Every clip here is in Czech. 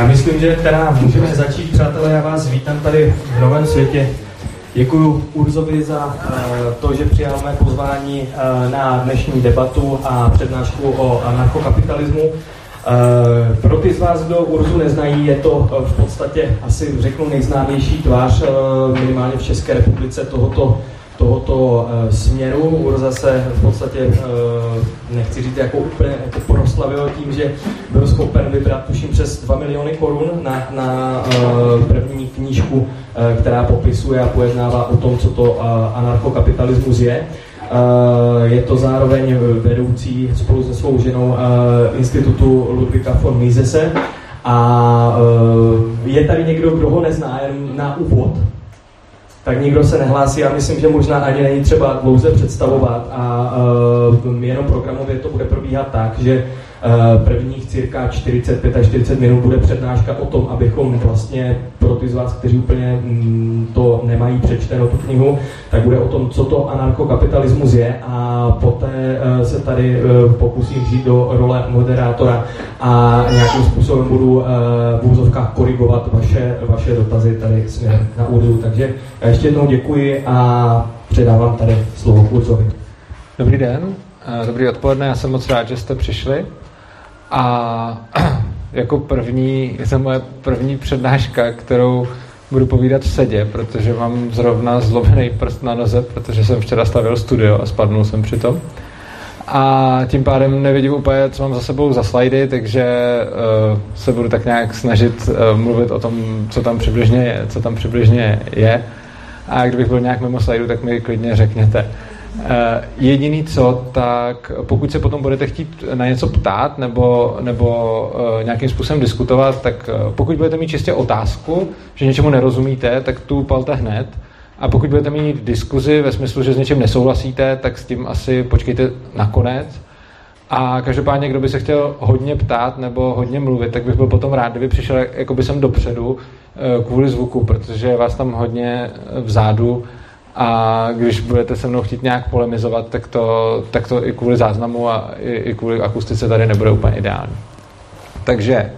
Já myslím, že teda můžeme začít, přátelé, já vás vítám tady v Novém světě. Děkuji Urzovi za uh, to, že přijal mé pozvání uh, na dnešní debatu a přednášku o anarchokapitalismu. Uh, pro ty z vás, kdo Urzu neznají, je to v podstatě asi řeknu nejznámější tvář minimálně v České republice tohoto tohoto uh, směru. Urza se v podstatě, uh, nechci říct, jako úplně jako proslavil tím, že byl schopen vybrat tuším přes 2 miliony korun na, na uh, první knížku, která popisuje a pojednává o tom, co to anarchokapitalismus je. Je to zároveň vedoucí spolu se svou ženou institutu Ludwika von Misese. A je tady někdo, kdo ho nezná, jen na úvod, tak nikdo se nehlásí. Já myslím, že možná ani není třeba dlouze představovat a uh, jenom programově to bude probíhat tak, že prvních cirka 45 až 40 minut bude přednáška o tom, abychom vlastně pro ty z vás, kteří úplně mm, to nemají přečteno tu knihu, tak bude o tom, co to anarchokapitalismus je a poté uh, se tady uh, pokusím žít do role moderátora a nějakým způsobem budu uh, v úzovkách korigovat vaše, vaše dotazy tady směrem na údu. Takže ještě jednou děkuji a předávám tady slovo Urzovi. Dobrý den, dobrý odpoledne, já jsem moc rád, že jste přišli. A jako první, je to moje první přednáška, kterou budu povídat v sedě, protože mám zrovna zlomený prst na noze, protože jsem včera stavil studio a spadnul jsem při tom. A tím pádem nevidím úplně, co mám za sebou za slajdy, takže uh, se budu tak nějak snažit uh, mluvit o tom, co tam přibližně je, co tam přibližně je. A kdybych byl nějak mimo slajdu, tak mi klidně řekněte. Eh, jediný co, tak pokud se potom budete chtít na něco ptát nebo, nebo uh, nějakým způsobem diskutovat, tak uh, pokud budete mít čistě otázku, že něčemu nerozumíte, tak tu palte hned. A pokud budete mít diskuzi ve smyslu, že s něčím nesouhlasíte, tak s tím asi počkejte nakonec. A každopádně, kdo by se chtěl hodně ptát nebo hodně mluvit, tak bych byl potom rád, kdyby přišel jakoby sem dopředu kvůli zvuku, protože vás tam hodně vzadu a když budete se mnou chtít nějak polemizovat, tak to, tak to i kvůli záznamu a i, i kvůli akustice tady nebude úplně ideální. Takže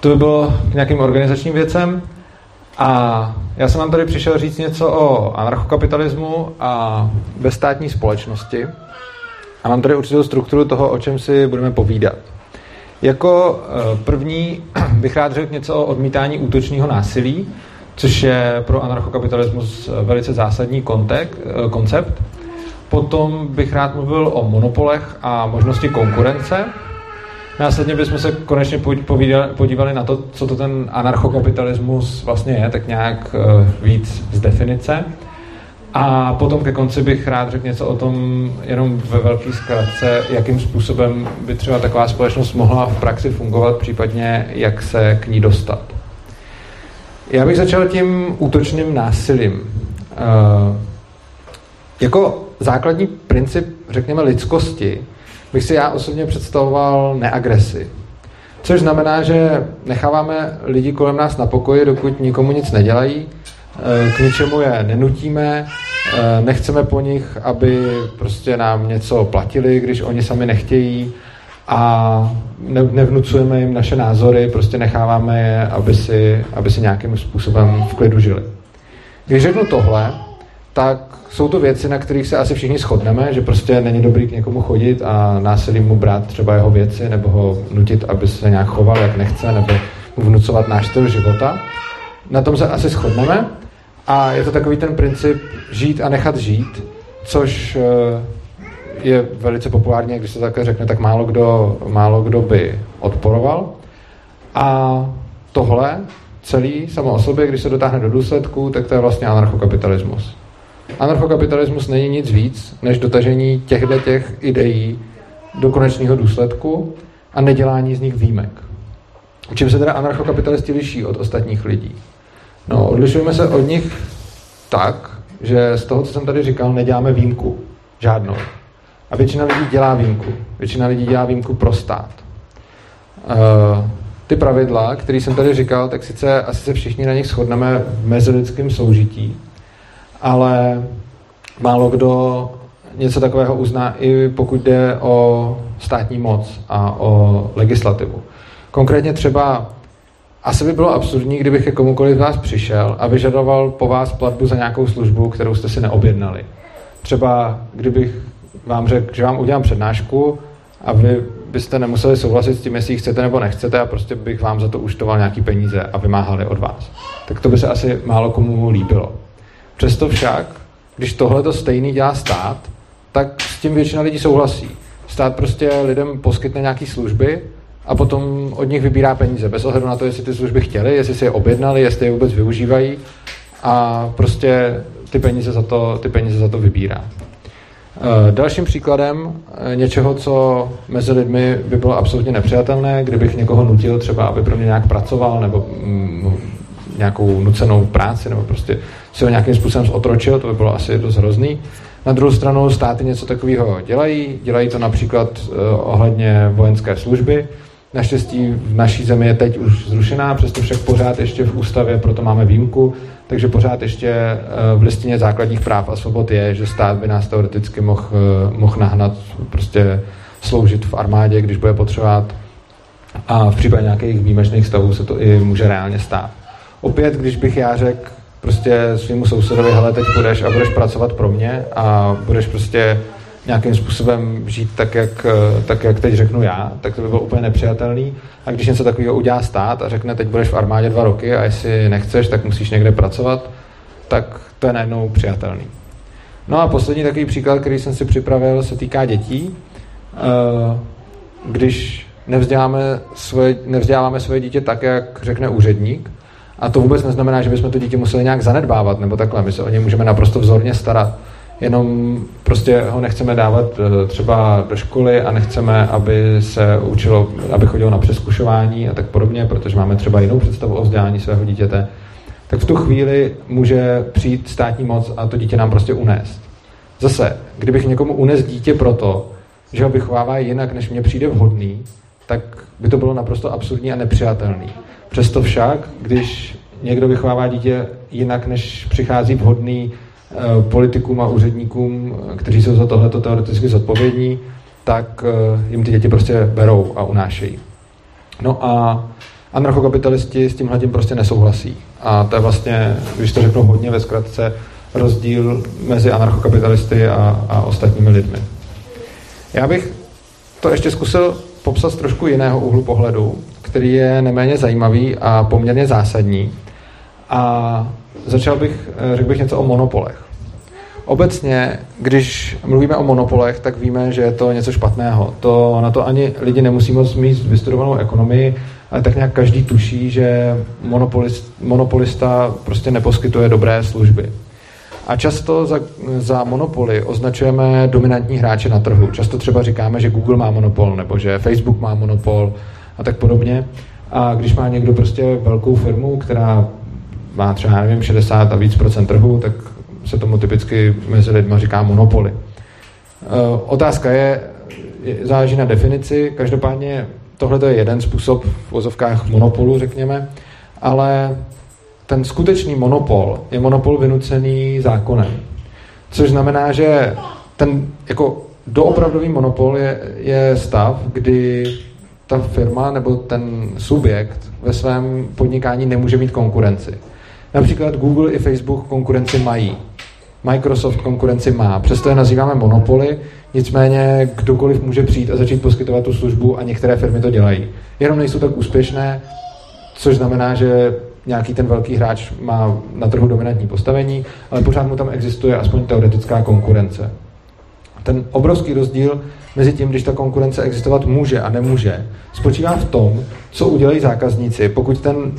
to by bylo k nějakým organizačním věcem. A já jsem vám tady přišel říct něco o anarchokapitalismu a bezstátní společnosti. A mám tady určitou strukturu toho, o čem si budeme povídat. Jako eh, první bych rád řekl něco o odmítání útočního násilí, což je pro anarchokapitalismus velice zásadní kontek, eh, koncept. Potom bych rád mluvil o monopolech a možnosti konkurence. Následně bychom se konečně podívali na to, co to ten anarchokapitalismus vlastně je, tak nějak eh, víc z definice. A potom ke konci bych rád řekl něco o tom, jenom ve velké zkratce, jakým způsobem by třeba taková společnost mohla v praxi fungovat, případně jak se k ní dostat. Já bych začal tím útočným násilím. Uh, jako základní princip, řekněme, lidskosti, bych si já osobně představoval neagresi. Což znamená, že necháváme lidi kolem nás na pokoji, dokud nikomu nic nedělají, eh, k ničemu je nenutíme, eh, nechceme po nich, aby prostě nám něco platili, když oni sami nechtějí, a ne, nevnucujeme jim naše názory, prostě necháváme je, aby si, aby si nějakým způsobem v klidu žili. Když řeknu tohle, tak jsou to věci, na kterých se asi všichni shodneme, že prostě není dobrý k někomu chodit a násilí mu brát třeba jeho věci, nebo ho nutit, aby se nějak choval, jak nechce, nebo mu vnucovat náš styl života. Na tom se asi shodneme a je to takový ten princip žít a nechat žít, což eh, je velice populární, když se takhle řekne, tak málo kdo, málo kdo by odporoval. A tohle celý samo o sobě, když se dotáhne do důsledku, tak to je vlastně anarchokapitalismus. Anarchokapitalismus není nic víc, než dotažení těchto těch ideí do konečného důsledku a nedělání z nich výjimek. Čím se teda anarchokapitalisti liší od ostatních lidí? No, odlišujeme se od nich tak, že z toho, co jsem tady říkal, neděláme výjimku. Žádnou. A většina lidí dělá výjimku. Většina lidí dělá výjimku pro stát. Uh, ty pravidla, které jsem tady říkal, tak sice asi se všichni na nich shodneme v mezilidském soužití, ale málo kdo něco takového uzná i pokud jde o státní moc a o legislativu. Konkrétně třeba asi by bylo absurdní, kdybych ke komukoliv z vás přišel a vyžadoval po vás platbu za nějakou službu, kterou jste si neobjednali. Třeba kdybych vám řekl, že vám udělám přednášku a vy byste nemuseli souhlasit s tím, jestli chcete nebo nechcete a prostě bych vám za to účtoval nějaký peníze a vymáhali od vás. Tak to by se asi málo komu líbilo. Přesto však, když tohle to stejný dělá stát, tak s tím většina lidí souhlasí. Stát prostě lidem poskytne nějaké služby a potom od nich vybírá peníze, bez ohledu na to, jestli ty služby chtěli, jestli si je objednali, jestli je vůbec využívají a prostě ty peníze za to, ty peníze za to vybírá. Eh, dalším příkladem eh, něčeho, co mezi lidmi by bylo absolutně nepřijatelné, kdybych někoho nutil třeba, aby pro mě nějak pracoval, nebo mm, nějakou nucenou práci, nebo prostě si ho nějakým způsobem zotročil, to by bylo asi dost hrozný. Na druhou stranu státy něco takového dělají, dělají to například uh, ohledně vojenské služby. Naštěstí v naší zemi je teď už zrušená, přesto však pořád ještě v ústavě, proto máme výjimku, takže pořád ještě uh, v listině základních práv a svobod je, že stát by nás teoreticky mohl uh, moh nahnat prostě sloužit v armádě, když bude potřebovat. A v případě nějakých výjimečných stavů se to i může reálně stát. Opět, když bych já řekl, prostě svýmu sousedovi, hele, teď budeš a budeš pracovat pro mě a budeš prostě nějakým způsobem žít tak jak, tak, jak teď řeknu já, tak to by bylo úplně nepřijatelný. A když něco takového udělá stát a řekne, teď budeš v armádě dva roky a jestli nechceš, tak musíš někde pracovat, tak to je najednou přijatelný. No a poslední takový příklad, který jsem si připravil, se týká dětí. Eh, když nevzděláme svoje, nevzděláváme svoje dítě tak, jak řekne úředník, a to vůbec neznamená, že bychom to dítě museli nějak zanedbávat nebo takhle. My se o něj můžeme naprosto vzorně starat. Jenom prostě ho nechceme dávat eh, třeba do školy a nechceme, aby se učilo, aby chodilo na přeskušování a tak podobně, protože máme třeba jinou představu o vzdělání svého dítěte. Tak v tu chvíli může přijít státní moc a to dítě nám prostě unést. Zase, kdybych někomu unes dítě proto, že ho vychovává jinak, než mně přijde vhodný, tak by to bylo naprosto absurdní a nepřijatelný. Přesto však, když někdo vychovává dítě jinak, než přichází vhodný politikům a úředníkům, kteří jsou za tohleto teoreticky zodpovědní, tak eh, jim ty děti prostě berou a unášejí. No a anarchokapitalisti s tímhle tím prostě nesouhlasí. A to je vlastně, když to řeknu hodně ve zkratce, rozdíl mezi anarchokapitalisty a, a ostatními lidmi. Já bych to ještě zkusil popsat z trošku jiného úhlu pohledu, který je neméně zajímavý a poměrně zásadní. A začal bych, eh, řekl bych něco o monopolech. Obecně, když mluvíme o monopolech, tak víme, že je to něco špatného. To, na to ani lidi nemusí moc mít vystudovanou ekonomii, ale tak nějak každý tuší, že monopolist, monopolista prostě neposkytuje dobré služby. A často za, za monopoly označujeme dominantní hráče na trhu. Často třeba říkáme, že Google má monopol, nebo že Facebook má monopol, a tak podobně. A když má někdo prostě velkou firmu, která má třeba, nevím, 60 a víc procent trhu, tak se tomu typicky mezi lidmi říká monopoly. E, otázka je, záleží na definici, každopádně tohle je jeden způsob v vozovkách monopolu, řekněme, ale ten skutečný monopol je monopol vynucený zákonem. Což znamená, že ten jako doopravdový monopol je, je stav, kdy ta firma nebo ten subjekt ve svém podnikání nemůže mít konkurenci. Například Google i Facebook konkurenci mají. Microsoft konkurenci má, přesto je nazýváme monopoly, nicméně kdokoliv může přijít a začít poskytovat tu službu a některé firmy to dělají. Jenom nejsou tak úspěšné, což znamená, že nějaký ten velký hráč má na trhu dominantní postavení, ale pořád mu tam existuje aspoň teoretická konkurence. Ten obrovský rozdíl mezi tím, když ta konkurence existovat může a nemůže, spočívá v tom, co udělají zákazníci, pokud ten uh,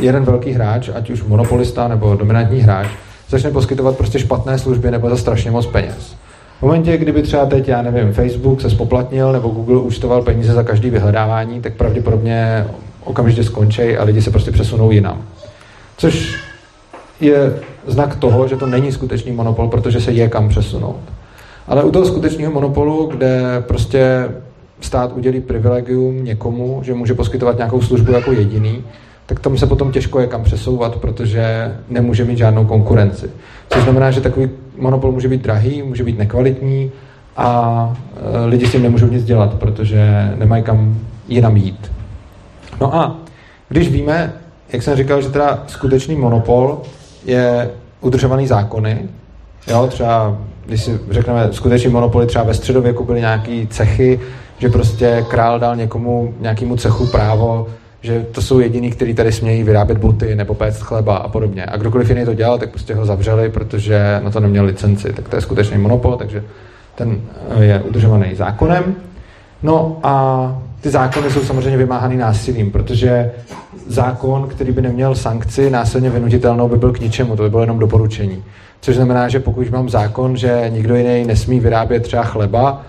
jeden velký hráč, ať už monopolista nebo dominantní hráč, začne poskytovat prostě špatné služby nebo za strašně moc peněz. V momentě, kdyby třeba teď, já nevím, Facebook se spoplatnil nebo Google účtoval peníze za každý vyhledávání, tak pravděpodobně okamžitě skončí a lidi se prostě přesunou jinam. Což je znak toho, že to není skutečný monopol, protože se je kam přesunout. Ale u toho skutečného monopolu, kde prostě stát udělí privilegium někomu, že může poskytovat nějakou službu jako jediný, tak tam se potom těžko je kam přesouvat, protože nemůže mít žádnou konkurenci. Což znamená, že takový monopol může být drahý, může být nekvalitní a e, lidi s tím nemůžou nic dělat, protože nemají kam jinam jít. No a Když víme, jak jsem říkal, že teda skutečný monopol je udržovaný zákony, jo, třeba když si řekneme skutečný monopoly, třeba ve středověku byly nějaký cechy, že prostě král dal někomu, nějakému cechu právo, že to jsou jediní, kteří tady smějí vyrábět boty nebo péct chleba a podobně. A kdokoliv jiný to dělal, tak prostě ho zavřeli, protože na to neměl licenci. Tak to je skutečný monopol, takže ten je udržovaný zákonem. No a ty zákony jsou samozřejmě vymáhaný násilím, protože zákon, který by neměl sankci násilně vynutitelnou, by byl k ničemu, to by bylo jenom doporučení. Což znamená, že pokud mám zákon, že nikdo jiný nesmí vyrábět třeba chleba,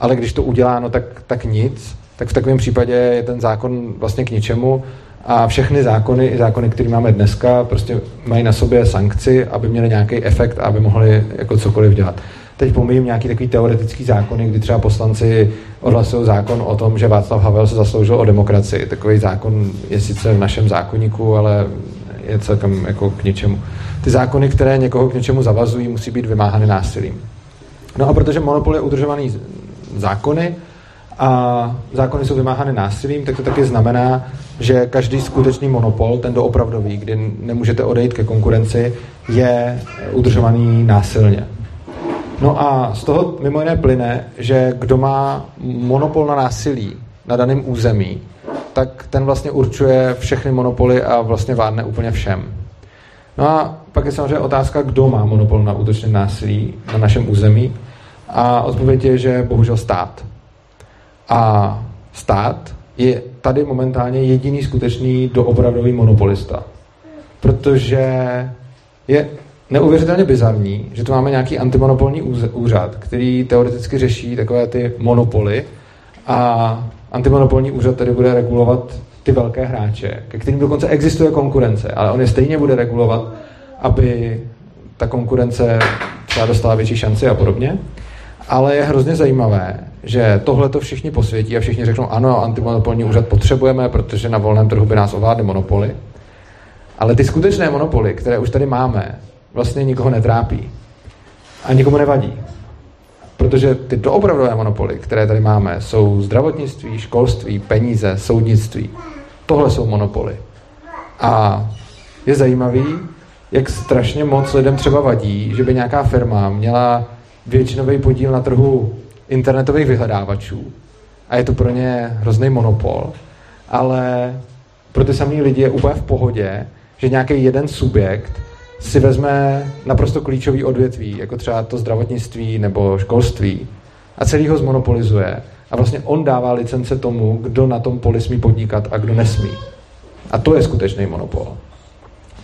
ale když to udělá, no tak, tak nic, tak v takovém případě je ten zákon vlastně k ničemu a všechny zákony, i zákony, které máme dneska, prostě mají na sobě sankci, aby měly nějaký efekt a aby mohli jako cokoliv dělat. Teď pomíjím nějaký takový teoretický zákony, kdy třeba poslanci odhlasují zákon o tom, že Václav Havel se zasloužil o demokracii. Takový zákon je sice v našem zákonníku, ale je celkem jako k ničemu. Ty zákony, které někoho k něčemu zavazují, musí být vymáhány násilím. No a protože monopol je udržovaný zákony a zákony jsou vymáhány násilím, tak to taky znamená, že každý skutečný monopol, ten doopravdový, kdy nemůžete odejít ke konkurenci, je udržovaný násilně. No a z toho mimo jiné plyne, že kdo má monopol na násilí na daném území, tak ten vlastně určuje všechny monopoly a vlastně vládne úplně všem. No a pak je samozřejmě otázka, kdo má monopol na útočné násilí na našem území. A odpověď je, že bohužel stát. A stát je tady momentálně jediný skutečný doopravdový monopolista. Protože je neuvěřitelně bizarní, že tu máme nějaký antimonopolní úřad, který teoreticky řeší takové ty monopoly a antimonopolní úřad tady bude regulovat ty velké hráče, ke kterým dokonce existuje konkurence, ale on je stejně bude regulovat, aby ta konkurence třeba dostala větší šanci a podobně. Ale je hrozně zajímavé, že tohle to všichni posvětí a všichni řeknou, ano, antimonopolní úřad potřebujeme, protože na volném trhu by nás ovládly monopoly. Ale ty skutečné monopoly, které už tady máme, vlastně nikoho netrápí. A nikomu nevadí. Protože ty doopravdové monopoly, které tady máme, jsou zdravotnictví, školství, peníze, soudnictví. Tohle jsou monopoly. A je zajímavý, jak strašně moc lidem třeba vadí, že by nějaká firma měla většinový podíl na trhu internetových vyhledávačů a je to pro ně hrozný monopol, ale pro ty samý lidi je úplně v pohodě, že nějaký jeden subjekt si vezme naprosto klíčový odvětví, jako třeba to zdravotnictví nebo školství a celý ho zmonopolizuje a vlastně on dává licence tomu, kdo na tom poli smí podnikat a kdo nesmí. A to je skutečný monopol.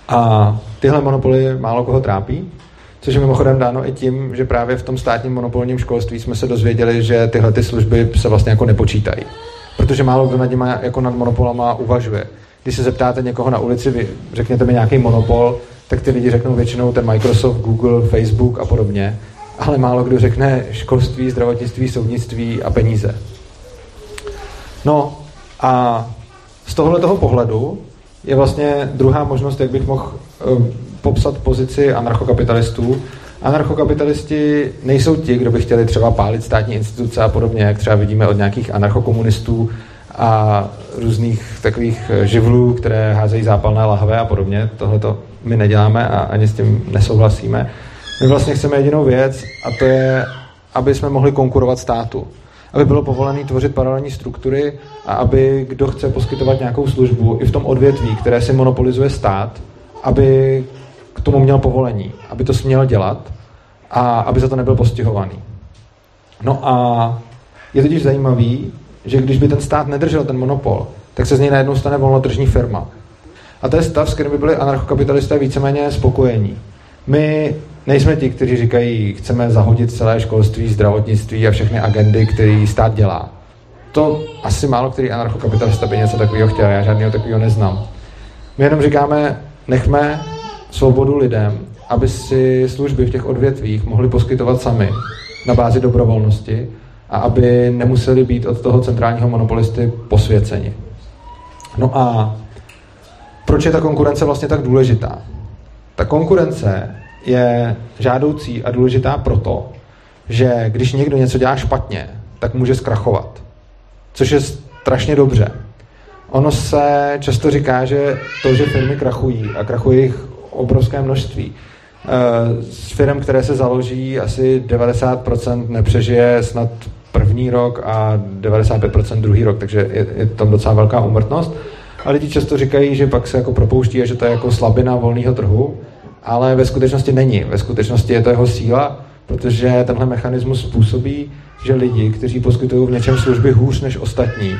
A tyhle monopoly málo koho trápí, což je mimochodem dáno i tím, že právě v tom státním monopolním školství jsme se dozvěděli, že tyhle ty služby se vlastně jako nepočítají. Protože málo kdo nad nimi jako nad monopolama uvažuje. Když se zeptáte někoho na ulici, vy řekněte mi nějaký monopol, tak ty lidi řeknou většinou ten Microsoft, Google, Facebook a podobně, ale málo kdo řekne školství, zdravotnictví, soudnictví a peníze. No a z tohohle toho pohledu je vlastně druhá možnost, jak bych mohl uh, popsat pozici anarchokapitalistů. Anarchokapitalisti nejsou ti, kdo by chtěli třeba pálit státní instituce a podobně, jak třeba vidíme od nějakých anarchokomunistů a různých takových eh, živlů, které házejí zápalné lahve a podobně. Tohle to my neděláme a ani s tím nesouhlasíme. My vlastně chceme jedinou věc a to je, aby jsme mohli konkurovat státu. Aby bylo povolené tvořit paralelní struktury a aby kdo chce poskytovat nějakou službu i v tom odvětví, které si monopolizuje stát, aby k tomu měl povolení, aby to směl dělat a aby za to nebyl postihovaný. No a je totiž zajímavý, že když by ten stát nedržel ten monopol, tak se z něj najednou stane volnotržní firma. A to je stav, s kterým by byli anarchokapitalisté víceméně spokojení. My nejsme ti, kteří říkají, chceme zahodit celé školství, zdravotnictví a všechny agendy, které stát dělá. To asi málo který anarchokapitalista by něco takového chtěl, já žádného takového neznám. My jenom říkáme, nechme svobodu lidem, aby si služby v těch odvětvích mohli poskytovat sami na bázi dobrovolnosti a aby nemuseli být od toho centrálního monopolisty posvěceni. No a proč je ta konkurence vlastně tak důležitá? Ta konkurence je žádoucí a důležitá proto, že když někdo něco dělá špatně, tak může zkrachovat. Což je strašně dobře. ono se často říká, že to, že firmy krachují a krachuje jich obrovské množství, z eh, firm, které se založí, asi 90% nepřežije snad první rok a 95% druhý rok, takže je, je tam docela velká umrtnost. A lidi často říkají, že pak se jako propouští a že to je jako slabina volného trhu, ale ve skutečnosti není. Ve skutečnosti je to jeho síla, protože tenhle mechanismus způsobí, že lidi, kteří poskytují v něčem služby hůř než ostatní,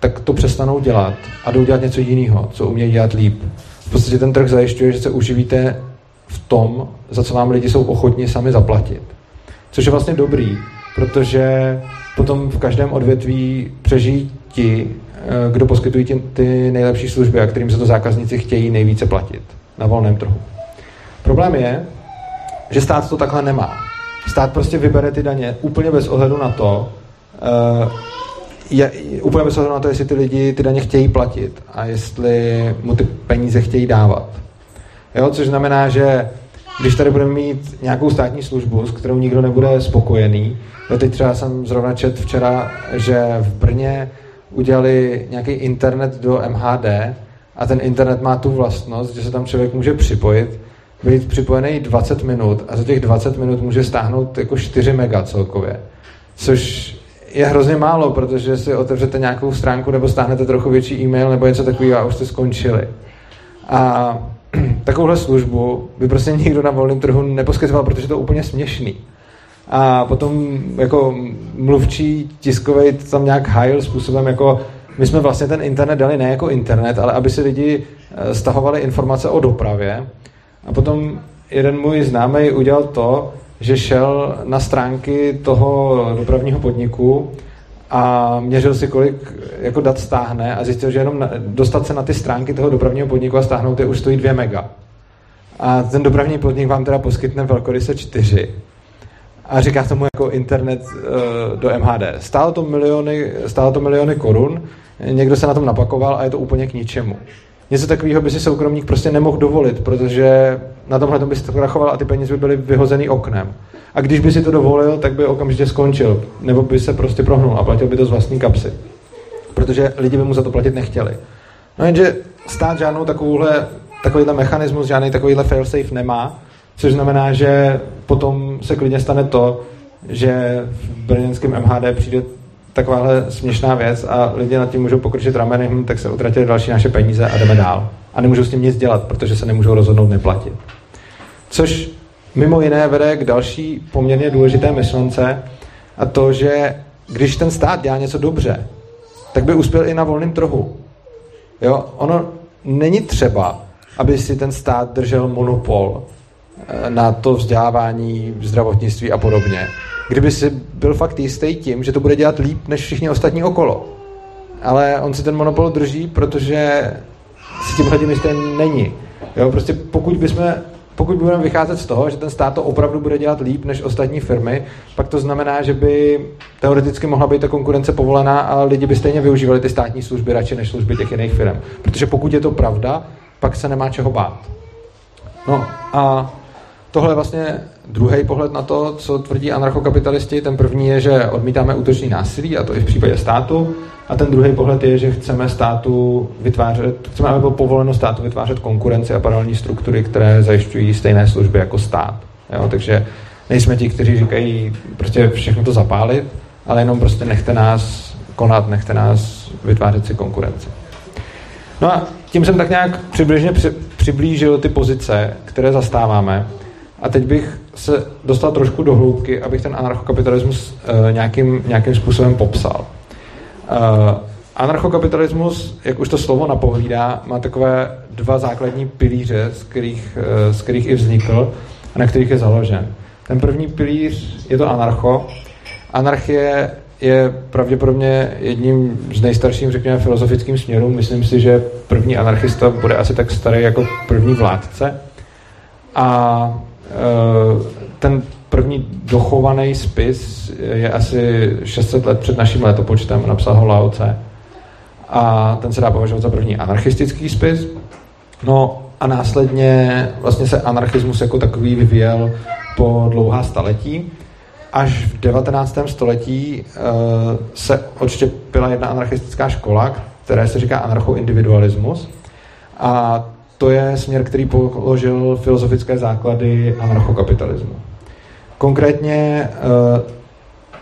tak to přestanou dělat a jdou dělat něco jiného, co umějí dělat líp. V podstatě ten trh zajišťuje, že se uživíte v tom, za co vám lidi jsou ochotni sami zaplatit. Což je vlastně dobrý, protože potom v každém odvětví přežijí ti, kdo poskytují ty, ty nejlepší služby a kterým se to zákazníci chtějí nejvíce platit na volném trhu. Problém je, že stát to takhle nemá. Stát prostě vybere ty daně úplně bez ohledu na to, uh, je, úplně bez ohledu na to, jestli ty lidi ty daně chtějí platit a jestli mu ty peníze chtějí dávat. Jo, což znamená, že když tady budeme mít nějakou státní službu, s kterou nikdo nebude spokojený, jo, teď třeba jsem zrovna čet včera, že v Brně udělali nějaký internet do MHD a ten internet má tu vlastnost, že se tam člověk může připojit, být připojený 20 minut a za těch 20 minut může stáhnout jako 4 mega celkově. Což je hrozně málo, protože si otevřete nějakou stránku nebo stáhnete trochu větší e-mail nebo něco takového a už jste skončili. A takovouhle službu by prostě nikdo na volném trhu neposkytoval, protože to je úplně směšný. A potom jako mluvčí tiskový tam nějak hajil způsobem jako my jsme vlastně ten internet dali ne jako internet, ale aby si lidi eh, stahovali informace o dopravě. A potom jeden můj známý udělal to, že šel na stránky toho dopravního podniku a měřil si, kolik jako dat stáhne a zjistil, že jenom dostat se na ty stránky toho dopravního podniku a stáhnout je už stojí 2 mega. A ten dopravní podnik vám teda poskytne velkoryse 4 a říká tomu jako internet uh, do MHD. Stálo to, miliony, stálo to miliony korun, někdo se na tom napakoval a je to úplně k ničemu. Něco takového by si soukromník prostě nemohl dovolit, protože na tomhle by se to krachoval a ty peníze by byly vyhozený oknem. A když by si to dovolil, tak by okamžitě skončil. Nebo by se prostě prohnul a platil by to z vlastní kapsy. Protože lidi by mu za to platit nechtěli. No jenže stát žádnou takovouhle, takovýhle mechanismus, žádný takovýhle failsafe nemá, což znamená, že potom se klidně stane to, že v brněnském MHD přijde takováhle směšná věc a lidi nad tím můžou pokročit rameny, hm, tak se utratili další naše peníze a jdeme dál. A nemůžou s tím nic dělat, protože se nemůžou rozhodnout neplatit. Což mimo jiné vede k další poměrně důležité myšlence a to, že když ten stát dělá něco dobře, tak by uspěl i na volném trhu. Jo? Ono není třeba, aby si ten stát držel monopol na to vzdělávání, zdravotnictví a podobně. Kdyby si byl fakt jistý tím, že to bude dělat líp než všichni ostatní okolo. Ale on si ten monopol drží, protože si tím hledím jistý není. Jo, prostě pokud bychom pokud budeme vycházet z toho, že ten stát to opravdu bude dělat líp než ostatní firmy, pak to znamená, že by teoreticky mohla být ta konkurence povolená a lidi by stejně využívali ty státní služby radši než služby těch jiných firm. Protože pokud je to pravda, pak se nemá čeho bát. No a tohle je vlastně druhý pohled na to, co tvrdí anarchokapitalisti. Ten první je, že odmítáme útočný násilí, a to i v případě státu. A ten druhý pohled je, že chceme státu vytvářet, chceme, aby bylo povoleno státu vytvářet konkurenci a paralelní struktury, které zajišťují stejné služby jako stát. Jo? Takže nejsme ti, kteří říkají prostě všechno to zapálit, ale jenom prostě nechte nás konat, nechte nás vytvářet si konkurenci. No a tím jsem tak nějak přibližně při, přiblížil ty pozice, které zastáváme. A teď bych se dostal trošku do hloubky, abych ten anarchokapitalismus uh, nějakým, nějakým způsobem popsal. Uh, anarchokapitalismus, jak už to slovo napovídá, má takové dva základní pilíře, z kterých, uh, z kterých i vznikl a na kterých je založen. Ten první pilíř je to anarcho. Anarchie je pravděpodobně jedním z nejstarším, řekněme, filozofickým směrů. Myslím si, že první anarchista bude asi tak starý jako první vládce. A ten první dochovaný spis je asi 600 let před naším letopočtem, napsal ho Lao Tse. A ten se dá považovat za první anarchistický spis. No a následně vlastně se anarchismus jako takový vyvíjel po dlouhá staletí. Až v 19. století uh, se odštěpila jedna anarchistická škola, které se říká anarchoindividualismus. A to je směr, který položil filozofické základy anarchokapitalismu. Konkrétně uh,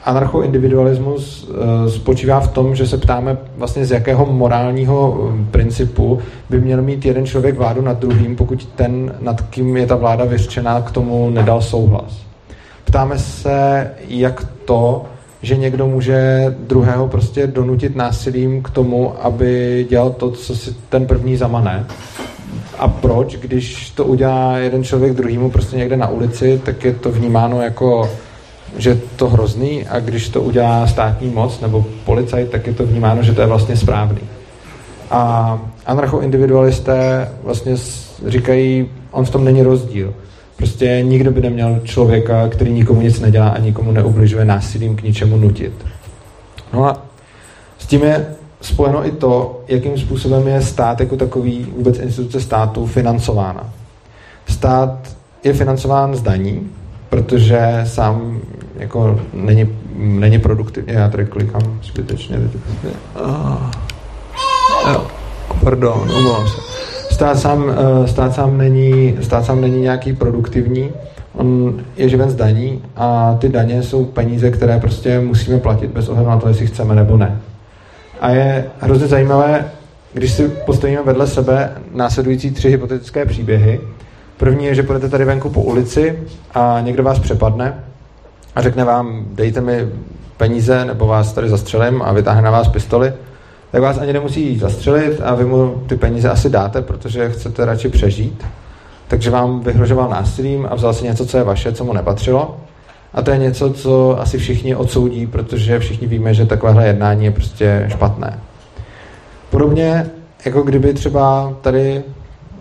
anarchoindividualismus uh, spočívá v tom, že se ptáme vlastně z jakého morálního um, principu by měl mít jeden člověk vládu nad druhým, pokud ten, nad kým je ta vláda vyřčená, k tomu nedal souhlas. Ptáme se, jak to, že někdo může druhého prostě donutit násilím k tomu, aby dělal to, co si ten první zamane. A proč, když to udělá jeden člověk druhýmu prostě někde na ulici, tak je to vnímáno jako že to hrozný a když to udělá státní moc nebo policajt, tak je to vnímáno, že to je vlastně správný. A anarchoindividualisté vlastně říkají, on v tom není rozdíl. Prostě nikdo by neměl člověka, který nikomu nic nedělá a nikomu neubližuje násilím k ničemu nutit. No a s tím je spojeno i to, jakým způsobem je stát jako takový, vůbec instituce státu, financována. Stát je financován z daní, protože sám jako není, není produktivní. Já tady klikám zbytečně. Oh. Pardon, umlám se stát sám, eh, stát sám, není, stát sám není nějaký produktivní, on je živen z daní a ty daně jsou peníze, které prostě musíme platit bez ohledu na to, jestli chceme nebo ne. A je hrozně zajímavé, když si postavíme vedle sebe následující tři hypotetické příběhy. První je, že půjdete tady venku po ulici a někdo vás přepadne a řekne vám, dejte mi peníze, nebo vás tady zastřelím a vytáhne na vás pistoli tak vás ani nemusí zastřelit a vy mu ty peníze asi dáte, protože chcete radši přežít. Takže vám vyhrožoval násilím a vzal si něco, co je vaše, co mu nepatřilo. A to je něco, co asi všichni odsoudí, protože všichni víme, že takovéhle jednání je prostě špatné. Podobně, jako kdyby třeba tady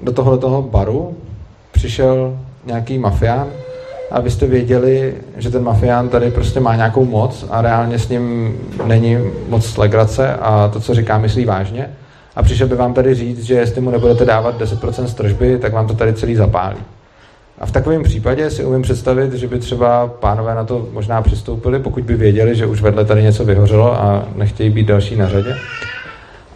do tohoto baru přišel nějaký mafián a vy jste věděli, že ten mafián tady prostě má nějakou moc a reálně s ním není moc legrace a to, co říká, myslí vážně. A přišel by vám tady říct, že jestli mu nebudete dávat 10% stržby, tak vám to tady celý zapálí. A v takovém případě si umím představit, že by třeba pánové na to možná přistoupili, pokud by věděli, že už vedle tady něco vyhořelo a nechtějí být další na řadě.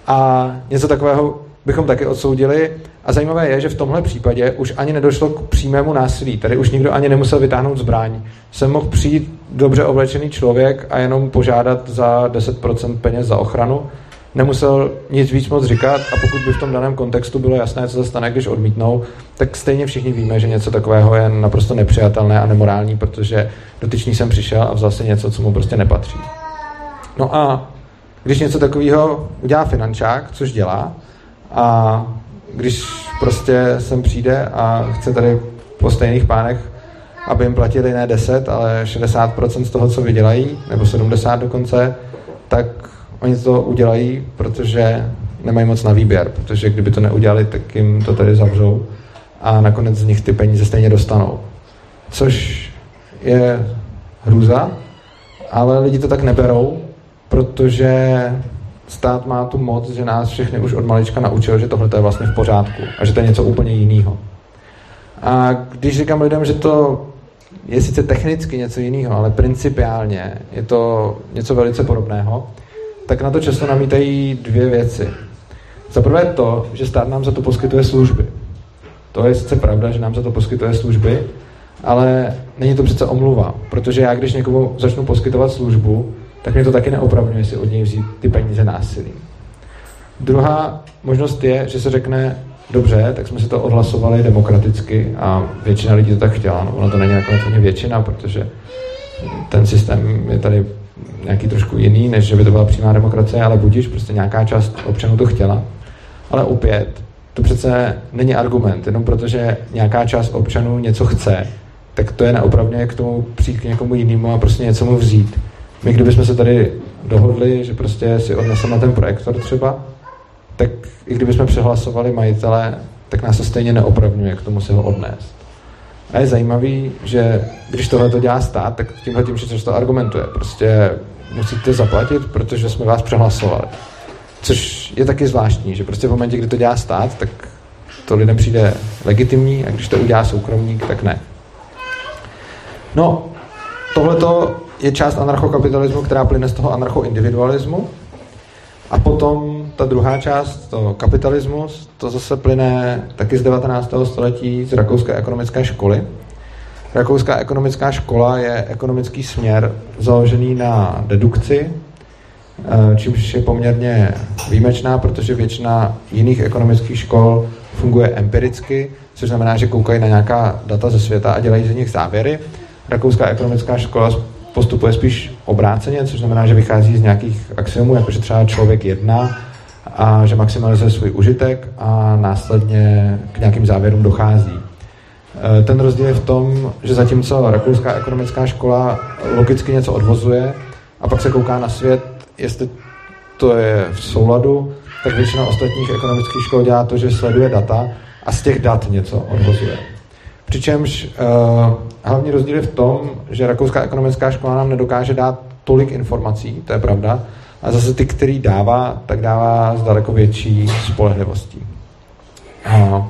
A něco takového bychom taky odsoudili. A zajímavé je, že v tomhle případě už ani nedošlo k přímému násilí. Tady už nikdo ani nemusel vytáhnout zbraň. Jsem mohl přijít dobře oblečený člověk a jenom požádat za 10% peněz za ochranu. Nemusel nic víc moc říkat a pokud by v tom daném kontextu bylo jasné, co se stane, když odmítnou, tak stejně všichni víme, že něco takového je naprosto nepřijatelné a nemorální, protože dotyčný jsem přišel a vzal si něco, co mu prostě nepatří. No a když něco takového udělá finančák, což dělá, a když prostě sem přijde a chce tady po stejných pánech, aby jim platili ne 10, ale 60% z toho, co vydělají, nebo 70 dokonce, tak oni to udělají, protože nemají moc na výběr, protože kdyby to neudělali, tak jim to tady zavřou a nakonec z nich ty peníze stejně dostanou. Což je hrůza, ale lidi to tak neberou, protože stát má tu moc, že nás všechny už od malička naučil, že tohle je vlastně v pořádku a že to je něco úplně jiného. A když říkám lidem, že to je sice technicky něco jiného, ale principiálně je to něco velice podobného, tak na to často namítají dvě věci. Za prvé to, že stát nám za to poskytuje služby. To je sice pravda, že nám za to poskytuje služby, ale není to přece omluva, protože já, když někomu začnu poskytovat službu, tak mě to taky neopravňuje si od něj vzít ty peníze násilím. Druhá možnost je, že se řekne, dobře, tak jsme si to odhlasovali demokraticky a většina lidí to tak chtěla. No, ono to není nakonec ani většina, protože ten systém je tady nějaký trošku jiný, než že by to byla přímá demokracie, ale budíš, prostě nějaká část občanů to chtěla. Ale opět, to přece není argument, jenom protože nějaká část občanů něco chce, tak to je neopravně k tomu přijít k někomu jinému a prostě něco mu vzít. My kdybychom se tady dohodli, že prostě si odneseme ten projektor třeba, tak i kdybychom přehlasovali majitele, tak nás se stejně neopravňuje k tomu si ho odnést. A je zajímavý, že když tohle to dělá stát, tak tímhle tím to argumentuje. Prostě musíte zaplatit, protože jsme vás přehlasovali. Což je taky zvláštní, že prostě v momentě, kdy to dělá stát, tak to lidem přijde legitimní a když to udělá soukromník, tak ne. No, tohleto je část anarchokapitalismu, která plyne z toho anarchoindividualismu. A potom ta druhá část, to kapitalismus, to zase plyne taky z 19. století z rakouské ekonomické školy. Rakouská ekonomická škola je ekonomický směr založený na dedukci, eh, čímž je poměrně výjimečná, protože většina jiných ekonomických škol funguje empiricky, což znamená, že koukají na nějaká data ze světa a dělají z nich závěry. Rakouská ekonomická škola postupuje spíš obráceně, což znamená, že vychází z nějakých axiomů, jakože třeba člověk jedná a že maximalizuje svůj užitek a následně k nějakým závěrům dochází. E, ten rozdíl je v tom, že zatímco rakouská ekonomická škola logicky něco odvozuje a pak se kouká na svět, jestli to je v souladu, tak většina ostatních ekonomických škol dělá to, že sleduje data a z těch dat něco odvozuje. Přičemž uh, hlavní rozdíl je v tom, že Rakouská ekonomická škola nám nedokáže dát tolik informací, to je pravda, a zase ty, který dává, tak dává s daleko větší spolehlivostí. Uh,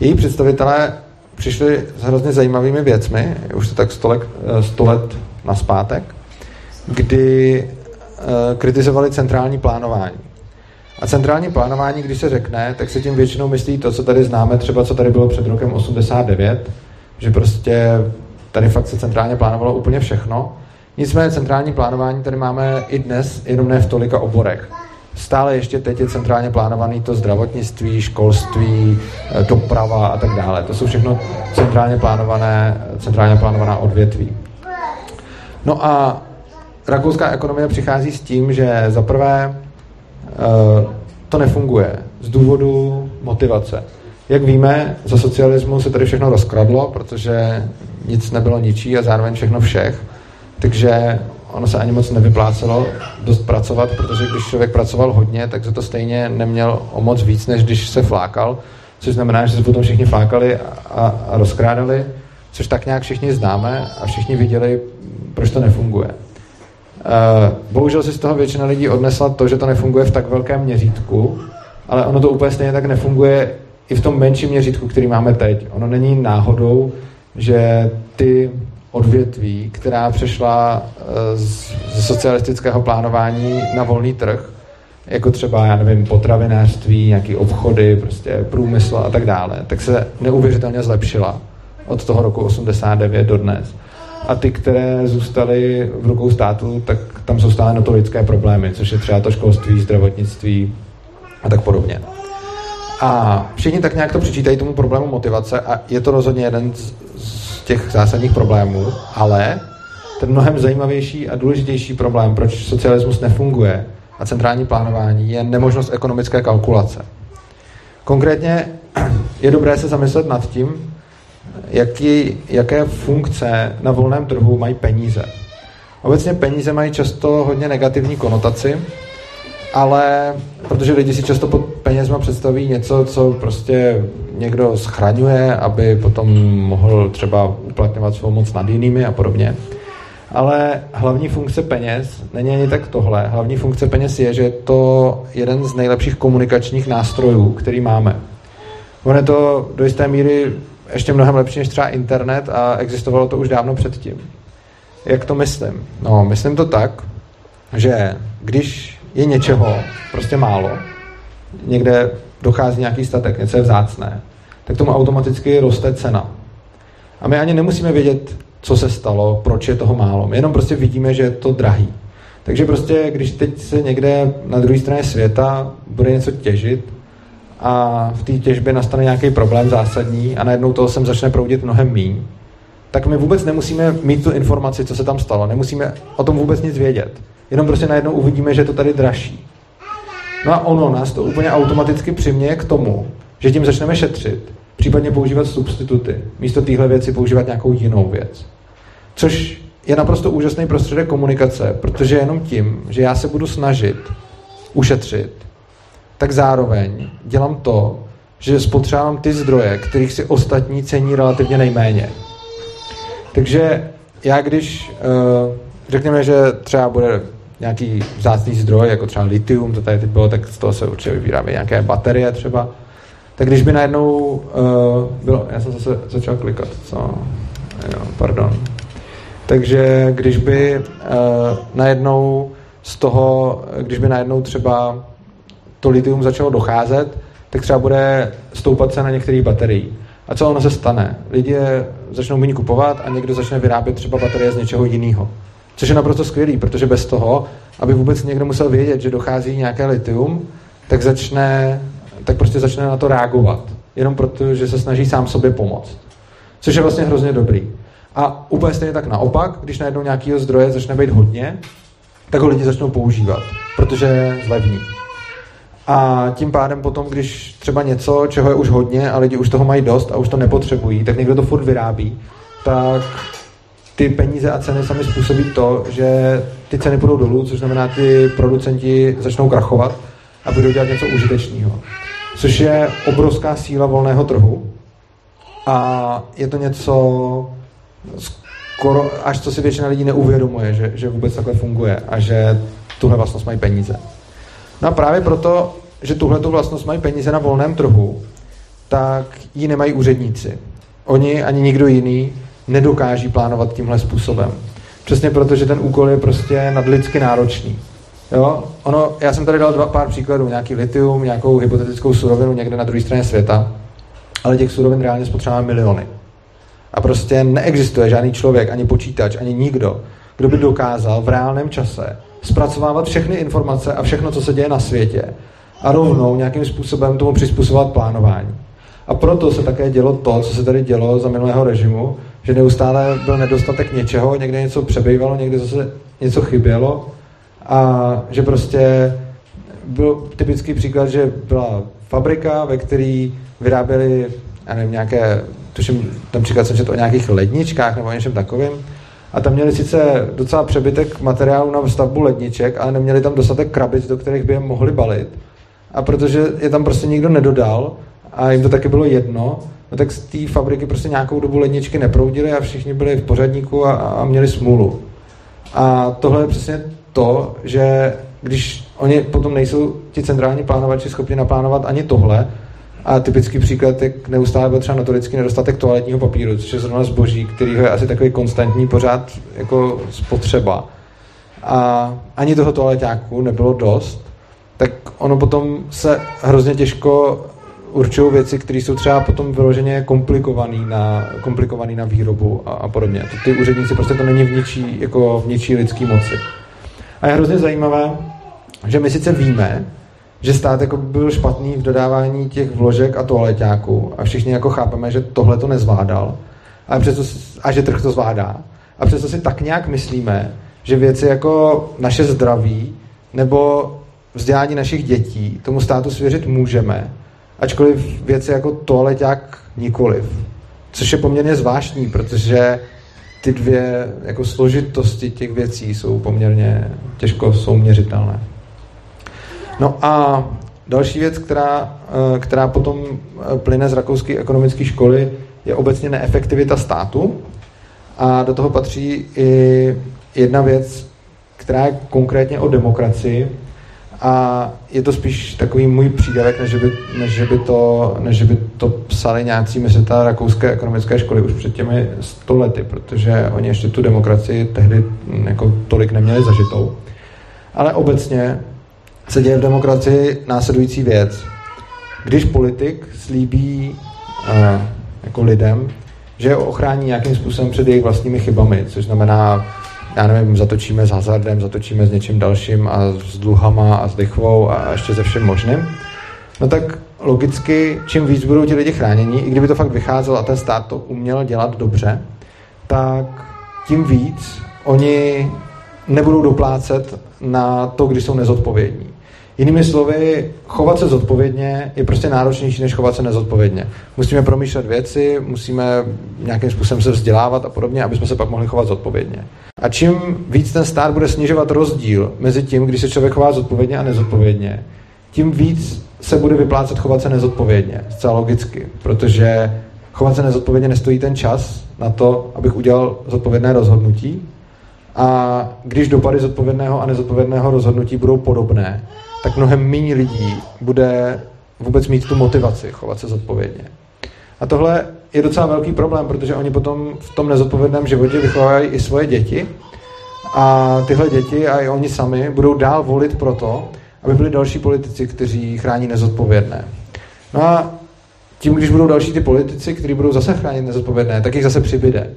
její představitelé přišli s hrozně zajímavými věcmi, už to tak 100 let, 100 let naspátek, kdy uh, kritizovali centrální plánování. A centrální plánování, když se řekne, tak se tím většinou myslí to, co tady známe, třeba co tady bylo před rokem 89, že prostě tady fakt se centrálně plánovalo úplně všechno. Nicméně centrální plánování tady máme i dnes, jenom ne v tolika oborech. Stále ještě teď je centrálně plánovaný to zdravotnictví, školství, eh, doprava a tak dále. To jsou všechno centrálně plánované, centrálně plánovaná odvětví. No a rakouská ekonomie přichází s tím, že za prvé to nefunguje z důvodu motivace. Jak víme, za socialismu se tady všechno rozkradlo, protože nic nebylo ničí a zároveň všechno všech. Takže ono se ani moc nevyplácelo dost pracovat, protože když člověk pracoval hodně, tak se to stejně neměl o moc víc, než když se flákal, což znamená, že se potom všichni flákali a, a rozkrádali, což tak nějak všichni známe a všichni viděli, proč to nefunguje. Eh, bohužel si z toho většina lidí odnesla to, že to nefunguje v tak velkém měřítku, ale ono to úplně stejně tak nefunguje i v tom menším měřítku, který máme teď. Ono není náhodou, že ty odvětví, která přešla eh, z socialistického plánování na volný trh, jako třeba, já nevím, potravinářství, nějaký obchody, prostě průmysl a tak dále, tak se neuvěřitelně zlepšila od toho roku 89 do dnes a ty, které zůstaly v rukou státu, tak tam jsou stále notorické problémy, což je třeba to školství, zdravotnictví a tak podobně. A všichni tak nějak to přičítají tomu problému motivace a je to rozhodně jeden z, z těch zásadních problémů, ale ten mnohem zajímavější a důležitější problém, proč socialismus nefunguje a centrální plánování, je nemožnost ekonomické kalkulace. Konkrétně je dobré se zamyslet nad tím, jaký, jaké funkce na volném trhu mají peníze. Obecně peníze mají často hodně negativní konotaci, ale protože lidi si často pod penězma představí něco, co prostě někdo schraňuje, aby potom mohl třeba uplatňovat svou moc nad jinými a podobně. Ale hlavní funkce peněz není ani tak tohle. Hlavní funkce peněz je, že je to jeden z nejlepších komunikačních nástrojů, který máme. On je to do jisté míry ještě mnohem lepší než třeba internet a existovalo to už dávno předtím. Jak to myslím? No, myslím to tak, že když je něčeho prostě málo, někde dochází nějaký statek, něco je vzácné, tak tomu automaticky roste cena. A my ani nemusíme vědět, co se stalo, proč je toho málo. My jenom prostě vidíme, že je to drahý. Takže prostě, když teď se někde na druhé straně světa bude něco těžit, a v té těžbě nastane nějaký problém zásadní a najednou toho sem začne proudit mnohem míň, tak my vůbec nemusíme mít tu informaci, co se tam stalo. Nemusíme o tom vůbec nic vědět. Jenom prostě najednou uvidíme, že je to tady dražší. No a ono nás to úplně automaticky přiměje k tomu, že tím začneme šetřit, případně používat substituty. Místo téhle věci používat nějakou jinou věc. Což je naprosto úžasný prostředek komunikace, protože jenom tím, že já se budu snažit ušetřit, tak zároveň dělám to, že spotřebám ty zdroje, kterých si ostatní cení relativně nejméně. Takže já když uh, řekněme, že třeba bude nějaký vzácný zdroj, jako třeba litium, to tady teď bylo, tak z toho se určitě vybíráme nějaké baterie třeba, tak když by najednou uh, bylo, já jsem zase začal klikat, co, jo, pardon. Takže když by uh, najednou z toho, když by najednou třeba to litium začalo docházet, tak třeba bude stoupat cena některých baterií. A co ono se stane? Lidé začnou méně kupovat a někdo začne vyrábět třeba baterie z něčeho jiného. Což je naprosto skvělý, protože bez toho, aby vůbec někdo musel vědět, že dochází nějaké litium, tak začne, tak prostě začne na to reagovat. Jenom proto, že se snaží sám sobě pomoct. Což je vlastně hrozně dobrý. A úplně stejně tak naopak, když najednou nějakého zdroje začne být hodně, tak ho lidi začnou používat, protože je zlevní. A tím pádem potom, když třeba něco, čeho je už hodně a lidi už toho mají dost a už to nepotřebují, tak někdo to furt vyrábí, tak ty peníze a ceny sami způsobí to, že ty ceny půjdou dolů, což znamená, ty producenti začnou krachovat a budou dělat něco užitečného. Což je obrovská síla volného trhu a je to něco skoro, až co si většina lidí neuvědomuje, že, že vůbec takhle funguje a že tuhle vlastnost mají peníze. No a právě proto, že tuhle vlastnost mají peníze na volném trhu, tak ji nemají úředníci. Oni ani nikdo jiný nedokáží plánovat tímhle způsobem. Přesně proto, že ten úkol je prostě nadlidsky náročný. Jo? Ono, já jsem tady dal dva pár příkladů, nějaký litium, nějakou hypotetickou surovinu někde na druhé straně světa, ale těch surovin reálně spotřebujeme miliony. A prostě neexistuje žádný člověk, ani počítač, ani nikdo, kdo by dokázal v reálném čase zpracovávat všechny informace a všechno, co se děje na světě a rovnou nějakým způsobem tomu přizpůsobovat plánování. A proto se také dělo to, co se tady dělo za minulého režimu, že neustále byl nedostatek něčeho, někde něco přebývalo, někde zase něco chybělo a že prostě byl typický příklad, že byla fabrika, ve které vyráběli já nevím, nějaké, tuším, tam příklad jsem četl o nějakých ledničkách nebo něčem takovým, a tam měli sice docela přebytek materiálu na stavbu ledniček, ale neměli tam dostatek krabic, do kterých by je mohli balit. A protože je tam prostě nikdo nedodal a jim to taky bylo jedno, no tak z té fabriky prostě nějakou dobu ledničky neproudily a všichni byli v pořadníku a, a měli smůlu. A tohle je přesně to, že když oni potom nejsou ti centrální plánovači schopni naplánovat ani tohle, a typický příklad je neustále byl třeba notorický nedostatek toaletního papíru, což je zrovna zboží, který je asi takový konstantní pořád jako spotřeba. A ani toho toaleťáku nebylo dost, tak ono potom se hrozně těžko určují věci, které jsou třeba potom vyloženě komplikované na, komplikovaný na výrobu a, a podobně. To ty úředníci prostě to není v ničí, jako v ničí lidský moci. A je hrozně zajímavé, že my sice víme, že stát jako byl špatný v dodávání těch vložek a toaleťáků a všichni jako chápeme, že tohle to nezvládal a, přesto, a že trh to zvládá. A přesto si tak nějak myslíme, že věci jako naše zdraví nebo vzdělání našich dětí tomu státu svěřit můžeme, ačkoliv věci jako toaleťák nikoliv. Což je poměrně zvláštní, protože ty dvě jako složitosti těch věcí jsou poměrně těžko souměřitelné. No a další věc, která, eh, která potom eh, plyne z rakouské ekonomické školy, je obecně neefektivita státu. A do toho patří i jedna věc, která je konkrétně o demokracii. A je to spíš takový můj přídavek, než by, než by, to, než by to psali nějací myslitelé rakouské ekonomické školy už před těmi sto lety, protože oni ještě tu demokracii tehdy jako tolik neměli zažitou. Ale obecně se děje v demokracii následující věc. Když politik slíbí uh, jako lidem, že je ochrání nějakým způsobem před jejich vlastními chybami, což znamená, já nevím, zatočíme s hazardem, zatočíme s něčím dalším a s dluhama a s lichvou a ještě ze všem možným, no tak logicky, čím víc budou ti lidi chráněni, i kdyby to fakt vycházelo a ten stát to uměl dělat dobře, tak tím víc oni nebudou doplácet na to, když jsou nezodpovědní. Jinými slovy, chovat se zodpovědně je prostě náročnější, než chovat se nezodpovědně. Musíme promýšlet věci, musíme nějakým způsobem se vzdělávat a podobně, aby jsme se pak mohli chovat zodpovědně. A čím víc ten stát bude snižovat rozdíl mezi tím, když se člověk chová zodpovědně a nezodpovědně, tím víc se bude vyplácet chovat se nezodpovědně, zcela logicky, protože chovat se nezodpovědně nestojí ten čas na to, abych udělal zodpovědné rozhodnutí. A když dopady zodpovědného a nezodpovědného rozhodnutí budou podobné, tak mnohem méně lidí bude vůbec mít tu motivaci chovat se zodpovědně. A tohle je docela velký problém, protože oni potom v tom nezodpovědném životě vychovávají i svoje děti a tyhle děti a i oni sami budou dál volit proto, aby byli další politici, kteří chrání nezodpovědné. No a tím, když budou další ty politici, kteří budou zase chránit nezodpovědné, tak jich zase přibyde.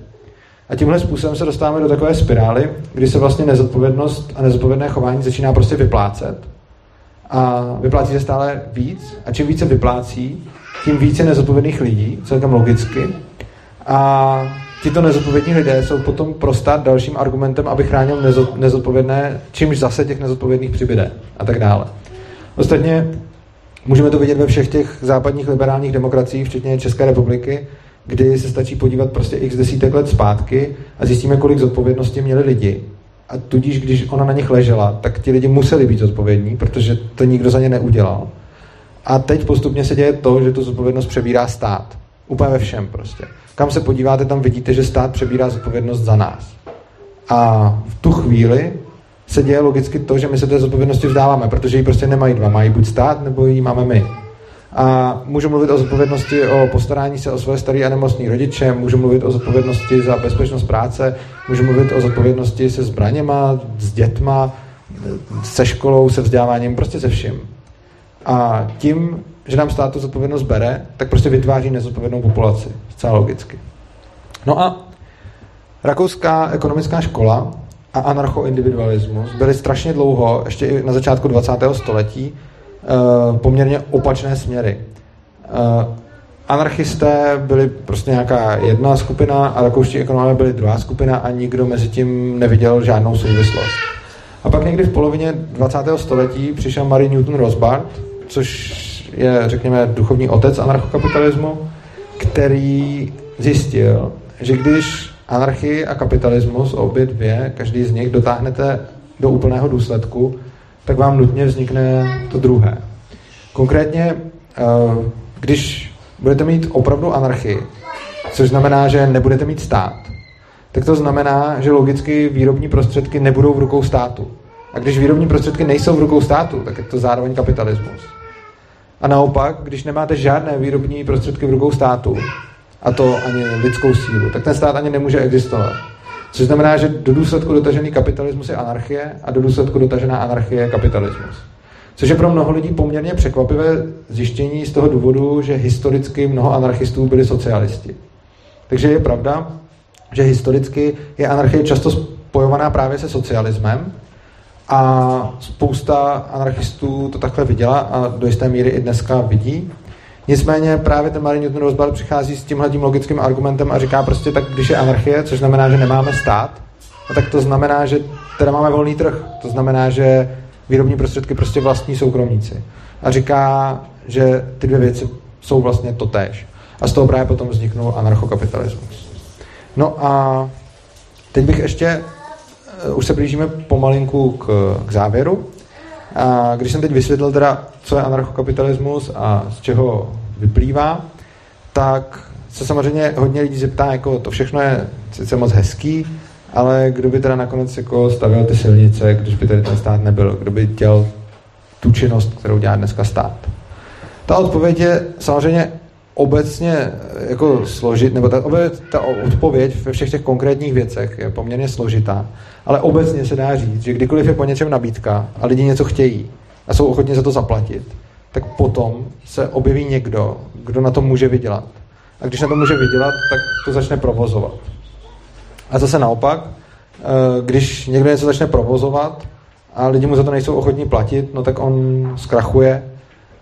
A tímhle způsobem se dostáváme do takové spirály, kdy se vlastně nezodpovědnost a nezodpovědné chování začíná prostě vyplácet. A vyplácí se stále víc. A čím více vyplácí, tím více nezodpovědných lidí, celkem logicky. A tito nezodpovědní lidé jsou potom pro stát dalším argumentem, aby chránil nezodpovědné, čímž zase těch nezodpovědných přibyde a tak dále. Ostatně můžeme to vidět ve všech těch západních liberálních demokraciích, včetně České republiky, kdy se stačí podívat prostě x desítek let zpátky a zjistíme, kolik zodpovědnosti měli lidi. A tudíž, když ona na nich ležela, tak ti lidi museli být zodpovědní, protože to nikdo za ně neudělal. A teď postupně se děje to, že tu zodpovědnost přebírá stát. Úplně ve všem prostě. Kam se podíváte, tam vidíte, že stát přebírá zodpovědnost za nás. A v tu chvíli se děje logicky to, že my se té zodpovědnosti vzdáváme, protože ji prostě nemají dva. Mají buď stát, nebo ji máme my. A můžu mluvit o zodpovědnosti o postarání se o svoje staré a nemocné rodiče, můžu mluvit o zodpovědnosti za bezpečnost práce, můžu mluvit o zodpovědnosti se zbraněma, s dětma, se školou, se vzděláváním, prostě se vším. A tím, že nám stát tu zodpovědnost bere, tak prostě vytváří nezodpovědnou populaci. Zcela logicky. No a rakouská ekonomická škola a anarchoindividualismus byly strašně dlouho, ještě i na začátku 20. století, poměrně opačné směry. Eh, anarchisté byli prostě nějaká jedna skupina a rakouští ekonomové byli druhá skupina a nikdo mezi tím neviděl žádnou souvislost. A pak někdy v polovině 20. století přišel Marie Newton Rosbart, což je, řekněme, duchovní otec anarchokapitalismu, který zjistil, že když anarchii a kapitalismus, obě dvě, každý z nich dotáhnete do úplného důsledku, tak vám nutně vznikne to druhé. Konkrétně, eh, když budete mít opravdu anarchii, což znamená, že nebudete mít stát, tak to znamená, že logicky výrobní prostředky nebudou v rukou státu. A když výrobní prostředky nejsou v rukou státu, tak je to zároveň kapitalismus. A naopak, když nemáte žádné výrobní prostředky v rukou státu, a to ani lidskou sílu, tak ten stát ani nemůže existovat. Což znamená, že do důsledku dotažený kapitalismus je anarchie a do důsledku dotažená anarchie je kapitalismus. Což je pro mnoho lidí poměrně překvapivé zjištění z toho důvodu, že historicky mnoho anarchistů byli socialisti. Takže je pravda, že historicky je anarchie často spojovaná právě se socialismem, a spousta anarchistů to takhle viděla a do jisté míry i dneska vidí. Nicméně právě ten Marie Newton Rosbart přichází s tímhle logickým argumentem a říká prostě tak, když je anarchie, což znamená, že nemáme stát, no tak to znamená, že teda máme volný trh. To znamená, že výrobní prostředky prostě vlastní soukromníci. A říká, že ty dvě věci jsou vlastně totéž. A z toho právě potom vzniknul anarchokapitalismus. No a teď bych ještě Eh, už se blížíme pomalinku k, k závěru. A když jsem teď vysvětlil teda, co je anarchokapitalismus a z čeho vyplývá, tak se samozřejmě hodně lidí zeptá, jako to všechno je sice moc hezký, ale kdo by teda nakonec jako stavil ty silnice, když by tady ten stát nebyl, kdo by dělal tu činnost, kterou dělá dneska stát. Ta odpověď je samozřejmě obecně eh, jako složit, nebo ta, ta odpověď ve všech těch konkrétních věcech je poměrně složitá, ale obecně se dá říct, že kdykoliv je po něčem nabídka a lidi něco chtějí a jsou ochotni za to zaplatit, tak potom se objeví někdo, kdo na tom může vydělat. A když na to může vydělat, tak to začne provozovat. A zase naopak, eh, když někdo něco začne provozovat a lidi mu za to nejsou ochotní platit, no tak on zkrachuje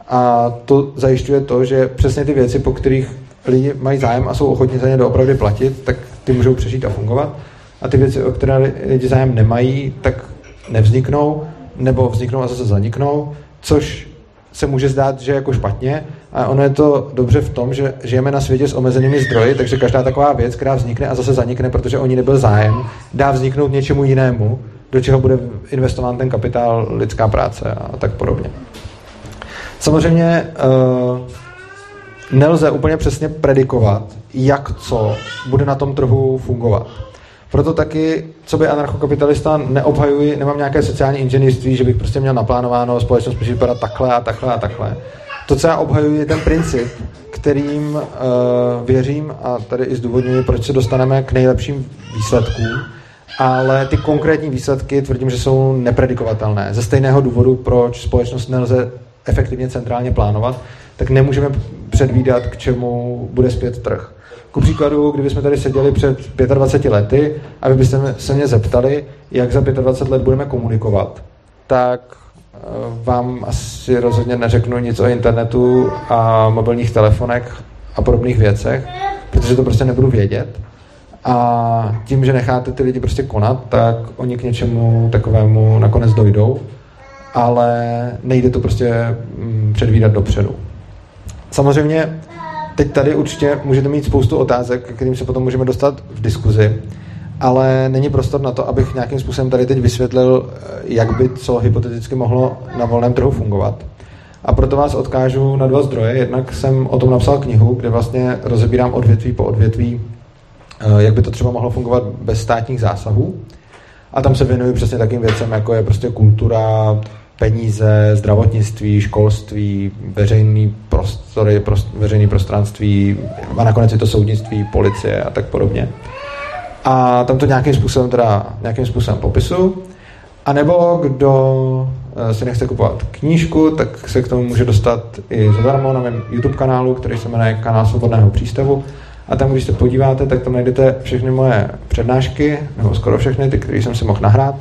a to zajišťuje to, že přesně ty věci, po kterých lidi mají zájem a jsou ochotní za ně doopravdy platit, tak ty můžou přežít a fungovat. A ty věci, o které lidi zájem nemají, tak nevzniknou, nebo vzniknou a zase zaniknou, což se může zdát, že je jako špatně, a ono je to dobře v tom, že žijeme na světě s omezenými zdroji, takže každá taková věc, která vznikne a zase zanikne, protože o ní nebyl zájem, dá vzniknout něčemu jinému, do čeho bude investován ten kapitál, lidská práce a tak podobně. Samozřejmě uh, nelze úplně přesně predikovat, jak co bude na tom trhu fungovat. Proto taky, co by anarchokapitalista neobhajuji, nemám nějaké sociální inženýrství, že bych prostě měl naplánováno, společnost může vypadat takhle a takhle a takhle. To, co já obhajuji, je ten princip, kterým uh, věřím a tady i zdůvodňuji, proč se dostaneme k nejlepším výsledkům. ale ty konkrétní výsledky tvrdím, že jsou nepredikovatelné. Ze stejného důvodu, proč společnost nelze efektivně centrálně plánovat, tak nemůžeme předvídat, k čemu bude zpět trh. Ku příkladu, kdybychom tady seděli před 25 lety a vy byste se mě zeptali, jak za 25 let budeme komunikovat, tak eh, vám asi rozhodně neřeknu nic o internetu a mobilních telefonech a podobných věcech, protože to prostě nebudu vědět. A tím, že necháte ty lidi prostě konat, tak oni k něčemu takovému nakonec dojdou, ale nejde to prostě mm, předvídat dopředu. Samozřejmě teď tady určitě můžete mít spoustu otázek, kterým se potom můžeme dostat v diskuzi, ale není prostor na to, abych nějakým způsobem tady teď vysvětlil, jak by co hypoteticky mohlo na volném trhu fungovat. A proto vás odkážu na dva zdroje. Jednak jsem o tom napsal knihu, kde vlastně rozebírám odvětví po odvětví, eh, jak by to třeba mohlo fungovat bez státních zásahů. A tam se věnuju přesně takým věcem, jako je prostě kultura, peníze, zdravotnictví, školství, veřejný prostory, prost, veřejný prostranství a nakonec je to soudnictví, policie a tak podobně. A tam to nějakým způsobem teda nějakým způsobem popisu. A nebo kdo eh, si nechce kupovat knížku, tak se k tomu může dostat i zadarmo na mém YouTube kanálu, který se jmenuje Kanál Svobodného přístavu. A tam, když se podíváte, tak tam najdete všechny moje přednášky, nebo skoro všechny ty, které jsem si mohl nahrát.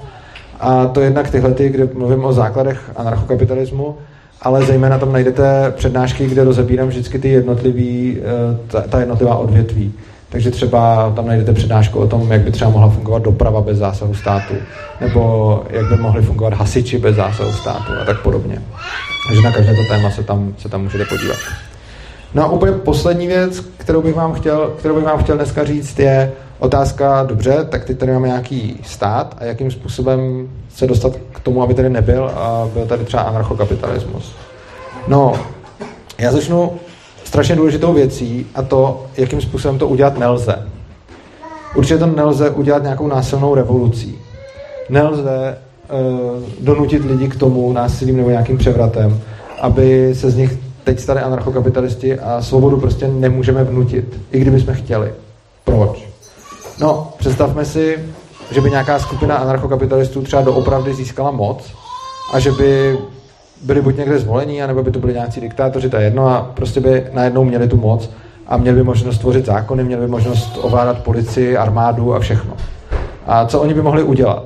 A to jednak tyhle, kde mluvím o základech anarchokapitalismu, ale zejména tam najdete přednášky, kde rozebírám vždycky ty jednotlivý, eh, ta, ta jednotlivá odvětví. Takže třeba tam najdete přednášku o tom, jak by třeba mohla fungovat doprava bez zásahu státu, nebo jak by mohly fungovat hasiči bez zásahu státu a tak podobně. Takže na každé to téma se tam, se tam můžete podívat. No a úplně poslední věc, kterou bych vám chtěl, kterou bych vám chtěl dneska říct, je otázka, dobře, tak teď tady máme nějaký stát a jakým způsobem se dostat k tomu, aby tady nebyl a byl tady třeba anarchokapitalismus. No, já začnu strašně důležitou věcí a to, jakým způsobem to udělat nelze. Určitě to nelze udělat nějakou násilnou revolucí. Nelze uh, donutit lidi k tomu násilím nebo nějakým převratem, aby se z nich teď stali anarchokapitalisti a svobodu prostě nemůžeme vnutit, i kdybychom chtěli. Proč? No, představme si, že by nějaká skupina anarchokapitalistů třeba doopravdy získala moc a že by byli buď někde zvolení, anebo by to byli nějací diktátoři, to je jedno, a prostě by najednou měli tu moc a měli by možnost tvořit zákony, měli by možnost ovládat policii, armádu a všechno. A co oni by mohli udělat?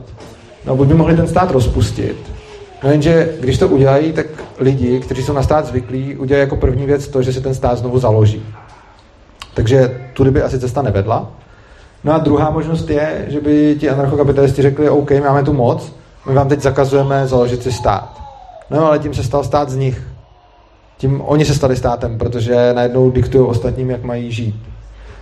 No, buď by mohli ten stát rozpustit, no jenže když to udělají, tak lidi, kteří jsou na stát zvyklí, udělají jako první věc to, že si ten stát znovu založí. Takže tudy by asi cesta nevedla. No a druhá možnost je, že by ti anarchokapitalisti řekli, OK, máme tu moc, my vám teď zakazujeme založit si stát. No ale tím se stal stát z nich. Tím oni se stali státem, protože najednou diktují ostatním, jak mají žít.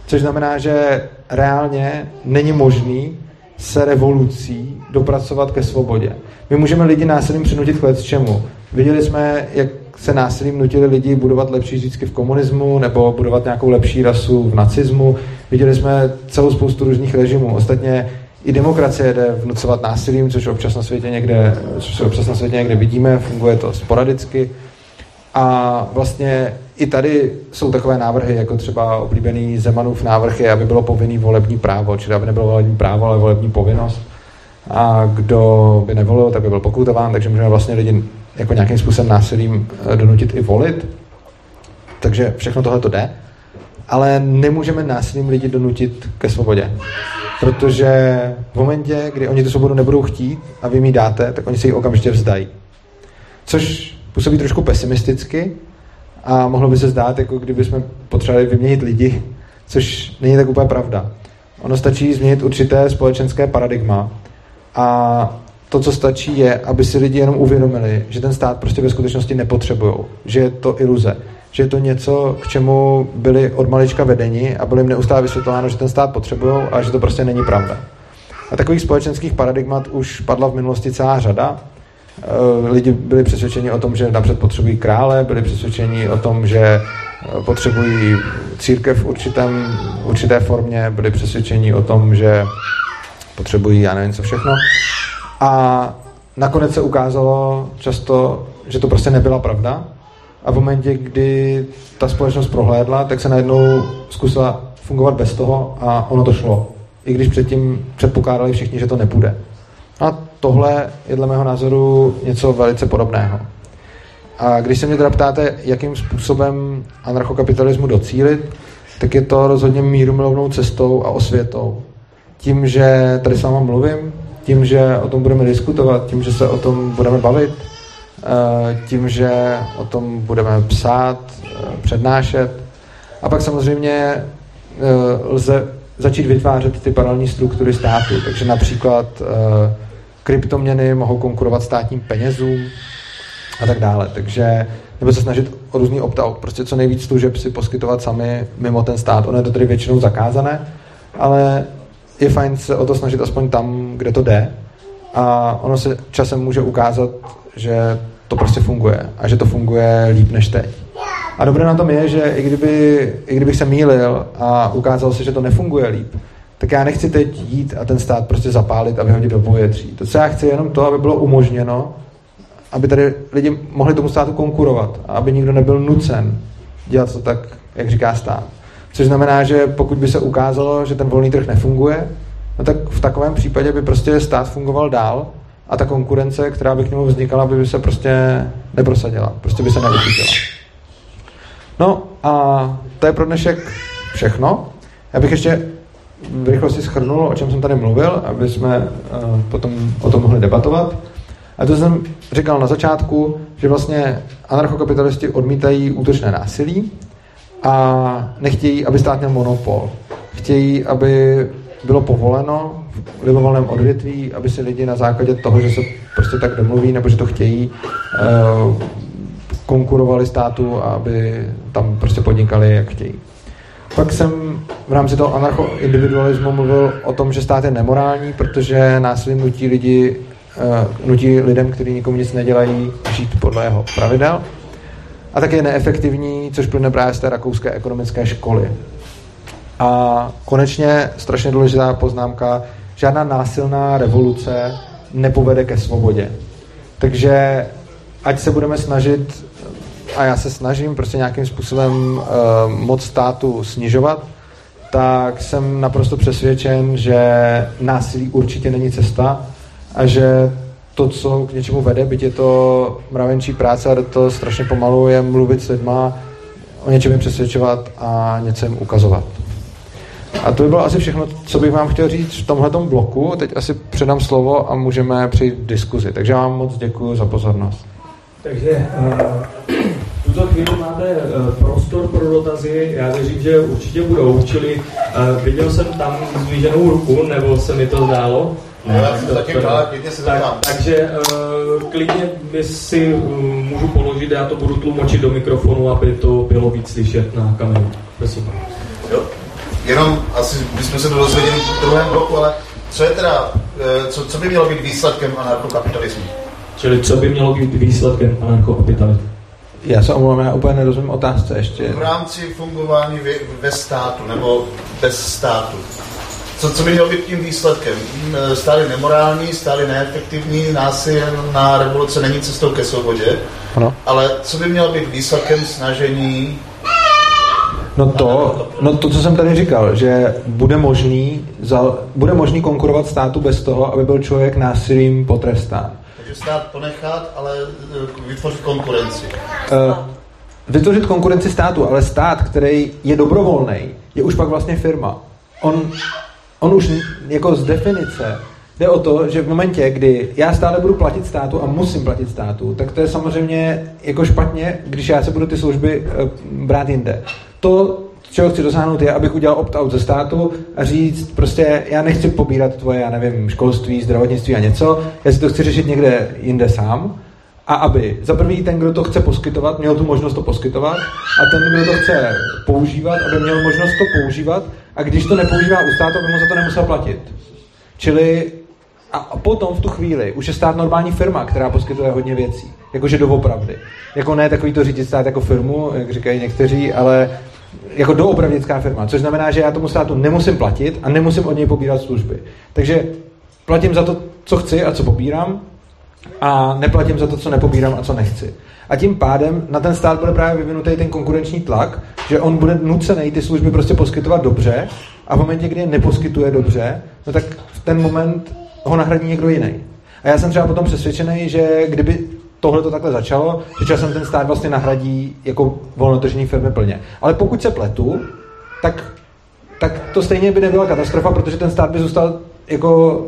Což znamená, že reálně není možný se revolucí dopracovat ke svobodě. My můžeme lidi násilím přinutit k čemu. Viděli jsme, jak se násilím nutili lidi budovat lepší zítřky v komunismu nebo budovat nějakou lepší rasu v nacismu. Viděli jsme celou spoustu různých režimů. Ostatně i demokracie jde vnucovat násilím, což občas na světě někde, což občas na světě někde vidíme, funguje to sporadicky. A vlastně i tady jsou takové návrhy, jako třeba oblíbený Zemanův návrh je, aby bylo povinný volební právo, čili aby nebylo volební právo, ale volební povinnost. A kdo by nevolil, tak by byl pokutován, takže můžeme vlastně lidi jako nějakým způsobem násilím eh, donutit i volit. Takže všechno tohle to jde. Ale nemůžeme násilím lidi donutit ke svobodě. Protože v momentě, kdy oni tu svobodu nebudou chtít a vy mi dáte, tak oni se ji okamžitě vzdají. Což působí trošku pesimisticky a mohlo by se zdát, jako kdyby jsme potřebovali vyměnit lidi, což není tak úplně pravda. Ono stačí změnit určité společenské paradigma a to, co stačí, je, aby si lidi jenom uvědomili, že ten stát prostě ve skutečnosti nepotřebují, že je to iluze, že je to něco, k čemu byli od malička vedeni a bylo jim neustále vysvětlováno, že ten stát potřebují a že to prostě není pravda. A takových společenských paradigmat už padla v minulosti celá řada. Eh, lidi byli přesvědčeni o tom, že napřed potřebují krále, byli přesvědčeni o tom, že eh, potřebují církev v určitém, určité formě, byli přesvědčeni o tom, že potřebují, já nevím co všechno. A nakonec se ukázalo často, že to prostě nebyla pravda. A v momentě, kdy ta společnost prohlédla, tak se najednou zkusila fungovat bez toho a ono to šlo. i když předtím předpokládali všichni, že to nebude. A tohle je dle mého názoru něco velice podobného. A když se mě teda ptáte, jakým způsobem anarchokapitalismu docílit, tak je to rozhodně míru milovnou cestou a osvětou. Tím, že tady s váma mluvím, tím, že o tom budeme diskutovat, tím, že se o tom budeme bavit, tím, že o tom budeme psát, eh, přednášet. A pak samozřejmě eh, lze začít vytvářet ty paralelní struktury státu. Takže například kryptoměny mohou konkurovat státním penězům a tak dále. Takže nebo se snažit o různý opt-out, prostě co nejvíc služeb si poskytovat sami mimo ten stát. Ono je to tedy většinou zakázané, ale je fajn se o to snažit aspoň tam, kde to jde a ono se časem může ukázat, že to prostě funguje a že to funguje líp než teď. A dobré na tom je, že i, kdyby, i kdybych se mýlil a ukázalo se, že to nefunguje líp, tak já nechci teď jít a ten stát prostě zapálit a vyhodit do povětří. To, co já chci, je jenom to, aby bylo umožněno, aby tady lidi mohli tomu státu konkurovat a aby nikdo nebyl nucen dělat to tak, jak říká stát. Což znamená, že pokud by se ukázalo, že ten volný trh nefunguje, no tak v takovém případě by prostě stát fungoval dál a ta konkurence, která by k němu vznikala, by se prostě neprosadila. Prostě by se nevychytila. No a to je pro dnešek všechno. Já bych ještě v rychlosti schrnul, o čem jsem tady mluvil, aby jsme uh, potom o tom mohli debatovat. A to jsem říkal na začátku, že vlastně anarchokapitalisti odmítají útočné násilí a nechtějí, aby stát měl monopol. Chtějí, aby bylo povoleno v libovolném odvětví, aby si lidi na základě toho, že se prostě tak domluví, nebo že to chtějí, eh, konkurovali státu a aby tam prostě podnikali, jak chtějí. Pak jsem v rámci toho anarcho-individualismu mluvil o tom, že stát je nemorální, protože násilím nutí lidi Eh, nutí lidem, kteří nikomu nic nedělají, žít podle jeho pravidel. A také je neefektivní, což plyne právě z té rakouské ekonomické školy. A konečně strašně důležitá poznámka, žádná násilná revoluce nepovede ke svobodě. Takže ať se budeme snažit, a já se snažím prostě nějakým způsobem uh, moc státu snižovat, tak jsem naprosto přesvědčen, že násilí určitě není cesta a že to, co k něčemu vede, byť je to mravenčí práce a to strašně pomalu je mluvit s lidma, o něčem jim přesvědčovat a něco jim ukazovat. A to by bylo asi všechno, co bych vám chtěl říct v tomhle bloku. Teď asi předám slovo a můžeme přejít k diskuzi. Takže vám moc děkuji za pozornost. Takže uh, v tuto chvíli máte uh, prostor pro dotazy. Já věřím, že určitě budou. Čili uh, viděl jsem tam zvíženou ruku, nebo se mi to zdálo? Ne, já jsem zatím rád, klidně se tak, Takže uh, klidně by si uh, můžu položit, já to budu tlumočit do mikrofonu, aby to bylo víc slyšet na kameru. Prosím. Jo. Jenom asi bychom se to dozvěděli v druhém bloku, ale co je teda, uh, co, co by mělo být výsledkem anarchokapitalismu? Čili co by mělo být výsledkem anarchokapitalismu? Já se omlouvám, já úplně nerozumím otázce ještě. V rámci fungování ve, ve státu nebo bez státu. Co, co by mělo být tím výsledkem? E, stále nemorální, stále neefektivní, násilná revoluce není cestou ke svobodě, ano. ale co by mělo být výsledkem snažení No to, no to, co jsem tady říkal, že bude možný, za, bude možný konkurovat státu bez toho, aby byl člověk násilím potrestán. Takže stát ponechat, ale e, vytvořit konkurenci. Uh, vytvořit konkurenci státu, ale stát, který je dobrovolný, je už pak vlastně firma. On on už jako z definice jde o to, že v momentě, kdy já stále budu platit státu a musím platit státu, tak to je samozřejmě jako špatně, když já se budu ty služby uh, brát jinde. To, čeho chci dosáhnout, je, abych udělal opt-out ze státu a říct, prostě já nechci pobírat tvoje, já nevím, školství, zdravotnictví a něco, já si to chci řešit někde jinde sám a aby za prvý ten, kdo to chce poskytovat, měl tu možnost to poskytovat a ten, kdo to chce používat, aby měl možnost to používat a když to nepoužívá u státu, aby mu za to nemusel platit. Čili a potom v tu chvíli už je stát normální firma, která poskytuje hodně věcí. Jakože doopravdy. Jako ne takový to řídit stát jako firmu, jak říkají někteří, ale jako doopravdická firma. Což znamená, že já tomu státu nemusím platit a nemusím od něj pobírat služby. Takže platím za to, co chci a co pobírám a neplatím za to, co nepobírám a co nechci. A tím pádem na ten stát bude právě vyvinutý ten konkurenční tlak, že on bude nucený ty služby prostě poskytovat dobře a v momentě, kdy je neposkytuje dobře, no tak v ten moment ho nahradí někdo jiný. A já jsem třeba potom přesvědčený, že kdyby tohle to takhle začalo, že časem ten stát vlastně nahradí jako volnotržní firmy plně. Ale pokud se pletu, tak, tak to stejně by nebyla katastrofa, protože ten stát by zůstal jako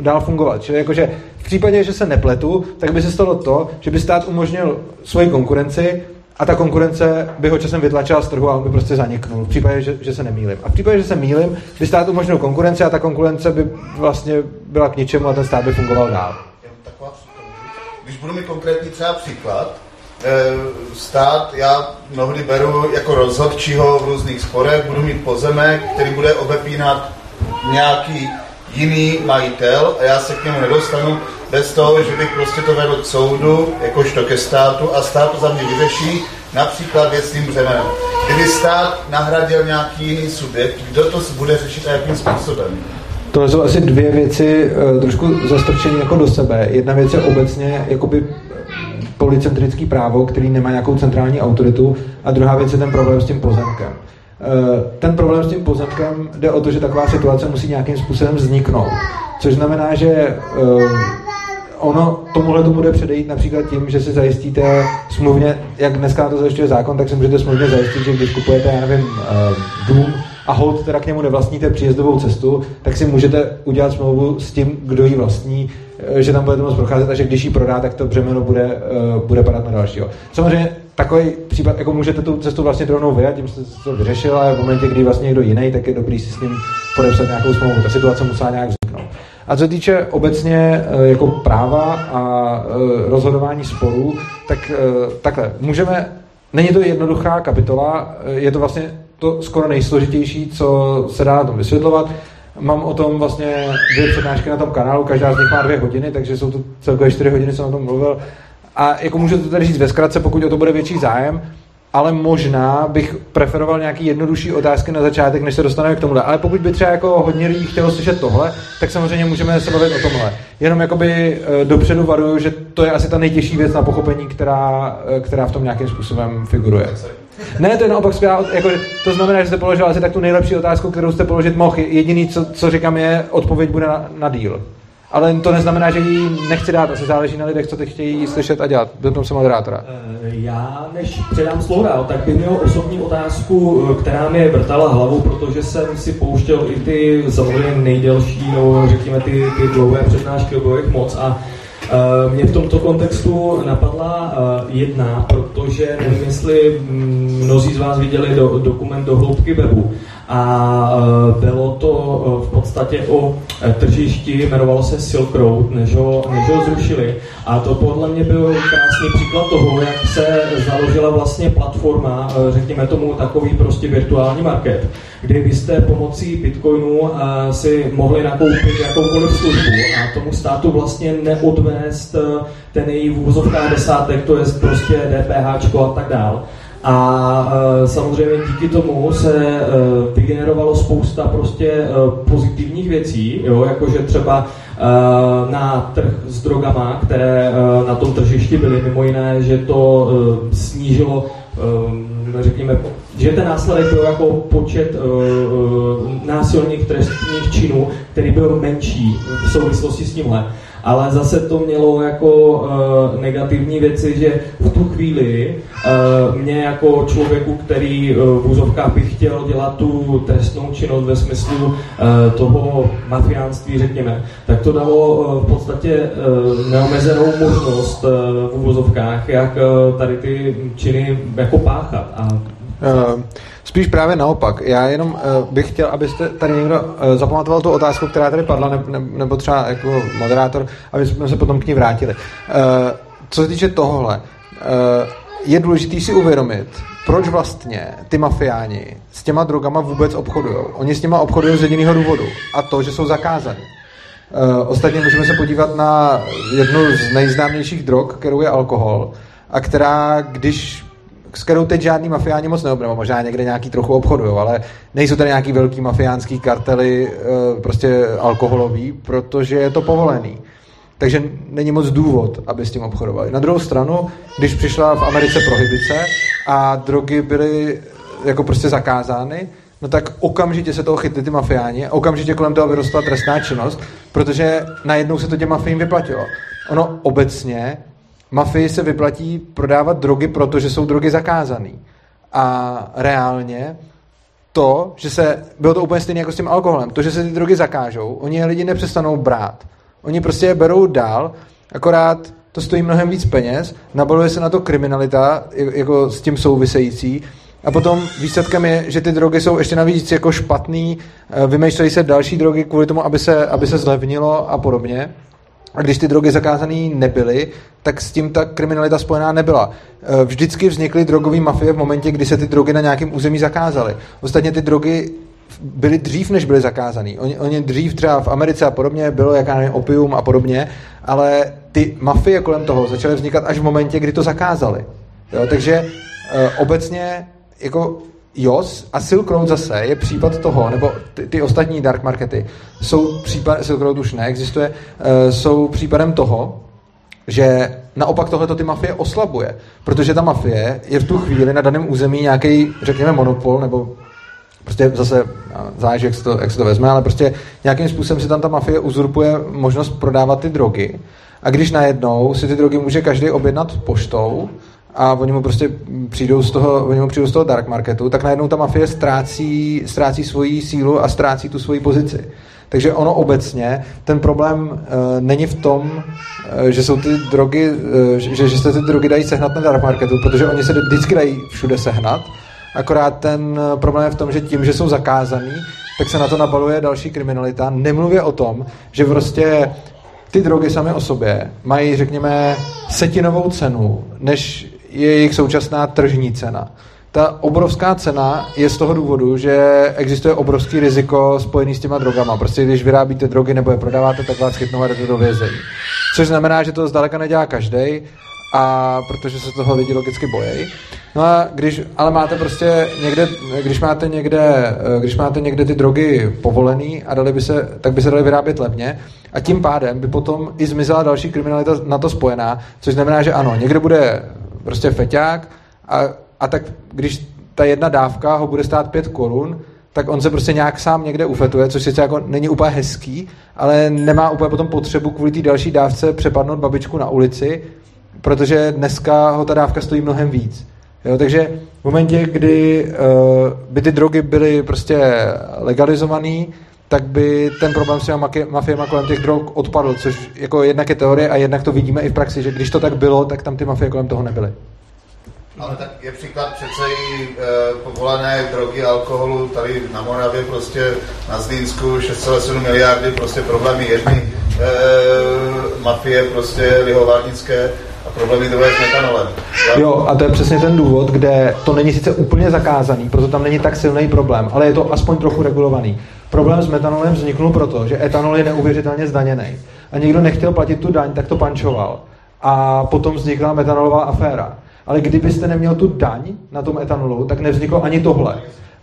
dál fungovat. Čili jakože v případě, že se nepletu, tak by se stalo to, že by stát umožnil svoji konkurenci a ta konkurence by ho časem vytlačila z trhu a on by prostě zaniknul. V případě, že, že se nemýlim. A v případě, že se mýlim, by stát umožnil konkurenci a ta konkurence by vlastně byla k ničemu a ten stát by fungoval dál. Když budu mít konkrétní třeba příklad, eh, stát já mnohdy beru jako rozhodčího v různých sporech, budu mít pozemek, který bude obepínat nějaký jiný majitel a já se k němu nedostanu bez toho, že bych prostě to vedl k soudu, jakožto ke státu a stát to za mě vyřeší, například věcným břemenem. Kdyby stát nahradil nějaký jiný subjekt, kdo to bude řešit a jakým způsobem? To jsou asi dvě věci uh, trošku zastrčené jako do sebe. Jedna věc je obecně jakoby policentrický právo, který nemá nějakou centrální autoritu a druhá věc je ten problém s tím pozemkem. Uh, ten problém s tím pozemkem jde o to, že taková situace musí nějakým způsobem vzniknout. Což znamená, že uh, ono tomuhle to bude předejít například tím, že si zajistíte smluvně, jak dneska to zajišťuje zákon, tak si můžete smluvně zajistit, že když kupujete, já nevím, dům a hold teda k němu nevlastníte příjezdovou cestu, tak si můžete udělat smlouvu s tím, kdo ji vlastní, eh, že tam budete moct procházet a že když ji prodá, tak to břemeno bude, eh, bude padat na dalšího. Samozřejmě takový případ, jako můžete tu cestu vlastně rovnou vyjat, tím jste to vyřešil, ale v momentě, kdy vlastně někdo jiný, tak je dobrý si s ním podepsat nějakou smlouvu. Ta situace musela nějak vzniknout. A co týče obecně eh, jako práva a rozhodování sporů, tak takhle, můžeme, není to jednoduchá kapitola, je to vlastně to skoro nejsložitější, co se dá na tom vysvětlovat. Mám o tom vlastně dvě přednášky na tom kanálu, každá z nich má dvě hodiny, takže jsou to celkově čtyři hodiny, jsem o tom mluvil. A jako můžu to tady říct ve zkratce, pokud o to bude větší zájem, ale možná bych preferoval nějaký jednodušší otázky na začátek, než se dostaneme k tomuhle. Ale pokud by třeba jako hodně lidí chtělo slyšet tohle, tak samozřejmě můžeme se bavit o tomhle. Jenom jakoby eh, dopředu varuju, že to je asi ta nejtěžší věc na pochopení, která, eh, která v tom nějakým způsobem figuruje. Ne, to je naopak skvělá, jako, to znamená, že jste položil asi tak tu nejlepší otázku, kterou jste položit mohl. Jediný, co, co říkám, je, odpověď bude na, na díl. Ale to neznamená, že ji nechci dát, asi záleží na lidech, co teď chtějí slyšet a dělat. Byl tom se moderátora. Eh, já, než předám slovo dál, tak bych měl osobní otázku, eh, která mi vrtala hlavu, protože jsem si pouštěl i ty samozřejmě nejdelší, no, řekněme ty, ty dlouhé přednášky, jich moc a Eh, mě v tomto kontextu napadla jedna, protože nevím, jestli mm, mnozí z vás viděli do, dokument do hloubky webu a eh, bylo to v podstatě o tržišti, jmenovalo se Silk Road, než ho, než ho zrušili. A to podle mě byl krásný příklad toho, jak se založila vlastně platforma, řekněme tomu takový prostě virtuální market, kdy vy jste pomocí bitcoinu si mohli nakoupit jakoukoliv službu a tomu státu vlastně neodvést ten její v desátek, to je prostě DPH a tak dál. A e, samozřejmě díky tomu se e, vygenerovalo spousta prostě e, pozitivních věcí, jo, jakože třeba na trh s drogama, které na tom tržišti byly, mimo jiné, že to snížilo řekněme, že ten následek byl jako počet násilných trestních činů, který byl menší v souvislosti s tímhle ale zase to mělo jako uh, negativní věci, že v tu chvíli uh, mě jako člověku, který uh, v úzovkách by chtěl dělat tu trestnou činnost ve smyslu uh, toho mafiánství, řekněme, tak to dalo uh, v podstatě uh, neomezenou možnost uh, v úzovkách, jak uh, tady ty činy jako páchat. A Uh, spíš právě naopak. Já jenom uh, bych chtěl, abyste tady někdo uh, zapamatoval tu otázku, která tady padla, ne, ne, nebo třeba jako moderátor, aby jsme se potom k ní vrátili. Uh, co se týče tohohle, uh, je důležité si uvědomit, proč vlastně ty mafiáni s těma drogama vůbec obchodují. Oni s těma obchodují z jediného důvodu, a to, že jsou zakázané. Uh, ostatně můžeme se podívat na jednu z nejznámějších drog, kterou je alkohol, a která, když s kterou teď žádný mafiáni moc neobnou, možná někde nějaký trochu obchodují, ale nejsou tady nějaký velký mafiánský kartely, eh, prostě alkoholový, protože je to povolený. Takže není moc důvod, aby s tím obchodovali. Na druhou stranu, když přišla v Americe prohibice a drogy byly jako prostě zakázány, no tak okamžitě se toho chytli ty mafiáni, okamžitě kolem toho vyrostla trestná činnost, protože najednou se to těm mafiím vyplatilo. Ono obecně, mafii se vyplatí prodávat drogy, protože jsou drogy zakázané. A reálně to, že se, bylo to úplně stejné jako s tím alkoholem, to, že se ty drogy zakážou, oni je lidi nepřestanou brát. Oni prostě je berou dál, akorát to stojí mnohem víc peněz, nabaluje se na to kriminalita, jako s tím související, a potom výsledkem je, že ty drogy jsou ještě navíc jako špatný, eh, vymýšlejí se další drogy kvůli tomu, aby se, aby se zlevnilo a podobně. A když ty drogy zakázané nebyly, tak s tím ta kriminalita spojená nebyla. Eh, vždycky vznikly drogové mafie v momentě, kdy se ty drogy na nějakém území zakázaly. Ostatně ty drogy byly dřív, než byly zakázaný. Oni, oni dřív třeba v Americe a podobně bylo, jaká nevím, opium a podobně, ale ty mafie kolem toho začaly vznikat až v momentě, kdy to zakázali. Jo, takže e, obecně jako JOS a Silk Road zase je případ toho, nebo ty, ty ostatní dark markety jsou případ, Silk Road už neexistuje, uh, jsou případem toho, že naopak tohleto ty mafie oslabuje, protože ta mafie je v tu chvíli na daném území nějaký, řekněme, monopol, nebo prostě zase záleží, jak to, jak se to vezme, ale prostě nějakým způsobem si tam ta mafie uzurpuje možnost prodávat ty drogy. A když najednou si ty drogy může každý objednat poštou, a oni mu prostě přijdou z toho, oni mu přijdou z toho dark marketu, tak najednou ta mafie ztrácí, ztrácí svoji sílu a ztrácí tu svoji pozici. Takže ono obecně, ten problém uh, není v tom, uh, že jsou ty drogy, uh, že, že se ty drogy dají sehnat na dark marketu, protože oni se vždycky dají všude sehnat, akorát ten problém je v tom, že tím, že jsou zakázaný, tak se na to nabaluje další kriminalita. Nemluvě o tom, že prostě ty drogy samy o sobě mají, řekněme, setinovou cenu, než je jejich současná tržní cena. Ta obrovská cena je z toho důvodu, že existuje obrovský riziko spojený s těma drogama. Prostě když vyrábíte drogy nebo je prodáváte, tak vás chytnou a jdete do vězení. Což znamená, že to zdaleka nedělá každý, a protože se toho lidi logicky bojí. No a když ale máte prostě někde, když máte někde, když máte někde ty drogy povolený a dali by se, tak by se dali vyrábět levně a tím pádem by potom i zmizela další kriminalita na to spojená, což znamená, že ano, někde bude prostě feťák a, a tak když ta jedna dávka ho bude stát pět korun, tak on se prostě nějak sám někde ufetuje, což sice jako není úplně hezký, ale nemá úplně potom potřebu kvůli té další dávce přepadnout babičku na ulici, protože dneska ho ta dávka stojí mnohem víc. Jo, takže v momentě, kdy uh, by ty drogy byly prostě legalizované, tak by ten problém s těma mafiema kolem těch drog odpadl, což jako jednak je teorie a jednak to vidíme i v praxi, že když to tak bylo, tak tam ty mafie kolem toho nebyly. Ale tak je příklad přece i e, povolené drogy, alkoholu tady na Moravě, prostě na Zlínsku 6,7 miliardy, prostě problémy jedny e, mafie, prostě lihovárnické a problémy druhé s metanolem. Jo, a to je přesně ten důvod, kde to není sice úplně zakázaný, proto tam není tak silný problém, ale je to aspoň trochu regulovaný. Problém s metanolem vzniknul proto, že etanol je neuvěřitelně zdaněný. A někdo nechtěl platit tu daň, tak to pančoval. A potom vznikla metanolová aféra. Ale kdybyste neměl tu daň na tom etanolu, tak nevzniklo ani tohle.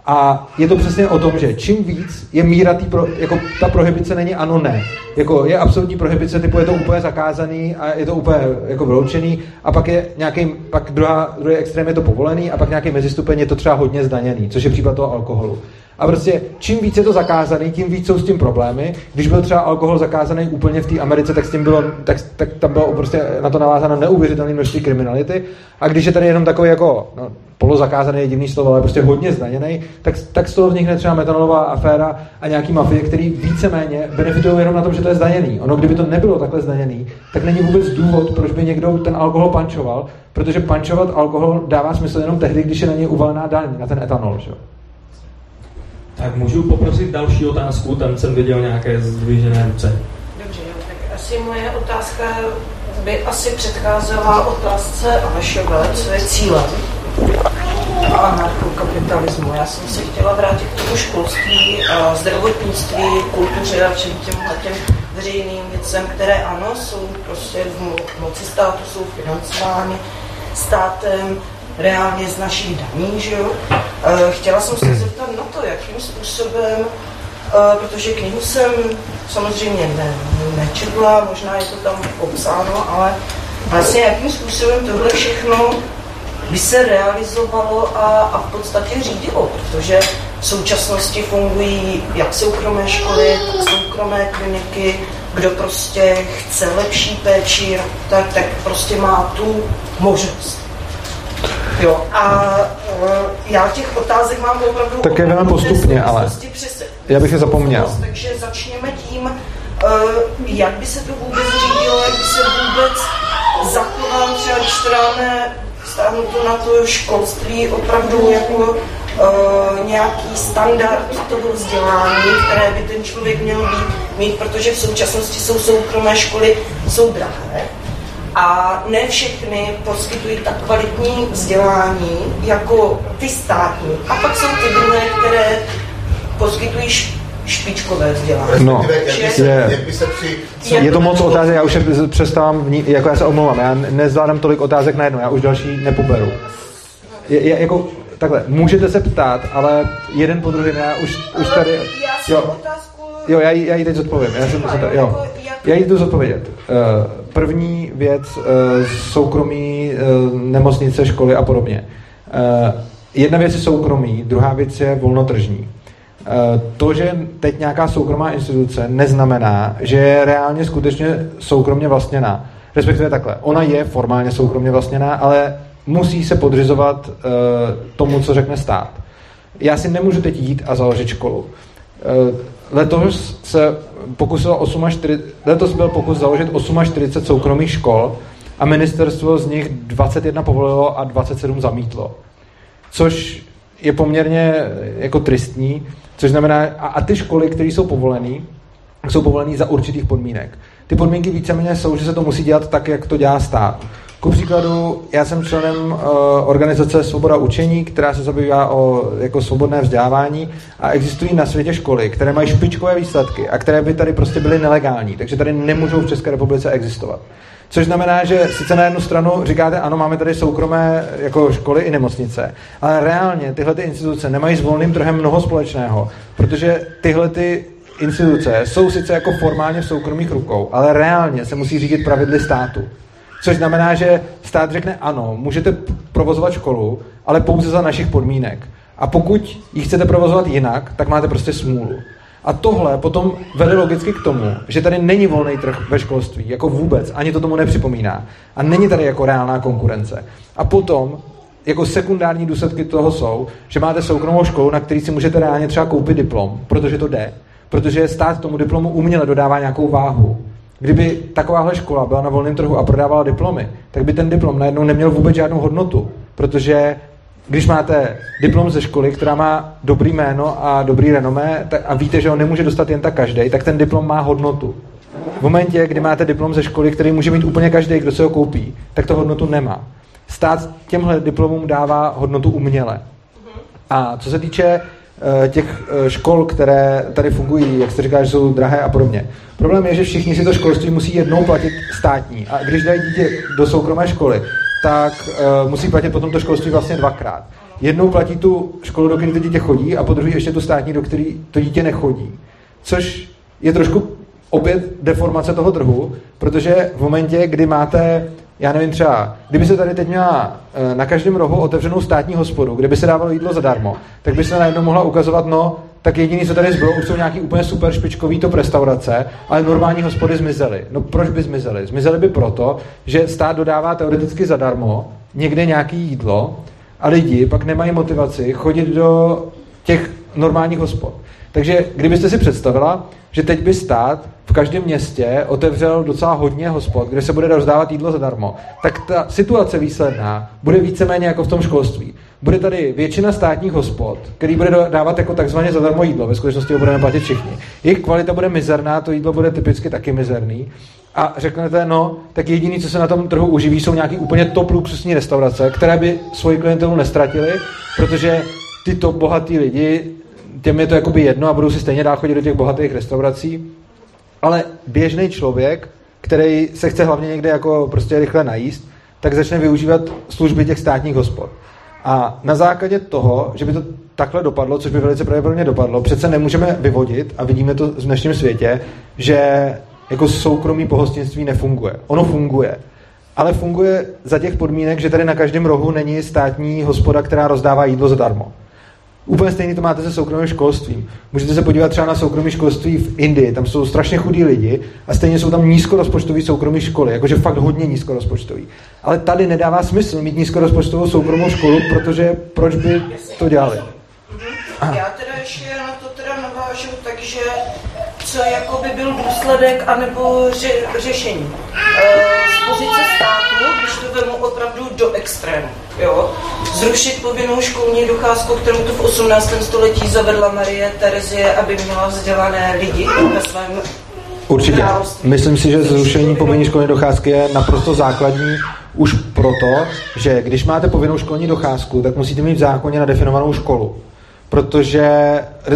A je to přesně o tom, že čím víc je míra tý pro, jako ta prohibice není ano, ne. Jako je absolutní prohibice, typu je to úplně zakázaný a je to úplně jako vyloučený a pak je nějaký, pak druhá, druhý extrém je to povolený a pak nějaký mezistupeň je to třeba hodně zdaněný, což je případ toho alkoholu. A prostě čím víc je to zakázaný, tím víc jsou s tím problémy. Když byl třeba alkohol zakázaný úplně v té Americe, tak s tím bylo, tak, tak tam bylo prostě na to navázáno neuvěřitelné množství kriminality. A když je tady jenom takový jako no, polozakázaný je divný slovo, ale prostě hodně zdaněný, tak, tak z toho vznikne třeba metanolová aféra a nějaký mafie, který víceméně benefitují jenom na tom, že to je zdaněný. Ono, kdyby to nebylo takhle zdaněný, tak není vůbec důvod, proč by někdo ten alkohol pančoval, protože pančovat alkohol dává smysl jenom tehdy, když je na něj uvalená daň, na ten etanol. Že? Tak můžu poprosit další otázku, tam jsem viděl nějaké zdvižené ruce. Dobře, jo, tak asi moje otázka by asi předcházela otázce Alešové, co je cílem anarchokapitalismu. Já jsem se chtěla vrátit k tomu školství, zdravotnictví, kultuře a všem těm, těm veřejným věcem, které ano, jsou prostě v moci státu, jsou financovány státem, reálně z našich daní, že jo. Eh, chtěla jsem se zeptat na to, jakým způsobem protože knihu jsem samozřejmě ne, nečetla, možná je to tam popsáno, ale vlastně jakým způsobem tohle všechno by se realizovalo a, a v podstatě řídilo, protože v současnosti fungují jak soukromé školy, tak soukromé kliniky, kdo prostě chce lepší péči, tak, tak prostě má tu možnost. Jo, a uh, já těch otázek mám opravdu... Tak je nám postupně, ale já bych je zapomněl. Takže začněme tím, uh, jak by se to vůbec řídilo, jak by se vůbec zachoval třeba, když stáhnu to na to školství opravdu jako uh, nějaký standard toho vzdělání, které by ten člověk měl být, mít, protože v současnosti jsou soukromé školy, jsou drahé. A ne všechny poskytují tak kvalitní vzdělání jako ty státní. A pak jsou ty druhé, které poskytují špičkové vzdělání. No, je, je to moc otázek, já už přestávám, vní, jako já se omlouvám, já nezvládám tolik otázek najednou, já už další nepoberu. Je, je, jako, takhle, můžete se ptát, ale jeden po druhém, já už, už tady... Jo, jo já, já ji teď zodpovím. Já, jsem, jo. Jako já ji jdu zodpovědět. Eh, první věc, eh, soukromí, eh, nemocnice, školy a podobně. Jedna věc je soukromí, druhá věc je volnotržní. To, že teď nějaká soukromá instituce, neznamená, že je reálně skutečně soukromně vlastněná. Respektive takhle, ona je formálně soukromně vlastněná, ale musí se podřizovat tomu, co řekne stát. Já si nemůžu teď jít a založit školu. Letos se pokusilo 48, letos byl pokus založit 48 soukromých škol a ministerstvo z nich 21 povolilo a 27 zamítlo. Což je poměrně jako tristní, Což znamená, a, a ty školy, které jsou povolené, jsou povolené za určitých podmínek. Ty podmínky víceméně jsou, že se to musí dělat tak, jak to dělá stát. Ku příkladu, já jsem členem uh, organizace Svoboda učení, která se zabývá o jako svobodné vzdělávání a existují na světě školy, které mají špičkové výsledky a které by tady prostě byly nelegální, takže tady nemůžou v České republice existovat. Což znamená, že sice na jednu stranu říkáte, ano, máme tady soukromé jako školy i nemocnice, ale reálně tyhle ty instituce nemají s volným trhem mnoho společného, protože tyhle ty instituce jsou sice jako formálně v soukromých rukou, ale reálně se musí řídit pravidly státu. Což znamená, že stát řekne ano, můžete provozovat školu, ale pouze za našich podmínek. A pokud ji chcete provozovat jinak, tak máte prostě smůlu. A tohle potom vede logicky k tomu, že tady není volný trh ve školství, jako vůbec, ani to tomu nepřipomíná. A není tady jako reálná konkurence. A potom jako sekundární důsledky toho jsou, že máte soukromou školu, na který si můžete reálně třeba koupit diplom, protože to jde, protože stát tomu diplomu uměle dodává nějakou váhu. Kdyby takováhle škola byla na volném trhu a prodávala diplomy, tak by ten diplom najednou neměl vůbec žádnou hodnotu, protože když máte diplom ze školy, která má dobrý jméno a dobrý renomé a víte, že ho nemůže dostat jen tak každý, tak ten diplom má hodnotu. V momentě, kdy máte diplom ze školy, který může mít úplně každý, kdo se ho koupí, tak to hodnotu nemá. Stát těmhle diplomům dává hodnotu uměle. A co se týče těch eh, škol, které tady fungují, jak jste říká, že jsou drahé a podobně. Problém je, že všichni si to školství musí jednou platit státní. A když dají dítě do soukromé školy, tak uh, musí platit potom to školství vlastně dvakrát. Jednou platí tu školu, do které to dítě chodí, a po druhé ještě tu státní, do které to dítě nechodí. Což je trošku opět deformace toho trhu, protože v momentě, kdy máte, já nevím třeba, kdyby se tady teď měla eh, na každém rohu otevřenou státní hospodu, kde by se dávalo jídlo zadarmo, tak by se najednou mohla ukazovat, no, tak jediný, co tady zbylo, už jsou nějaký úplně super špičkový top restaurace, ale normální hospody zmizely. No proč by zmizely? Zmizely by proto, že stát dodává teoreticky zadarmo někde nějaký jídlo a lidi pak nemají motivaci chodit do těch normálních hospod. Takže kdybyste si představila, že teď by stát v každém městě otevřel docela hodně hospod, kde se bude rozdávat jídlo zadarmo, tak ta situace výsledná bude víceméně jako v tom školství. Bude tady většina státních hospod, který bude dávat jako takzvaně zadarmo jídlo, ve skutečnosti ho budeme platit všichni. Jejich kvalita bude mizerná, to jídlo bude typicky taky mizerný. A řeknete, no, tak jediný, co se na tom trhu uživí, jsou nějaký úplně top luxusní restaurace, které by svoji klientelu nestratily, protože tyto bohatý lidi těm je to jakoby jedno a budou si stejně dál chodit do těch bohatých restaurací. Ale běžný člověk, který se chce hlavně někde jako prostě rychle najíst, tak začne využívat služby těch státních hospod. A na základě toho, že by to takhle dopadlo, což by velice pravděpodobně dopadlo, přece nemůžeme vyvodit, a vidíme to v dnešním světě, že jako soukromí pohostinství nefunguje. Ono funguje. Ale funguje za těch podmínek, že tady na každém rohu není státní hospoda, která rozdává jídlo zadarmo. Úplně stejný to máte se soukromým školstvím. Můžete se podívat třeba na soukromé školství v Indii, tam jsou strašně chudí lidi a stejně jsou tam nízkorozpočtové soukromé školy, jakože fakt hodně nízkorozpočtový. Ale tady nedává smysl mít nízkorozpočtovou soukromou školu, protože proč by to dělali? Já teda ještě na to teda navážu, takže co jako by byl důsledek anebo ře, řešení. Z pozice státu, když to vemu opravdu do extrému, jo, zrušit povinnou školní docházku, kterou tu v 18. století zavedla Marie Terezie, aby měla vzdělané lidi ve svém Určitě. království. Myslím si, že zrušení povinné školní docházky je naprosto základní už proto, že když máte povinnou školní docházku, tak musíte mít v zákoně nadefinovanou školu. Protože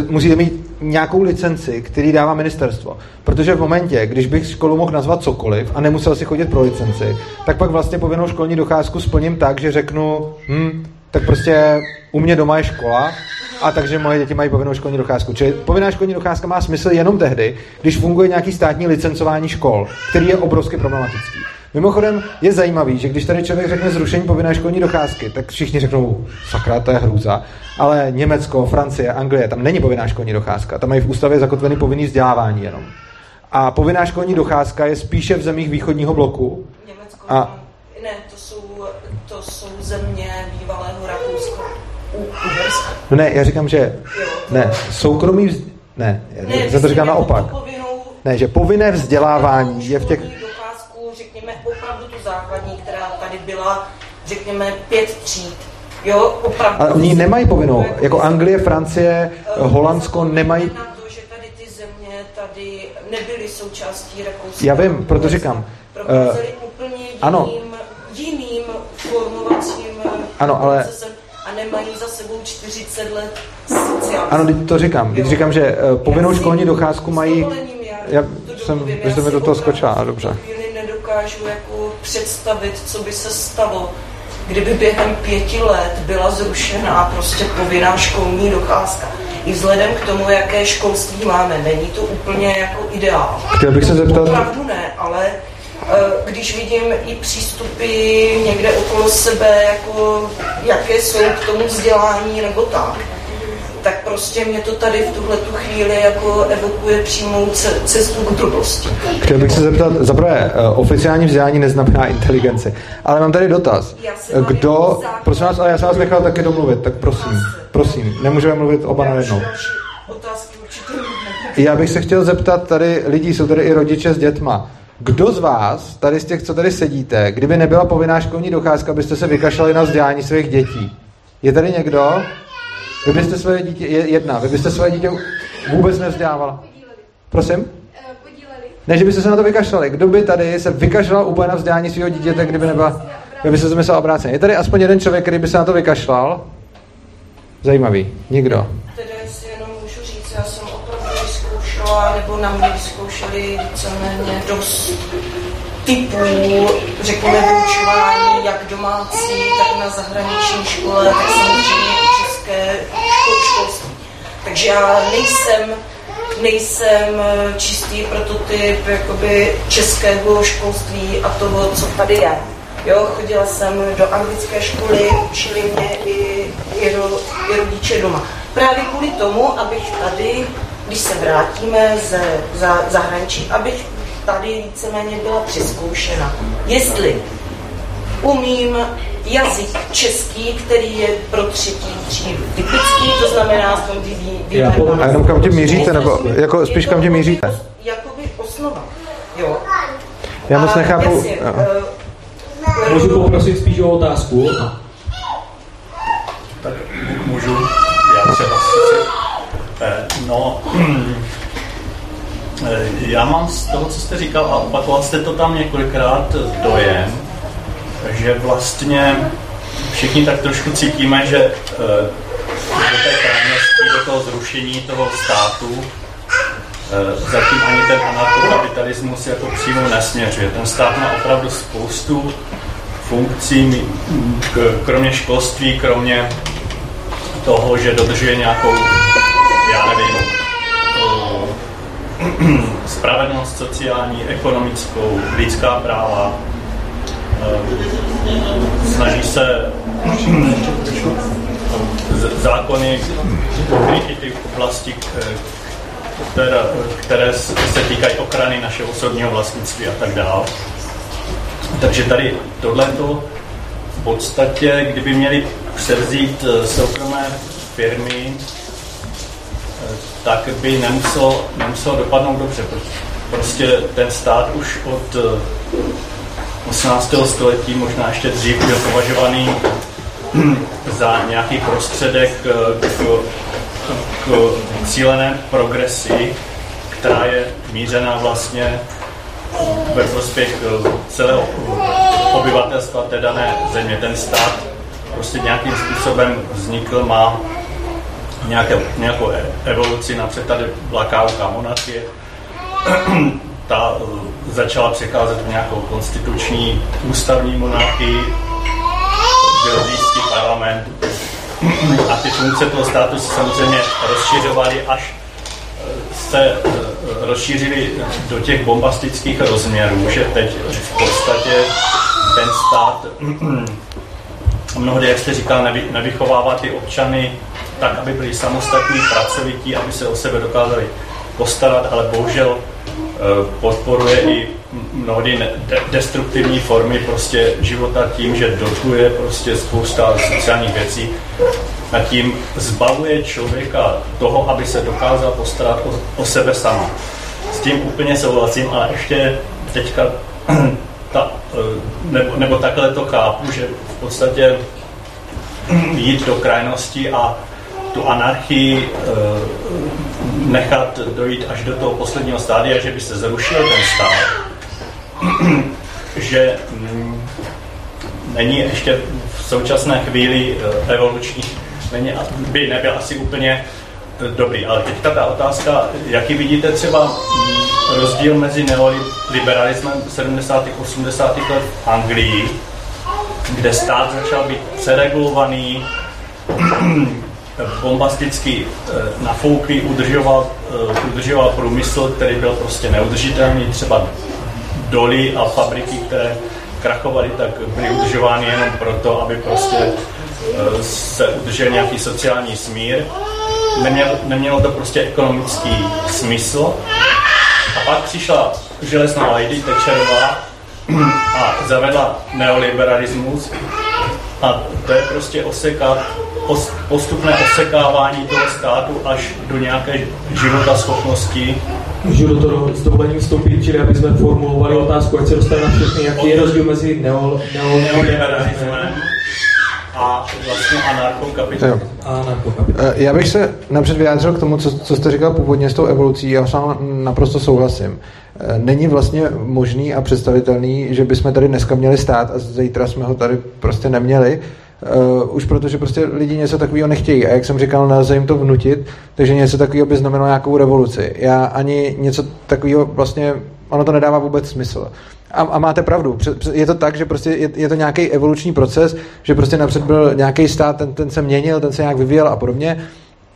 musíte mít nějakou licenci, který dává ministerstvo. Protože v momentě, když bych školu mohl nazvat cokoliv a nemusel si chodit pro licenci, tak pak vlastně povinnou školní docházku splním tak, že řeknu, hm, tak prostě u mě doma je škola a takže moje děti mají povinnou školní docházku. Čili povinná školní docházka má smysl jenom tehdy, když funguje nějaký státní licencování škol, který je obrovsky problematický. Mimochodem je zajímavý, že když tady člověk řekne zrušení povinné školní docházky, tak všichni řeknou, sakra, to je hrůza. Ale Německo, Francie, Anglie, tam není povinná školní docházka. Tam mají v ústavě zakotvený povinný vzdělávání jenom. A povinná školní docházka je spíše v zemích východního bloku. Německo, A- ne, to jsou, to jsou země bývalého Rakouska. No ne, já říkám, že Jo. ne, soukromý vz... ne, Ne, já to říkám naopak. Povinnou, Ne, že povinné vzdělávání je v těch... školní docházku, řekněme, opravdu tu základní, která tady byla, řekněme, pět tříd. Jo, opravdu. Ale oni nemají povinnou. Jako Anglie, Francie, Holandsko nemají... Na to, že tady ty země tady nebyly součástí Rakouska. Já vím, proto říkám, Procházely úplně jiným, ano. jiným formovacím Ano, ale- a nemají za sebou 40 let sociální. Ano, teď to říkám. Teď říkám, že eh, povinnou školní docházku mají... já Já to jsem, jste Já mi do toho skočila, dobře. nedokážu jako představit, co by se stalo, kdyby během pěti let byla zrušená prostě povinná školní docházka. I vzhledem k tomu, jaké školství máme, není to úplně jako ideál. Chtěl bych se zeptat, Opravdu ne, ale eh, když vidím i přístupy někde okolo sebe, jako jaké jsou k tomu vzdělání nebo tak, tak prostě mě to tady v tuhle tu chvíli jako evokuje přímou ce- cestu k blbosti. chtěl bych se zeptat, za prvé, eh, oficiální vzdělání neznamená inteligenci, ale mám tady dotaz. Kdo, prosím vás, ale já jsem vás nechal taky domluvit, tak prosím, prosím, nemůžeme mluvit oba určitě nebudu. Já bych se chtěl zeptat tady lidí, jsou tady i rodiče s dětma. Kdo z vás, tady z těch, co tady sedíte, kdyby nebyla povinná školní docházka, byste se vykašlali na vzdělání svých dětí? Je tady někdo? Vy byste své dítě, je- jedna, vy byste své dítě vůbec nevzdělávala. Prosím? Ne, že byste se na to vykašlali. Kdo by tady se vykašlal úplně na vzdělání svého dítěte, kdyby nebyla... Vy byste to myslel obráceně. Je tady aspoň jeden člověk, který by se na to vykašlal? Zajímavý. Nikdo. Jestli jenom můžu říct, já jsem opravdu vyzkoušela, nebo na mě vyzkoušeli víceméně dost typů, řekněme, vyučování, jak domácí, tak na zahraniční škole, tak samozřejmě i české škol, školství. Takže já nejsem, nejsem čistý prototyp jakoby českého školství a toho, co tady je. Jo, chodila jsem do anglické školy, učili mě i, i, ro, i rodiče doma. Právě kvůli tomu, abych tady, když se vrátíme ze za, zahraničí, abych tady víceméně byla přizkoušena. Jestli umím jazyk český, který je pro třetí třídu typický, to znamená aspoň ty vý, A jenom kam tím míříte, nebo jako spíš kam tím míříte? Jakoby osnova, jo. Já moc nechápu. Jasně, eh, Můžu poprosit spíš o otázku? Tak můžu, já třeba Eh, No, eh, já mám z toho, co jste říkal, a opakoval jste to tam několikrát, dojem, že vlastně všichni tak trošku cítíme, že eh, do té krajnosti, do toho zrušení toho státu eh, zatím ani ten anarchokapitalismus jako přímo nesměřuje. Ten stát má opravdu spoustu funkcí, kromě školství, kromě toho, že dodržuje nějakou, já nevím, spravedlnost sociální, ekonomickou, lidská práva, snaží se zákony i ty oblasti, které, které se týkají ochrany našeho osobního vlastnictví a tak dále. Takže tady tohle v podstatě, kdyby měli převzít eh, soukromé firmy, eh, tak by nemuselo, nemuselo dopadnout dobře. Prostě ten stát už od 18. Eh, století, možná ještě dřív, byl považovaný za nějaký prostředek k, k cílené progresi, která je mířená vlastně ve prospěch celého obyvatelstva té dané země. Ten stát prostě nějakým způsobem vznikl, má nějaké, nějakou e- evoluci, například tady káuka monarchie, ta eh, začala přecházet v nějakou konstituční ústavní monarchii, byl říšský parlament. A ty funkce toho státu se samozřejmě rozšiřovaly, až eh, se eh, rozšířili do těch bombastických rozměrů, že teď v podstatě ten stát mnohdy, jak jste říkal, nevy, nevychovává ty občany tak, aby byli samostatní, pracovití, aby se o sebe dokázali postarat, ale bohužel podporuje i mnohdy destruktivní formy prostě života tím, že dotuje prostě spousta sociálních věcí a tím zbavuje člověka toho, aby se dokázal postarat o, o sebe sama. S tím úplně souhlasím, ale ještě teďka ta, eh, nebo, nebo takhle to chápu, že v podstatě jít do krajnosti a tu anarchii eh, nechat dojít až do toho posledního stádia, že by se zrušil ten stát, že mm, není ještě v současné chvíli eh, evoluční, není, by nebyl asi úplně dobrý. Ale teďka ta otázka, jaký vidíte třeba mm, rozdíl mezi neoliberalismem 70. 80. let v Anglii, kde stát začal být přeregulovaný, bombasticky eh, nafouklý, udržoval, eh, udržoval průmysl, který byl prostě neudržitelný, třeba doly a fabriky, které krachovaly, tak byly udržovány jenom proto, aby prostě eh, se udržel nějaký sociální smír. Nemělo, nemělo to prostě ekonomický smysl. A pak přišla železná lady Thatcherová a zavedla neoliberalismus. A to je prostě osekat, postupné osekávání toho státu až do nějaké života schopnosti. Můžu do toho s dovolením vstoupit, čili aby jsme formulovali otázku, ať se dostane na všechny, jaký je rozdíl mezi neoliberalismem a vlastně anarchokapitalismus. Já bych se napřed vyjádřil k tomu, co, co jste říkal původně s tou evolucí, já s vámi naprosto souhlasím. Není vlastně možný a představitelný, že bychom tady dneska měli stát a zítra jsme ho tady prostě neměli, Uh, už protože prostě lidi něco takového nechtějí. A jak jsem říkal, nelze jim to vnutit, takže něco takového by znamenalo nějakou revoluci. Já ani něco takového vlastně, ono to nedává vůbec smysl. A, a máte pravdu. Je to tak, že prostě je, je to nějaký evoluční proces, že prostě napřed byl nějaký stát, ten, ten se měnil, ten se nějak vyvíjel a podobně.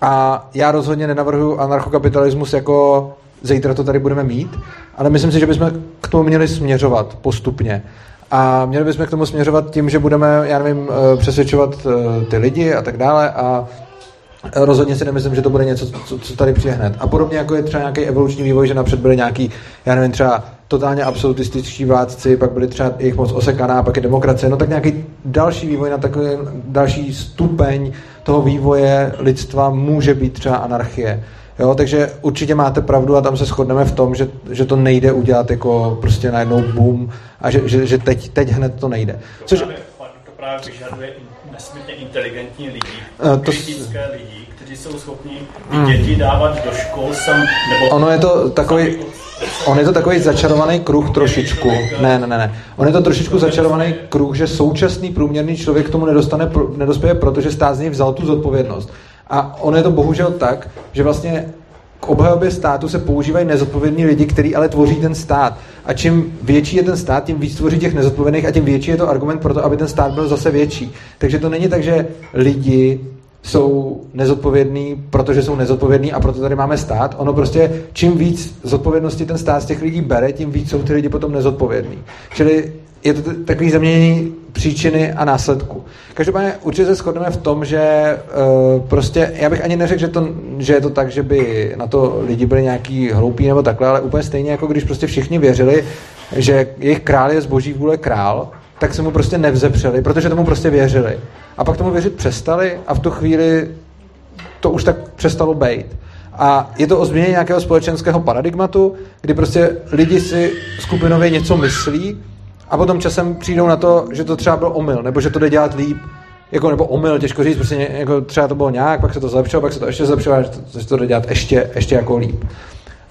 A já rozhodně nenavrhuji anarchokapitalismus jako zítra to tady budeme mít, ale myslím si, že bychom k tomu měli směřovat postupně. A měli bychom k tomu směřovat tím, že budeme, já nevím, eh, přesvědčovat eh, ty lidi a tak dále a Rozhodně si nemyslím, že to bude něco, co, co tady přijde hned. A podobně jako je třeba nějaký evoluční vývoj, že napřed byly nějaký, já nevím, třeba totálně absolutističtí vládci, pak byly třeba jejich moc osekaná, pak je demokracie, no tak nějaký další vývoj na takový další stupeň toho vývoje lidstva může být třeba anarchie. Jo, takže určitě máte pravdu a tam se shodneme v tom, že, že to nejde udělat jako prostě najednou boom a že, že, že teď, teď hned to nejde. Což, to právě vyžaduje nesmírně inteligentní lidi, uh, to kritické lidi, kteří jsou schopni hmm. děti dávat do škol sam, nebo ono je to takový, On je to takový začarovaný kruh trošičku. Ne, ne, ne, ne. On je to trošičku začarovaný kruh, že současný průměrný člověk k tomu nedostane, nedospěje, protože stát z něj vzal tu zodpovědnost. A ono je to bohužel tak, že vlastně k obhajobě státu se používají nezodpovědní lidi, kteří ale tvoří ten stát. A čím větší je ten stát, tím víc tvoří těch nezodpovědných a tím větší je to argument pro to, aby ten stát byl zase větší. Takže to není tak, že lidi jsou nezodpovědní, protože jsou nezodpovědní a proto tady máme stát. Ono prostě, čím víc zodpovědnosti ten stát z těch lidí bere, tím víc jsou ty lidi potom nezodpovědní. Čili je to takový zaměnění příčiny a následku. Každopádně určitě se shodneme v tom, že uh, prostě, já bych ani neřekl, že, to, že je to tak, že by na to lidi byli nějaký hloupí nebo takhle, ale úplně stejně jako když prostě všichni věřili, že jejich král je zboží vůle král, tak se mu prostě nevzepřeli, protože tomu prostě věřili. A pak tomu věřit přestali a v tu chvíli to už tak přestalo být. A je to o změně nějakého společenského paradigmatu, kdy prostě lidi si skupinově něco myslí a potom časem přijdou na to, že to třeba byl omyl, nebo že to jde dělat líp, jako, nebo omyl, těžko říct, prostě jako třeba to bylo nějak, pak se to zlepšilo, pak se to ještě zlepšilo, že to, že to jde dělat ještě, ještě jako líp.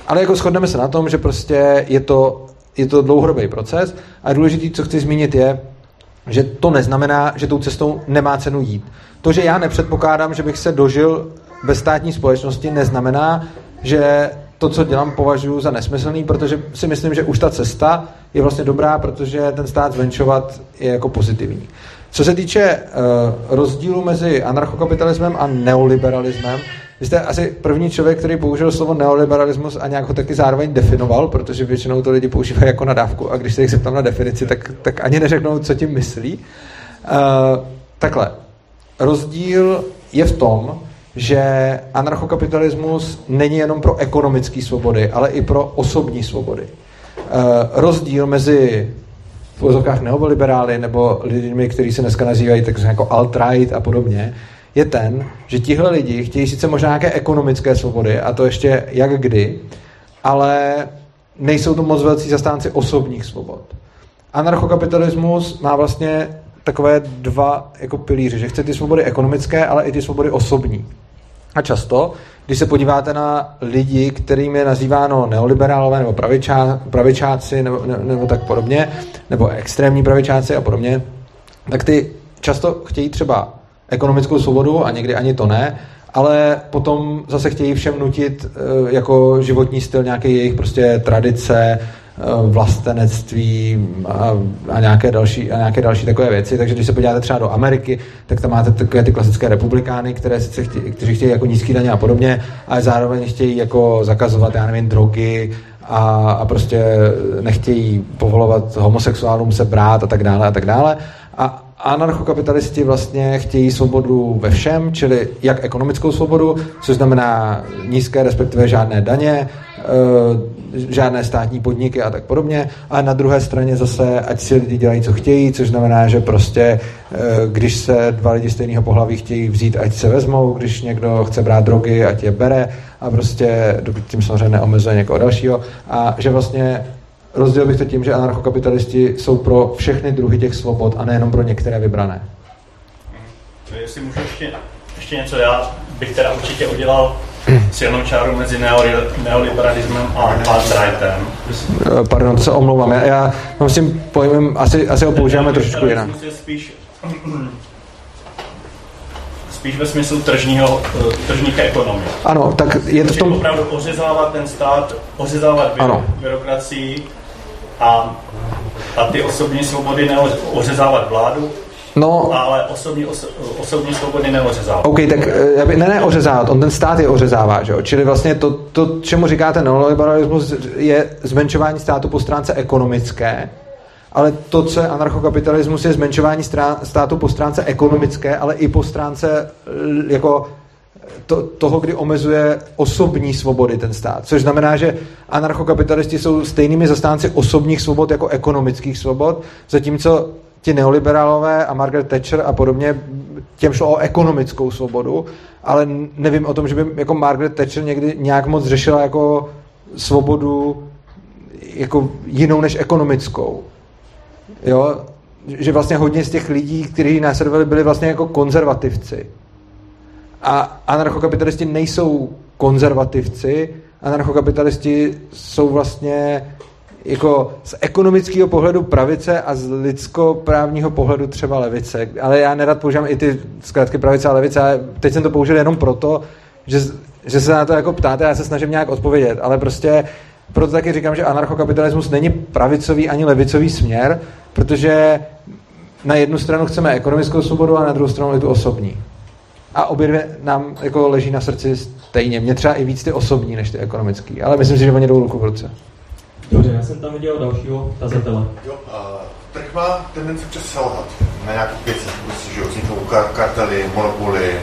Ale jako shodneme se na tom, že prostě je to, je to dlouhodobý proces a důležité, co chci zmínit, je, že to neznamená, že tou cestou nemá cenu jít. To, že já nepředpokládám, že bych se dožil ve státní společnosti, neznamená, že to, co dělám, považuji za nesmyslný, protože si myslím, že už ta cesta je vlastně dobrá, protože ten stát zvenčovat je jako pozitivní. Co se týče uh, rozdílu mezi anarchokapitalismem a neoliberalismem, vy jste asi první člověk, který použil slovo neoliberalismus a nějak ho taky zároveň definoval, protože většinou to lidi používají jako nadávku a když se jich zeptám na definici, tak, tak ani neřeknou, co tím myslí. Uh, takhle. Rozdíl je v tom, že anarchokapitalismus není jenom pro ekonomické svobody, ale i pro osobní svobody. Uh, rozdíl mezi v vozovkách neoliberály nebo lidmi, kteří se dneska nazývají tak jako alt-right a podobně, je ten, že tihle lidi chtějí sice možná nějaké ekonomické svobody, a to ještě jak kdy, ale nejsou to moc velcí zastánci osobních svobod. Anarchokapitalismus má vlastně takové dva jako pilíře, že chce ty svobody ekonomické, ale i ty svobody osobní. A často, když se podíváte na lidi, kterým je nazýváno neoliberálové nebo pravičá, pravičáci nebo, ne, nebo tak podobně, nebo extrémní pravičáci a podobně, tak ty často chtějí třeba ekonomickou svobodu a někdy ani to ne, ale potom zase chtějí všem nutit eh, jako životní styl nějaké jejich prostě tradice, vlastenectví a, a, nějaké další, a nějaké další takové věci. Takže když se podíváte třeba do Ameriky, tak tam máte takové ty klasické republikány, které sice chtějí, kteří chtějí jako nízký daně a podobně, ale zároveň chtějí jako zakazovat, já nevím, drogy a, a prostě nechtějí povolovat homosexuálům se brát a tak dále a tak dále. A, anarchokapitalisti vlastně chtějí svobodu ve všem, čili jak ekonomickou svobodu, což znamená nízké, respektive žádné daně, eh, žádné státní podniky a tak podobně. A na druhé straně zase, ať si lidi dělají, co chtějí, což znamená, že prostě, eh, když se dva lidi stejného pohlaví chtějí vzít, ať se vezmou, když někdo chce brát drogy, ať je bere a prostě, dokud tím samozřejmě neomezuje někoho dalšího. A že vlastně Rozdělil bych to tím, že anarchokapitalisti jsou pro všechny druhy těch svobod a nejenom pro některé vybrané. Jestli můžu ještě, ještě něco, já bych teda určitě udělal silnou čáru mezi neoliberalismem a alt-rightem. Pardon, to se omlouvám. Já, já mám s tím pojmem, asi, asi ho používáme trošičku jinak. spíš, spíš ve smyslu tržního, eh, tržních ekonomie. Ano, tak je to v tom... opravdu ořezávat ten stát, ořezávat byrokracii a, a ty osobní svobody neořezávat vládu, No, ale osobní, oso, osobní svobody neořezávat. OK, tak eh, já by, ne, ne ořezávat, on ten stát je ořezává, že jo? Čili vlastně to, to, čemu říkáte neoliberalismus, je zmenšování státu po stránce ekonomické, ale to, co je anarchokapitalismus, je zmenšování státu po stránce ekonomické, ale i po stránce jako to, toho, kdy omezuje osobní svobody ten stát. Což znamená, že anarchokapitalisti jsou stejnými zastánci osobních svobod jako ekonomických svobod, zatímco ti neoliberálové a Margaret Thatcher a podobně, těm šlo o ekonomickou svobodu, ale nevím o tom, že by jako Margaret Thatcher někdy nějak moc řešila jako svobodu jako jinou než ekonomickou. Jo? Že vlastně hodně z těch lidí, kteří následovali, byli vlastně jako konzervativci. A anarchokapitalisti nejsou konzervativci, anarchokapitalisti jsou vlastně jako z ekonomického pohledu pravice a z lidskoprávního pohledu třeba levice. Ale já nerad používám i ty zkrátky pravice a levice, ale teď jsem to použil jenom proto, že, že se na to jako ptáte a já se snažím nějak odpovědět, ale prostě proto taky říkám, že anarchokapitalismus není pravicový ani levicový směr, protože na jednu stranu chceme ekonomickou svobodu a na druhou stranu je tu osobní. a obě dvě nám jako leží na srdci stejně. Mě třeba i víc ty osobní než ty ekonomický, ale myslím si, že oni jdou ruku v ruce. Dobře, já jsem tam viděl dalšího tazatele. Jo, uh, trh má tendenci občas selhat na nějakých věcech, prostě, že vzniknou kartely, monopoly,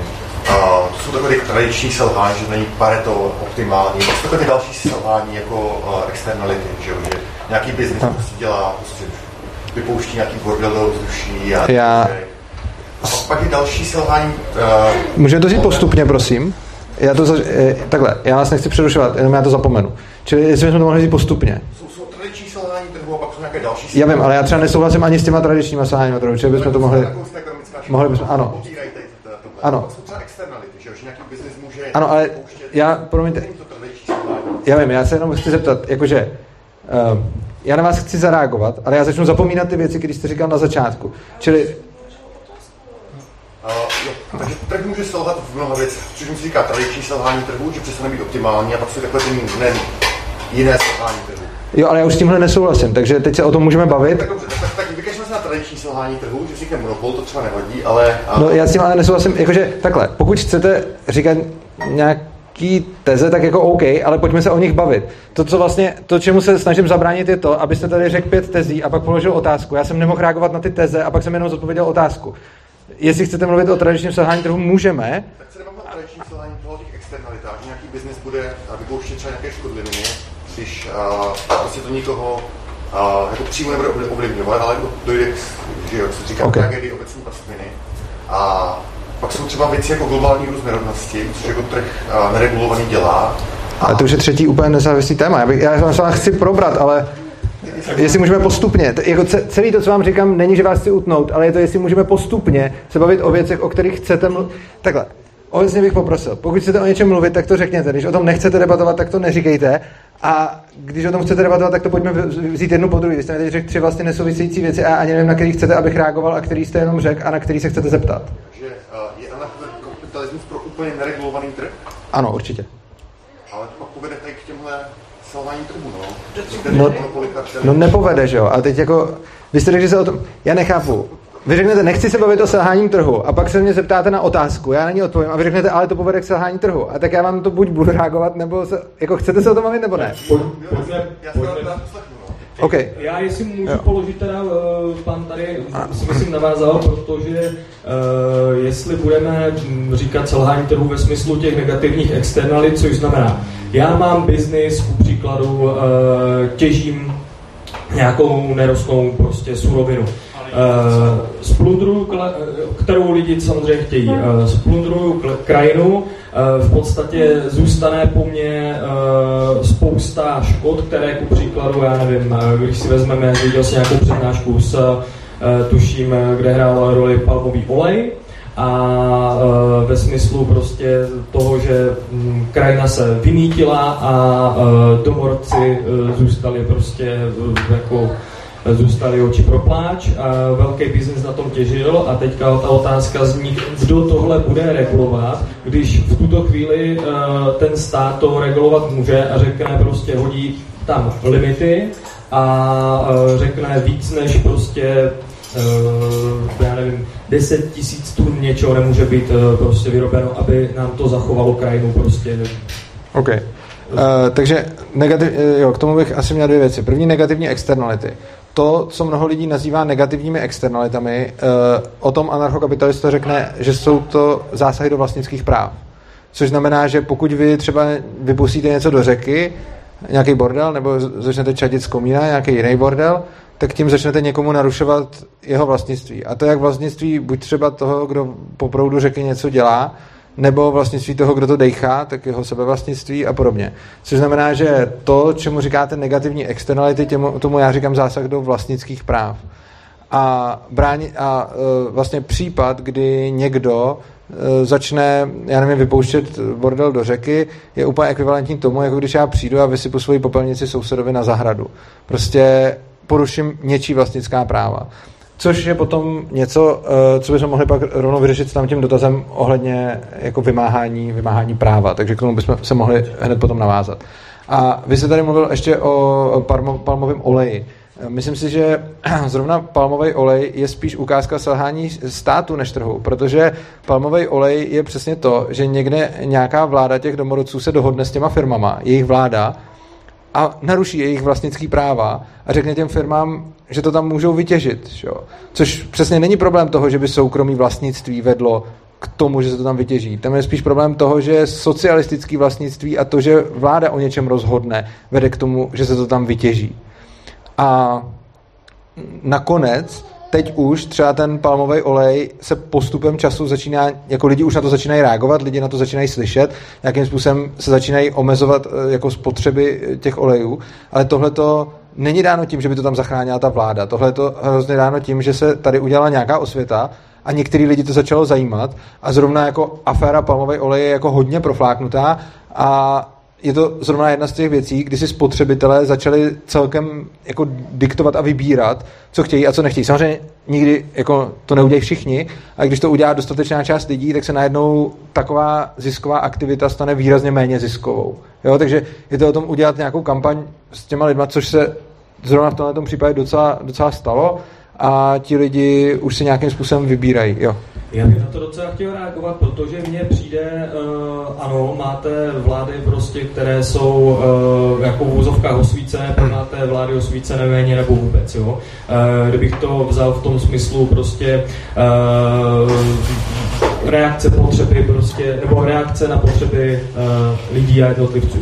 uh, to jsou takové tradiční selhání, že není pareto optimální, to jsou takové další selhání jako uh, externality, že, jo, že nějaký biznis no. prostě dělá, prostě vypouští nějaký bordel do vzduší a Já... a pak je další selhání. Uh, Můžeme to říct postupně, prosím? Já to zaž... eh, takhle, já vás nechci přerušovat, jenom já to zapomenu. Čili jestli bychom to mohli říct postupně. Jsou, jsou tradiční selhání trhu a pak jsou nějaké další Já vím, ale já třeba nesouhlasím ani s těma tradičníma selháníma trhu, čili bychom to mohli... Mohli bychom, ano. Ano. Ano, ale já, promiňte, já vím, já se jenom chci zeptat, jakože, uh, já na vás chci zareagovat, ale já začnu zapomínat ty věci, které jste říkal na začátku. Čili Uh, jo, takže trh může selhat v mnoha věcech, což mi se říká tradiční selhání trhu, že přestane být optimální a pak jsou takové ty ne, jiné selhání trhu. Jo, ale já už s tímhle nesouhlasím, takže teď se o tom můžeme bavit. Tak tak, tak vykažme se na tradiční selhání trhu, že vznikne monopol, to třeba nevadí, ale... A... No já s tím ale nesouhlasím, jakože takhle, pokud chcete říkat nějaký teze, tak jako OK, ale pojďme se o nich bavit. To, co vlastně, to, čemu se snažím zabránit, je to, abyste tady řekl pět tezí a pak položil otázku. Já jsem nemohl reagovat na ty teze a pak jsem jenom zodpověděl otázku. Jestli chcete mluvit o tradičním selhání trhu, můžeme. Tak se nebavíme o tradičním selhání trhu, o těch externalitách, nějaký biznis bude vypouštět třeba nějaké škodliviny, když uh, prostě to nikoho uh, jako přímo nebude ovlivňovat, ale dojde k, že jo, se říká okay. tragédii obecní pastviny. A pak jsou třeba věci jako globální růst nerovnosti, což jako trh uh, neregulovaný dělá. Ale to už je třetí úplně nezávislý téma. Já, bych, já vám chci probrat, ale jestli můžeme postupně, t- jako celý to, co vám říkám, není, že vás chci utnout, ale je to, jestli můžeme postupně se bavit o věcech, o kterých chcete mluvit. Takhle, obecně bych poprosil, pokud chcete o něčem mluvit, tak to řekněte. Když o tom nechcete debatovat, tak to neříkejte. A když o tom chcete debatovat, tak to pojďme vzít jednu po druhé. Vy jste mi teď řekl tři vlastně nesouvisející věci a já ani nevím, na který chcete, abych reagoval a který jste jenom řekl a na který se chcete zeptat. Že uh, je anarchokapitalismus pro úplně neregulovaný trh? Ano, určitě. Ale to pak povede tady k těmhle selhání trhu, no. No, no nepovede, že jo. A teď jako, vy jste řekli, že se o tom, já nechápu. Vy řeknete, nechci se bavit o selhání trhu a pak se mě zeptáte na otázku, já na ní odpovím a vy řeknete, ale to povede k selhání trhu. A tak já vám to buď budu reagovat, nebo se, jako chcete se o tom bavit, nebo ne? Pojďme, pojďme. Okay. Já jestli můžu jo. položit teda, uh, pan tady si myslím navázal, protože uh, jestli budeme říkat selhání trhu ve smyslu těch negativních externalit, což znamená, já mám biznis, ku příkladu uh, těžím nějakou nerostnou prostě surovinu. Uh, splundruju, kterou lidi samozřejmě chtějí. Uh, splundruju krajinu, v podstatě zůstane po mně spousta škod, které ku příkladu, já nevím, když si vezmeme, viděl jsem nějakou přednášku s, tuším, kde hrál roli palmový olej, a ve smyslu prostě toho, že m, krajina se vymítila a domorci zůstali prostě jako zůstali oči pro pláč a velký biznis na tom těžil a teďka ta otázka zní, kdo tohle bude regulovat, když v tuto chvíli uh, ten stát to regulovat může a řekne prostě hodí tam limity a uh, řekne víc než prostě uh, já nevím, 10 tisíc tun něčeho nemůže být prostě vyrobeno, aby nám to zachovalo krajinu prostě. OK. Uh, takže negativ, jo, k tomu bych asi měl dvě věci. První negativní externality to, co mnoho lidí nazývá negativními externalitami, eh, o tom anarchokapitalista řekne, že jsou to zásahy do vlastnických práv. Což znamená, že pokud vy třeba vypustíte něco do řeky, nějaký bordel, nebo začnete čadit z komína, nějaký jiný bordel, tak tím začnete někomu narušovat jeho vlastnictví. A to jak vlastnictví buď třeba toho, kdo po proudu řeky něco dělá, nebo vlastnictví toho, kdo to dejchá, tak jeho sebevlastnictví a podobně. Což znamená, že to, čemu říkáte negativní externality, těmu, tomu já říkám zásah do vlastnických práv. A, brání, a e, vlastně případ, kdy někdo e, začne, já nevím, vypouštět bordel do řeky, je úplně ekvivalentní tomu, jako když já přijdu a vysypu svoji popelnici sousedovi na zahradu. Prostě poruším něčí vlastnická práva. Což je potom něco, eh, co bychom mohli pak rovnou vyřešit s tam tím dotazem ohledně jako vymáhání, vymáhání práva. Takže k tomu bychom se mohli hned potom navázat. A vy jste tady mluvil ještě o palmovém oleji. Myslím si, že zrovna palmový olej je spíš ukázka selhání státu než trhu, protože palmový olej je přesně to, že někde nějaká vláda těch domorodců se dohodne s těma firmama, jejich vláda, a naruší jejich vlastnický práva a řekne těm firmám, že to tam můžou vytěžit. Že? Což přesně není problém toho, že by soukromí vlastnictví vedlo k tomu, že se to tam vytěží. Tam je spíš problém toho, že socialistický vlastnictví a to, že vláda o něčem rozhodne, vede k tomu, že se to tam vytěží. A nakonec teď už třeba ten palmový olej se postupem času začíná, jako lidi už na to začínají reagovat, lidi na to začínají slyšet, jakým způsobem se začínají omezovat eh, jako spotřeby eh, těch olejů, ale tohle to není dáno tím, že by to tam zachránila ta vláda. Tohle je to hrozně dáno tím, že se tady udělala nějaká osvěta a některý lidi to začalo zajímat a zrovna jako aféra palmový olej je jako hodně profláknutá a je to zrovna jedna z těch věcí, kdy si spotřebitelé začali celkem jako diktovat a vybírat, co chtějí a co nechtějí. Samozřejmě nikdy jako to neudějí všichni, a když to udělá dostatečná část lidí, tak se najednou taková zisková aktivita stane výrazně méně ziskovou. Jo, takže je to o tom udělat nějakou kampaň s těma lidma, což se zrovna v tomto případě docela, docela stalo a ti lidi už se nějakým způsobem vybírají. Jo. Já bych na to docela chtěl reagovat, protože mně přijde, uh, ano, máte vlády prostě, které jsou uh, jako v úzovkách osvícené, pak máte vlády osvícené méně nebo vůbec, jo. Uh, kdybych to vzal v tom smyslu prostě uh, reakce potřeby prostě, nebo reakce na potřeby uh, lidí a jednotlivců.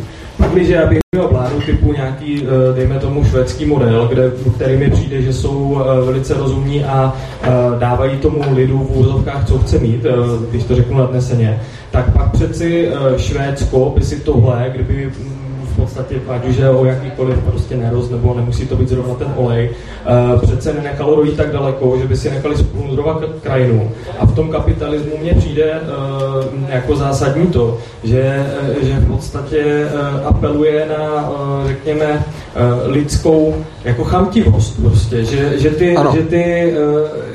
Když já bych měl vládu typu nějaký, eh, dejme tomu, švédský model, kde, který mi přijde, že jsou eh, velice rozumní a eh, dávají tomu lidu v úzovkách, co chce mít, když to řeknu nadneseně, tak pak přeci Švédsko by si tohle, kdyby v podstatě, ať už je o jakýkoliv prostě nerost, nebo nemusí to být zrovna ten olej, uh, přece nenechalo dojít tak daleko, že by si nechali splundrovat krajinu. A v tom kapitalismu mně přijde uh, jako zásadní to, že, uh, že v podstatě apeluje na, řekněme, lidskou jako chamtivost prostě, že, že ty, že ty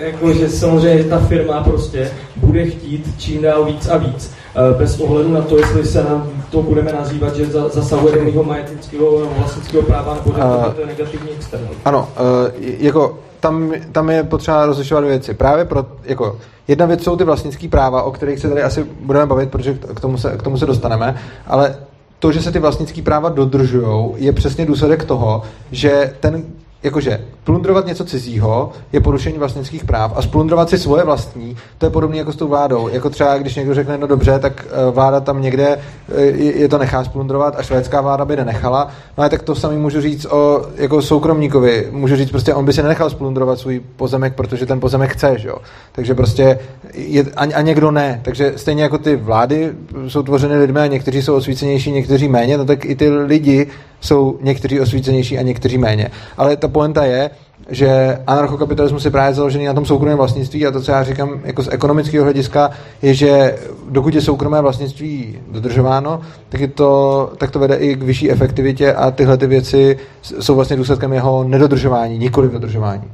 jako, že samozřejmě ta firma prostě bude chtít čím dál víc a víc bez ohledu na to, jestli se nám to budeme nazývat, že zasahuje do mého majetnického vlastnického práva, nebo to je negativní externalita. Ano, uh, jako tam, tam je potřeba rozlišovat věci. Právě pro, jako, jedna věc jsou ty vlastnické práva, o kterých se tady asi budeme bavit, protože k tomu se, k tomu se dostaneme, ale to, že se ty vlastnické práva dodržují, je přesně důsledek toho, že ten jakože plundrovat něco cizího je porušení vlastnických práv a splundrovat si svoje vlastní, to je podobné jako s tou vládou. Jako třeba, když někdo řekne, no dobře, tak eh, vláda tam někde eh, je to nechá splundrovat a švédská vláda by nenechala. No a tak to samý můžu říct o jako soukromníkovi. Můžu říct prostě, on by si nenechal splundrovat svůj pozemek, protože ten pozemek chce, že jo. Takže prostě je, a, a, někdo ne. Takže stejně jako ty vlády jsou tvořeny lidmi a někteří jsou osvícenější, někteří méně, no tak i ty lidi jsou někteří osvícenější a někteří méně. Ale ta poenta je, že anarchokapitalismus je právě založený na tom soukromém vlastnictví a to, co já říkám jako z ekonomického hlediska, je, že dokud je soukromé vlastnictví dodržováno, tak, je to, tak to vede i k vyšší efektivitě a tyhle ty věci jsou vlastně důsledkem jeho nedodržování, nikoli dodržování.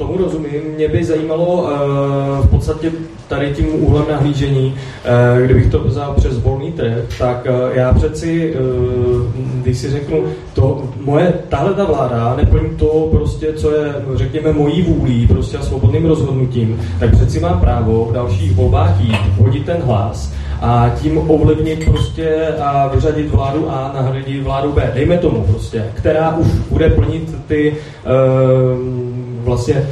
Tomu rozumím. Mě by zajímalo uh, v podstatě tady tím úhlem nahlížení, uh, kdybych to vzal přes volný trh, tak uh, já přeci, uh, když si řeknu, to moje, tahle ta vláda neplní to prostě, co je, řekněme, mojí vůlí, prostě a svobodným rozhodnutím, tak přeci mám právo v dalších volbách jít, hodit ten hlas a tím ovlivnit prostě a vyřadit vládu A, nahradit vládu B, dejme tomu prostě, která už bude plnit ty vlastně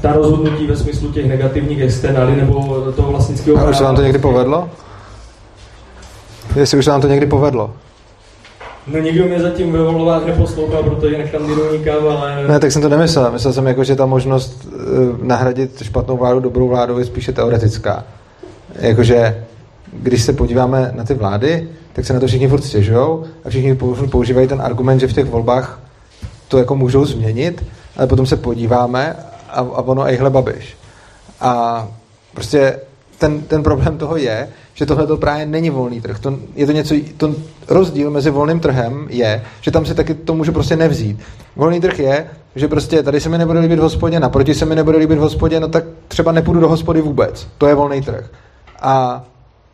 ta rozhodnutí ve smyslu těch negativních externály nebo toho vlastnického A už se vám to někdy povedlo? Jestli už se vám to někdy povedlo? No nikdo mě zatím ve volbách neposlouchal, protože nekandiduji nikam, ale... Ne, tak jsem to nemyslel. Myslel jsem jako, že ta možnost uh, nahradit špatnou vládu dobrou vládou je spíše teoretická. Jakože, když se podíváme na ty vlády, tak se na to všichni furt stěžujou a všichni používají ten argument, že v těch volbách to jako můžou změnit, ale potom se podíváme a, a ono ejhle babiš. A prostě ten, ten problém toho je, že tohle to právě není volný trh. To, je to něco, to rozdíl mezi volným trhem je, že tam si taky to může prostě nevzít. Volný trh je, že prostě tady se mi nebude líbit v hospodě, naproti se mi nebude líbit v hospodě, no tak třeba nepůjdu do hospody vůbec. To je volný trh. A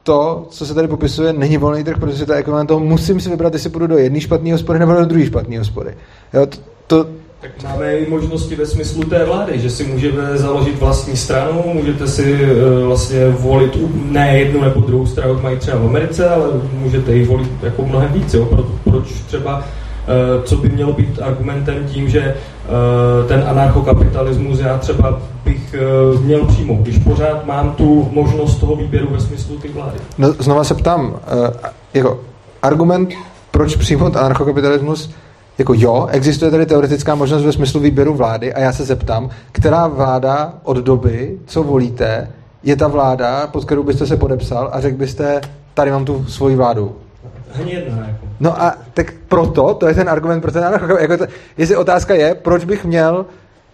to, co se tady popisuje, není volný trh, protože to je ekvivalent toho, musím si vybrat, jestli půjdu do jedné špatné hospody nebo do druhé špatné hospody. Jo, to, tak máme i možnosti ve smyslu té vlády, že si můžete založit vlastní stranu, můžete si uh, vlastně volit ne jednu nebo druhou stranu, jak mají třeba v Americe, ale můžete ji volit jako mnohem víc. Jo? Pro, proč třeba, uh, co by mělo být argumentem tím, že uh, ten anarchokapitalismus já třeba bych měl přijmout, když pořád mám tu možnost toho výběru ve smyslu ty vlády. No, znova se ptám, jako argument, proč přijmout anarchokapitalismus, jako jo, existuje tady teoretická možnost ve smyslu výběru vlády a já se zeptám, která vláda od doby, co volíte, je ta vláda, pod kterou byste se podepsal a řekl byste, tady mám tu svoji vládu. Ani jedna, jako. No a tak proto, to je ten argument pro ten anarchokapitalismus. Jako jestli otázka je, proč bych měl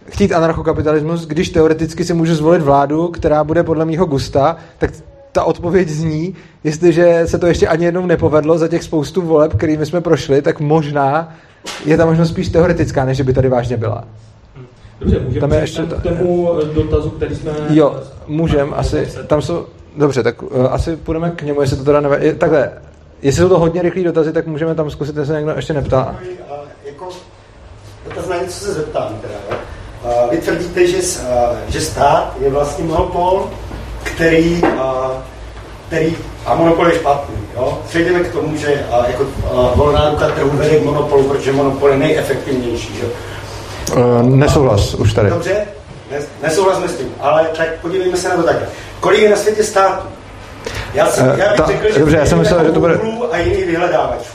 chtít anarchokapitalismus, když teoreticky si můžu zvolit vládu, která bude podle mýho gusta, tak ta odpověď zní, jestliže se to ještě ani jednou nepovedlo za těch spoustu voleb, kterými jsme prošli, tak možná je ta možnost spíš teoretická, než by tady vážně byla. Dobře, můžeme tam je ještě k tomu dotazu, který jsme... Jo, můžem, asi, tam jsou, dobře, tak uh, asi půjdeme k němu, jestli to teda neve... Takhle, jestli jsou to hodně rychlé dotazy, tak můžeme tam zkusit, jestli někdo ještě neptá. Jako, dotaz na něco se zeptám teda. Uh, vy tvrdíte, že, uh, že stát je vlastně monopol, který, uh, který a monopol je špatný. Jo? Přejdeme k tomu, že a, jako, a, volná ruka trhu vede k monopolu, protože monopol je nejefektivnější. Že? Uh, nesouhlas už tady. Dobře, nesouhlasme s tím, ale tak podívejme se na to takhle. Kolik je na světě států? Já, jsem, uh, já bych ta, řekl, že dobře, já jsem myslel, že to bude... a jiných vyhledávačů.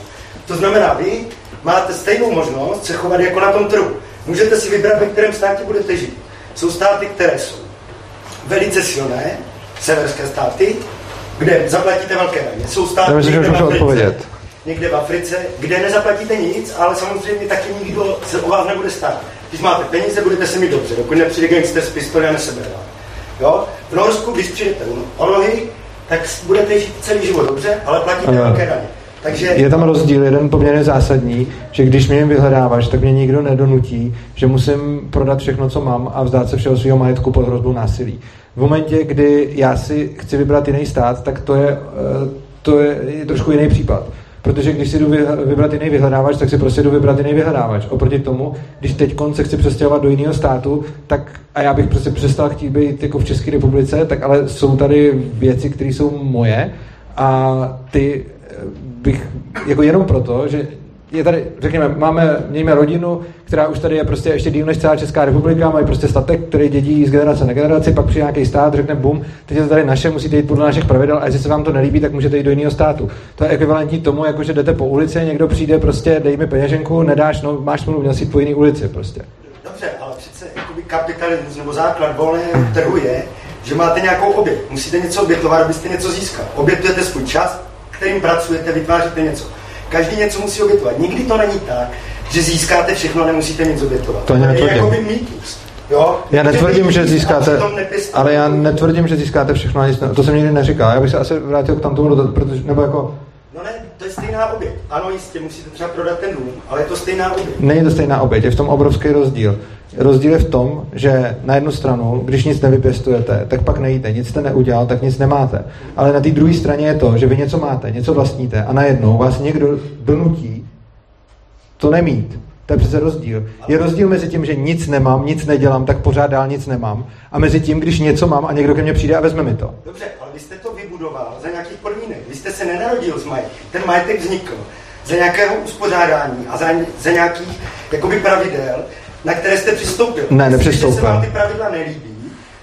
To znamená, vy máte stejnou možnost se chovat jako na tom trhu. Můžete si vybrat, ve kterém státě budete žít. Jsou státy, které jsou velice silné, severské státy, kde zaplatíte velké daně. Jsou státy, myslím, že někde, v Africe, někde v Africe, kde nezaplatíte nic, ale samozřejmě taky nikdo se o vás nebude starat. Když máte peníze, budete se mít dobře, dokud nepřijde gangster z pistoli a nesebere Jo? V Norsku, když přijdete o nohy, tak budete žít celý život dobře, ale platíte ano. velké daně. Takže... Je tam rozdíl, jeden poměrně zásadní, že když mě vyhledáváš, tak mě nikdo nedonutí, že musím prodat všechno, co mám a vzdát se všeho svého majetku pod hrozbou násilí. V momentě, kdy já si chci vybrat jiný stát, tak to je, eh, to je, je trošku jiný případ. Protože když si jdu vybrat jiný vyhledávač, tak si prostě jdu vybrat jiný vyhledávač. Oproti tomu, když teď se chci přestěhovat do jiného státu, tak a já bych prostě přestal chtít být jako v České republice, tak ale jsou tady věci, které jsou moje a ty eh, bych jako jenom proto, že je tady, řekněme, máme, mějme rodinu, která už tady je prostě ještě díl než celá Česká republika, mají prostě statek, který dědí z generace na generaci, pak přijde nějaký stát, řekne bum, teď je to tady naše, musíte jít podle našich pravidel a jestli se vám to nelíbí, tak můžete jít do jiného státu. To je ekvivalentní tomu, jako že jdete po ulici, někdo přijde, prostě dej mi peněženku, nedáš, no máš smlouvu, měl si po jiné ulici prostě. Dobře, ale přece jakoby kapitalismus nebo základ volného trhu je, že máte nějakou oběť. Musíte něco obětovat, abyste něco získal. Obětujete svůj čas, kterým pracujete, vytváříte něco. Každý něco musí obětovat. Nikdy to není tak, že získáte všechno a nemusíte nic obětovat. To je jako mýtus. Jo? Já netvrdím, že získáte, ale já netvrdím, že získáte všechno, nic, to jsem nikdy neříkal. Já bych se asi vrátil k tamtomu, protože, nebo jako... No ne, to je stejná oběť. Ano, jistě, musíte třeba prodat ten dům, ale je to stejná oběť. Není to stejná oběť, je v tom obrovský rozdíl. Rozdíl je v tom, že na jednu stranu, když nic nevypěstujete, tak pak nejíte, nic jste neudělal, tak nic nemáte. Ale na té druhé straně je to, že vy něco máte, něco vlastníte a najednou vás někdo donutí to nemít. To je přece rozdíl. Je rozdíl mezi tím, že nic nemám, nic nedělám, tak pořád dál nic nemám. A mezi tím, když něco mám a někdo ke mně přijde a vezme mi to. Dobře, ale vy jste to vybudoval za nějakých podmínek. Vy jste se nenarodil z majetkem. Ten majetek vznikl za nějakého uspořádání a za, za nějakých jakoby pravidel, na které jste přistoupil. Ne, nepřistoupil. Když se vám ty pravidla nelíbí,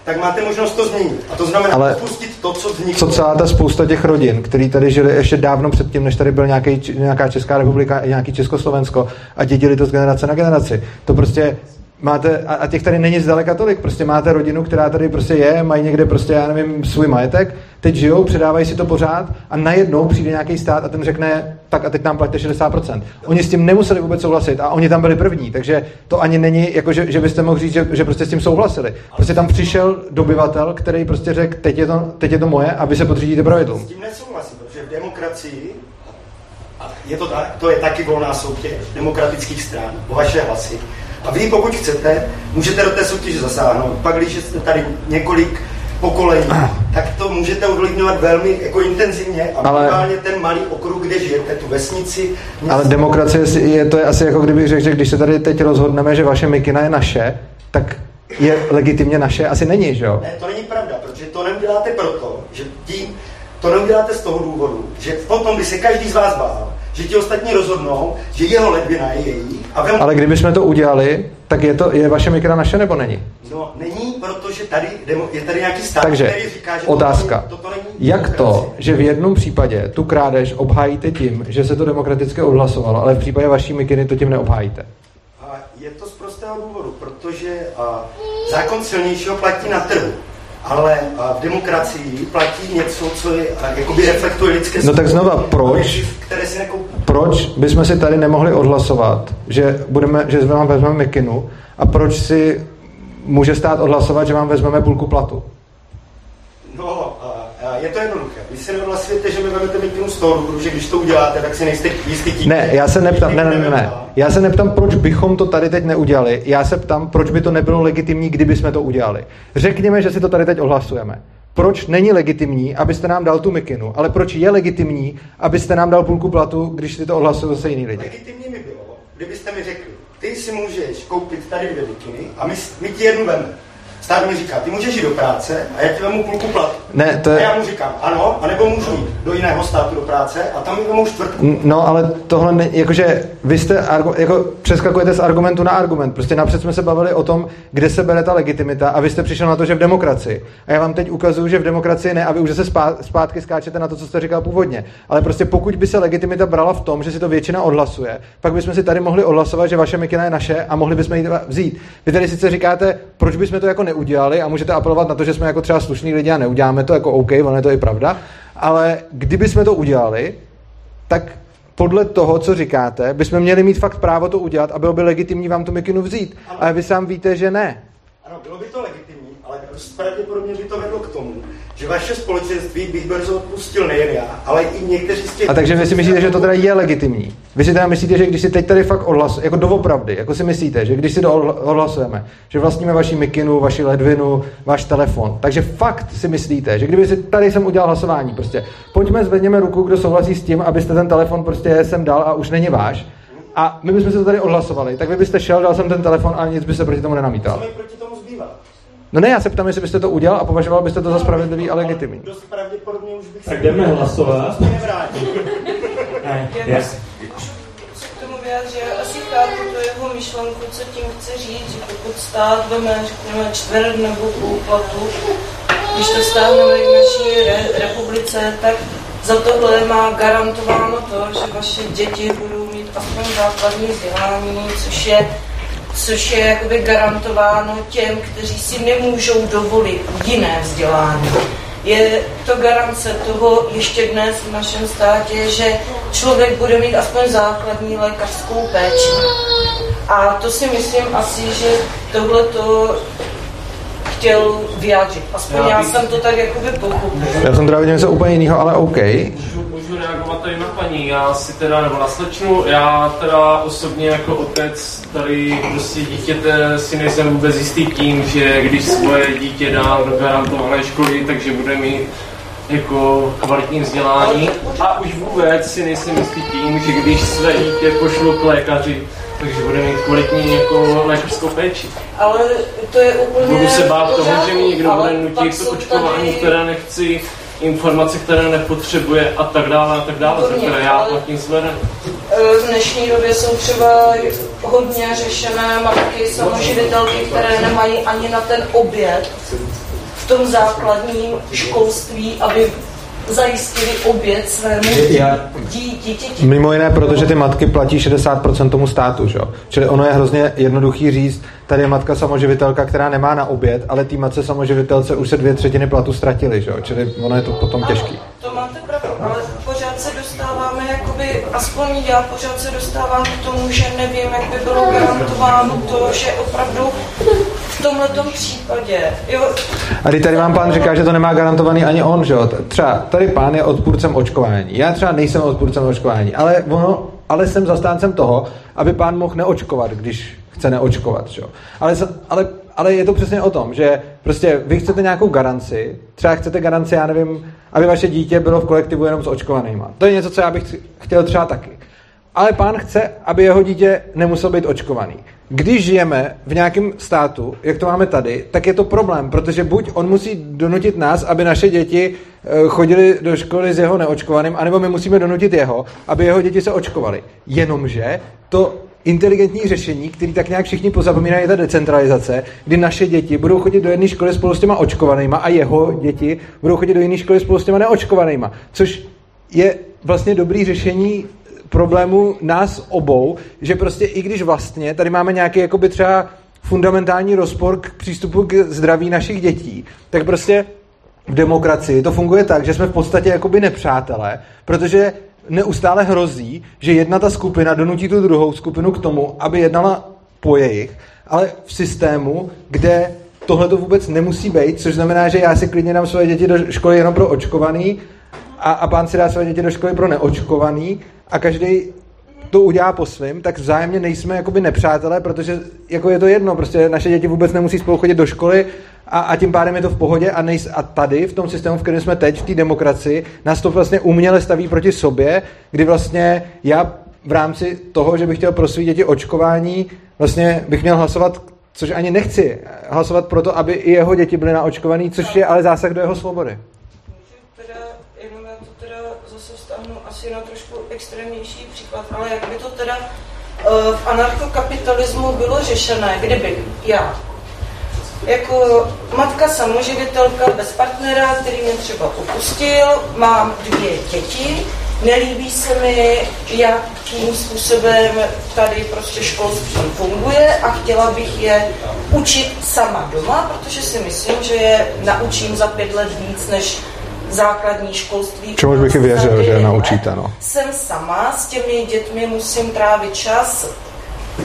tak máte možnost to změnit. A to znamená Ale opustit to, co vzniklo. Co celá ta spousta těch rodin, který tady žili ještě dávno předtím, než tady byl nějaký, nějaká Česká republika nějaký Československo a dědili to z generace na generaci. To prostě máte, a těch tady není zdaleka tolik, prostě máte rodinu, která tady prostě je, mají někde prostě, já nevím, svůj majetek, teď žijou, předávají si to pořád a najednou přijde nějaký stát a ten řekne, tak a teď nám platíte 60%. Oni s tím nemuseli vůbec souhlasit a oni tam byli první, takže to ani není, jako že, že byste mohli říct, že, že prostě s tím souhlasili. Prostě tam přišel dobyvatel, který prostě řekl, teď je to, teď je to moje a vy se podřídíte pravidlům. S tím nesouhlasím, protože v demokracii je to, to je taky volná soutěž demokratických stran o vaše hlasy a vy, pokud chcete, můžete do té soutěže zasáhnout. Pak, když jste tady několik pokolení, tak to můžete ovlivňovat velmi jako intenzivně a Ale- minimálně ten malý okruh, kde žijete, tu vesnici. Ale demokracie je, to je asi jako kdybych řekl, že když se tady teď rozhodneme, že vaše mikina je naše, tak je legitimně naše? Asi není, že jo? Ne, to není pravda, protože to neuděláte proto, že tím, to neuděláte z toho důvodu, že potom by se každý z vás bál, že ti ostatní rozhodnou, že jeho ledvina je její a vem... Ale kdybychom to udělali, tak je, to, je vaše mikina naše nebo není? No, není, protože tady je tady nějaký stát, Takže který říká, že otázka. Toto, toto není Jak to, že v jednom případě tu krádež obhájíte tím, že se to demokraticky odhlasovalo, ale v případě vaší mikiny to tím neobhájíte? A je to z prostého důvodu, protože a, zákon silnějšího platí na trhu, ale v demokracii platí něco, co je, jakoby reflektuje lidské No tak znova, proč? které si nekoupí. Proč bychom si tady nemohli odhlasovat, že, budeme, že vám vezmeme mikinu a proč si může stát odhlasovat, že vám vezmeme půlku platu? Je to jednoduché. Vy si neodhlasujete, že mi vezmete mikinu z toho důvodu, že když to uděláte, tak si nejste jistý tím. Ne, já se neptám, ne, ne, ne, ne. Já se neptám, proč bychom to tady teď neudělali. Já se ptám, proč by to nebylo legitimní, kdyby jsme to udělali. Řekněme, že si to tady teď odhlasujeme. Proč není legitimní, abyste nám dal tu mikinu, ale proč je legitimní, abyste nám dal půlku platu, když si to ohlasují zase jiný lidi? Legitimní mi bylo, kdybyste mi řekli, ty si můžeš koupit tady dvě mikiny a my, my ti jednu veme. Stát mi říká, ty můžeš jít do práce a já ti vemu půlku platu. Ne, to A je... já mu říkám, ano, anebo můžu jít do jiného státu do práce a tam mi vemu čtvrtku. No, ale tohle, ne, jakože vy jste, argu, jako přeskakujete z argumentu na argument. Prostě napřed jsme se bavili o tom, kde se bere ta legitimita a vy jste přišel na to, že v demokracii. A já vám teď ukazuju, že v demokracii ne a vy už se zpátky skáčete na to, co jste říkal původně. Ale prostě pokud by se legitimita brala v tom, že si to většina odhlasuje, pak bychom si tady mohli odhlasovat, že vaše mikina je naše a mohli bychom ji vzít. Vy tady sice říkáte, proč bychom to jako neudělali a můžete apelovat na to, že jsme jako třeba slušní lidi a neuděláme to, jako OK, ono je to i pravda, ale kdyby jsme to udělali, tak podle toho, co říkáte, bychom měli mít fakt právo to udělat a bylo by legitimní vám tu mikinu vzít. Ale vy sám víte, že ne. Ano, bylo by to legitimní, ale pravděpodobně by to vedlo k tomu, že vaše společenství bych brzo odpustil nejen já, ale i někteří z těch... A takže vy si myslíte, že to teda je legitimní. Vy si teda myslíte, že když si teď tady fakt odhlasujeme, jako doopravdy, jako si myslíte, že když si to odhla- odhlasujeme, že vlastníme vaši mikinu, vaši ledvinu, váš telefon, takže fakt si myslíte, že kdyby si tady jsem udělal hlasování, prostě pojďme zvedněme ruku, kdo souhlasí s tím, abyste ten telefon prostě sem dal a už není váš. A my bychom si to tady odhlasovali, tak vy byste šel, dal jsem ten telefon a nic by se proti tomu nenamítal. Mi proti tomu? No ne, já se ptám, jestli byste to udělal a považoval byste to za spravedlivý a legitimní. Dost pravděpodobně už bych Tak jdeme hlasovat. Ne, Já k tomu vyjádří, já asi chápu tu jeho myšlenku, co tím chce říct, že pokud stát veme, řekněme, čtvrt nebo půl platu, když to stáhneme v naší re- republice, tak za tohle má garantováno to, že vaše děti budou mít aspoň základní vzdělání, což je což je jakoby garantováno těm, kteří si nemůžou dovolit jiné vzdělání. Je to garance toho ještě dnes v našem státě, že člověk bude mít aspoň základní lékařskou péči. A to si myslím asi, že tohle to chtěl vyjádřit. Aspoň já jsem to tak jakoby pochopil. Já jsem teda viděl něco úplně jiného, ale OK. Můžu, reagovat tady na paní, já si teda, nebo na slečnu, já teda osobně jako otec tady prostě dítěte si nejsem vůbec jistý tím, že když svoje dítě dám do garantované školy, takže bude mít jako kvalitní vzdělání. A už vůbec si nejsem jistý tím, že když své dítě pošlu k lékaři, takže bude mít kvalitní jako lékařskou péči. Ale to je úplně... Budu se bát toho, že mi někdo bude nutit to očkování, které nechci, informace, které nepotřebuje a tak dále a tak dále, za Výborně, které já platím zvedem. E, V dnešní době jsou třeba hodně řešené matky, samoživitelky, které nemají ani na ten oběd v tom základním školství, aby zajistili oběd svému Já- dí- dítěti. Mimo jiné, protože ty matky platí 60% tomu státu, že? jo? Čili ono je hrozně jednoduchý říct, tady je matka samoživitelka, která nemá na oběd, ale té matce samoživitelce už se dvě třetiny platu ztratily, že? jo? Čili ono je to potom těžký. To máte pravdu, ale pořád se dostáváme, jakoby, aspoň já pořád se dostávám k tomu, že nevím, jak by bylo garantováno to, že opravdu v tomhletom případě, jo, A když tady vám pán říká, že to nemá garantovaný ani on, že jo? Třeba tady pán je odpůrcem očkování. Já třeba nejsem odpůrcem očkování, ale ono, ale jsem zastáncem toho, aby pán mohl neočkovat, když chce neočkovat, že? Ale, ale ale je to přesně o tom, že prostě vy chcete nějakou garanci, třeba chcete garanci, já nevím, aby vaše dítě bylo v kolektivu jenom s očkovanýma. To je něco, co já bych chtěl třeba taky. Ale pán chce, aby jeho dítě nemuselo být očkovaný. Když žijeme v nějakém státu, jak to máme tady, tak je to problém, protože buď on musí donutit nás, aby naše děti eh, chodili do školy s jeho neočkovaným, anebo my musíme donutit jeho, aby jeho děti se očkovaly. Jenomže to inteligentní řešení, který tak nějak všichni pozapomínají, je ta decentralizace, kdy naše děti budou chodit do jedné školy spolu s těma očkovanýma a jeho děti budou chodit do jiné školy spolu s těma neočkovanýma. Což je vlastně dobrý řešení problému nás obou, že prostě i když vlastně tady máme nějaký jakoby třeba fundamentální rozpor k přístupu k zdraví našich dětí, tak prostě v demokracii to funguje tak, že jsme v podstatě jakoby nepřátelé, protože neustále hrozí, že jedna ta skupina donutí tu druhou skupinu k tomu, aby jednala po jejich, ale v systému, kde tohle to vůbec nemusí být, což znamená, že já si klidně dám svoje děti do školy jenom pro očkovaný a, a pán si dá své děti do školy pro neočkovaný a každý to udělá po svém, tak vzájemně nejsme jakoby nepřátelé, protože jako je to jedno, prostě naše děti vůbec nemusí spolu chodit do školy a, a tím pádem je to v pohodě a, nejs, a tady v tom systému, v kterém jsme teď, v té demokracii, nás to vlastně uměle staví proti sobě, kdy vlastně já v rámci toho, že bych chtěl pro své děti očkování, vlastně bych měl hlasovat což ani nechci, hlasovat pro to, aby i jeho děti byly naočkovaný, což je ale zásah do jeho svobody. asi na trošku extrémnější příklad, ale jak by to teda uh, v anarchokapitalismu bylo řešené, kdyby já jako matka samoživitelka bez partnera, který mě třeba opustil, mám dvě děti, nelíbí se mi, jakým způsobem tady prostě školství funguje a chtěla bych je učit sama doma, protože si myslím, že je naučím za pět let víc, než základní školství. Čemu bych i věřil, že naučíte, no. Jsem sama, s těmi dětmi musím trávit čas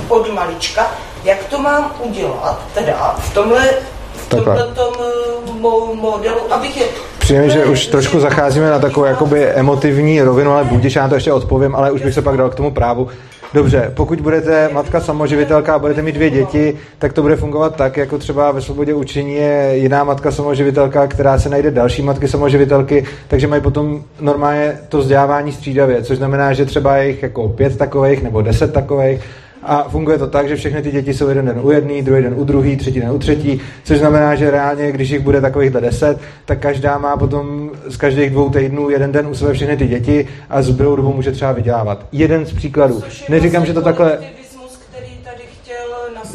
od malička. Jak to mám udělat, teda v tomhle v tomhle tom eh, modelu, abych je Přijím, že už trošku zacházíme na takovou jakoby emotivní rovinu, ale budíš, já to ještě odpovím, ale už bych se pak dal k tomu právu. Dobře, pokud budete matka samoživitelka a budete mít dvě děti, tak to bude fungovat tak, jako třeba ve svobodě učení je jiná matka samoživitelka, která se najde další matky samoživitelky, takže mají potom normálně to vzdělávání střídavě, což znamená, že třeba je jich jako pět takových nebo deset takových a funguje to tak, že všechny ty děti jsou jeden den u jedný, druhý den u druhý, třetí den u třetí, což znamená, že reálně, když jich bude takovýchhle deset, tak každá má potom z každých dvou týdnů jeden den u sebe všechny ty děti a zbylou dobu může třeba vydělávat. Jeden z příkladů. Neříkám, vlastně že to takhle...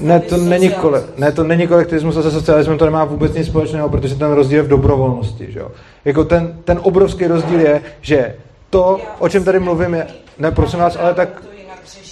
Ne to, není kole, ne, to není kolektivismus a se socialismem to nemá vůbec nic společného, protože ten rozdíl je v dobrovolnosti. Že jo? Jako ten, ten obrovský rozdíl je, že to, o čem tady mluvím, je... Ne, prosím vás, ale tak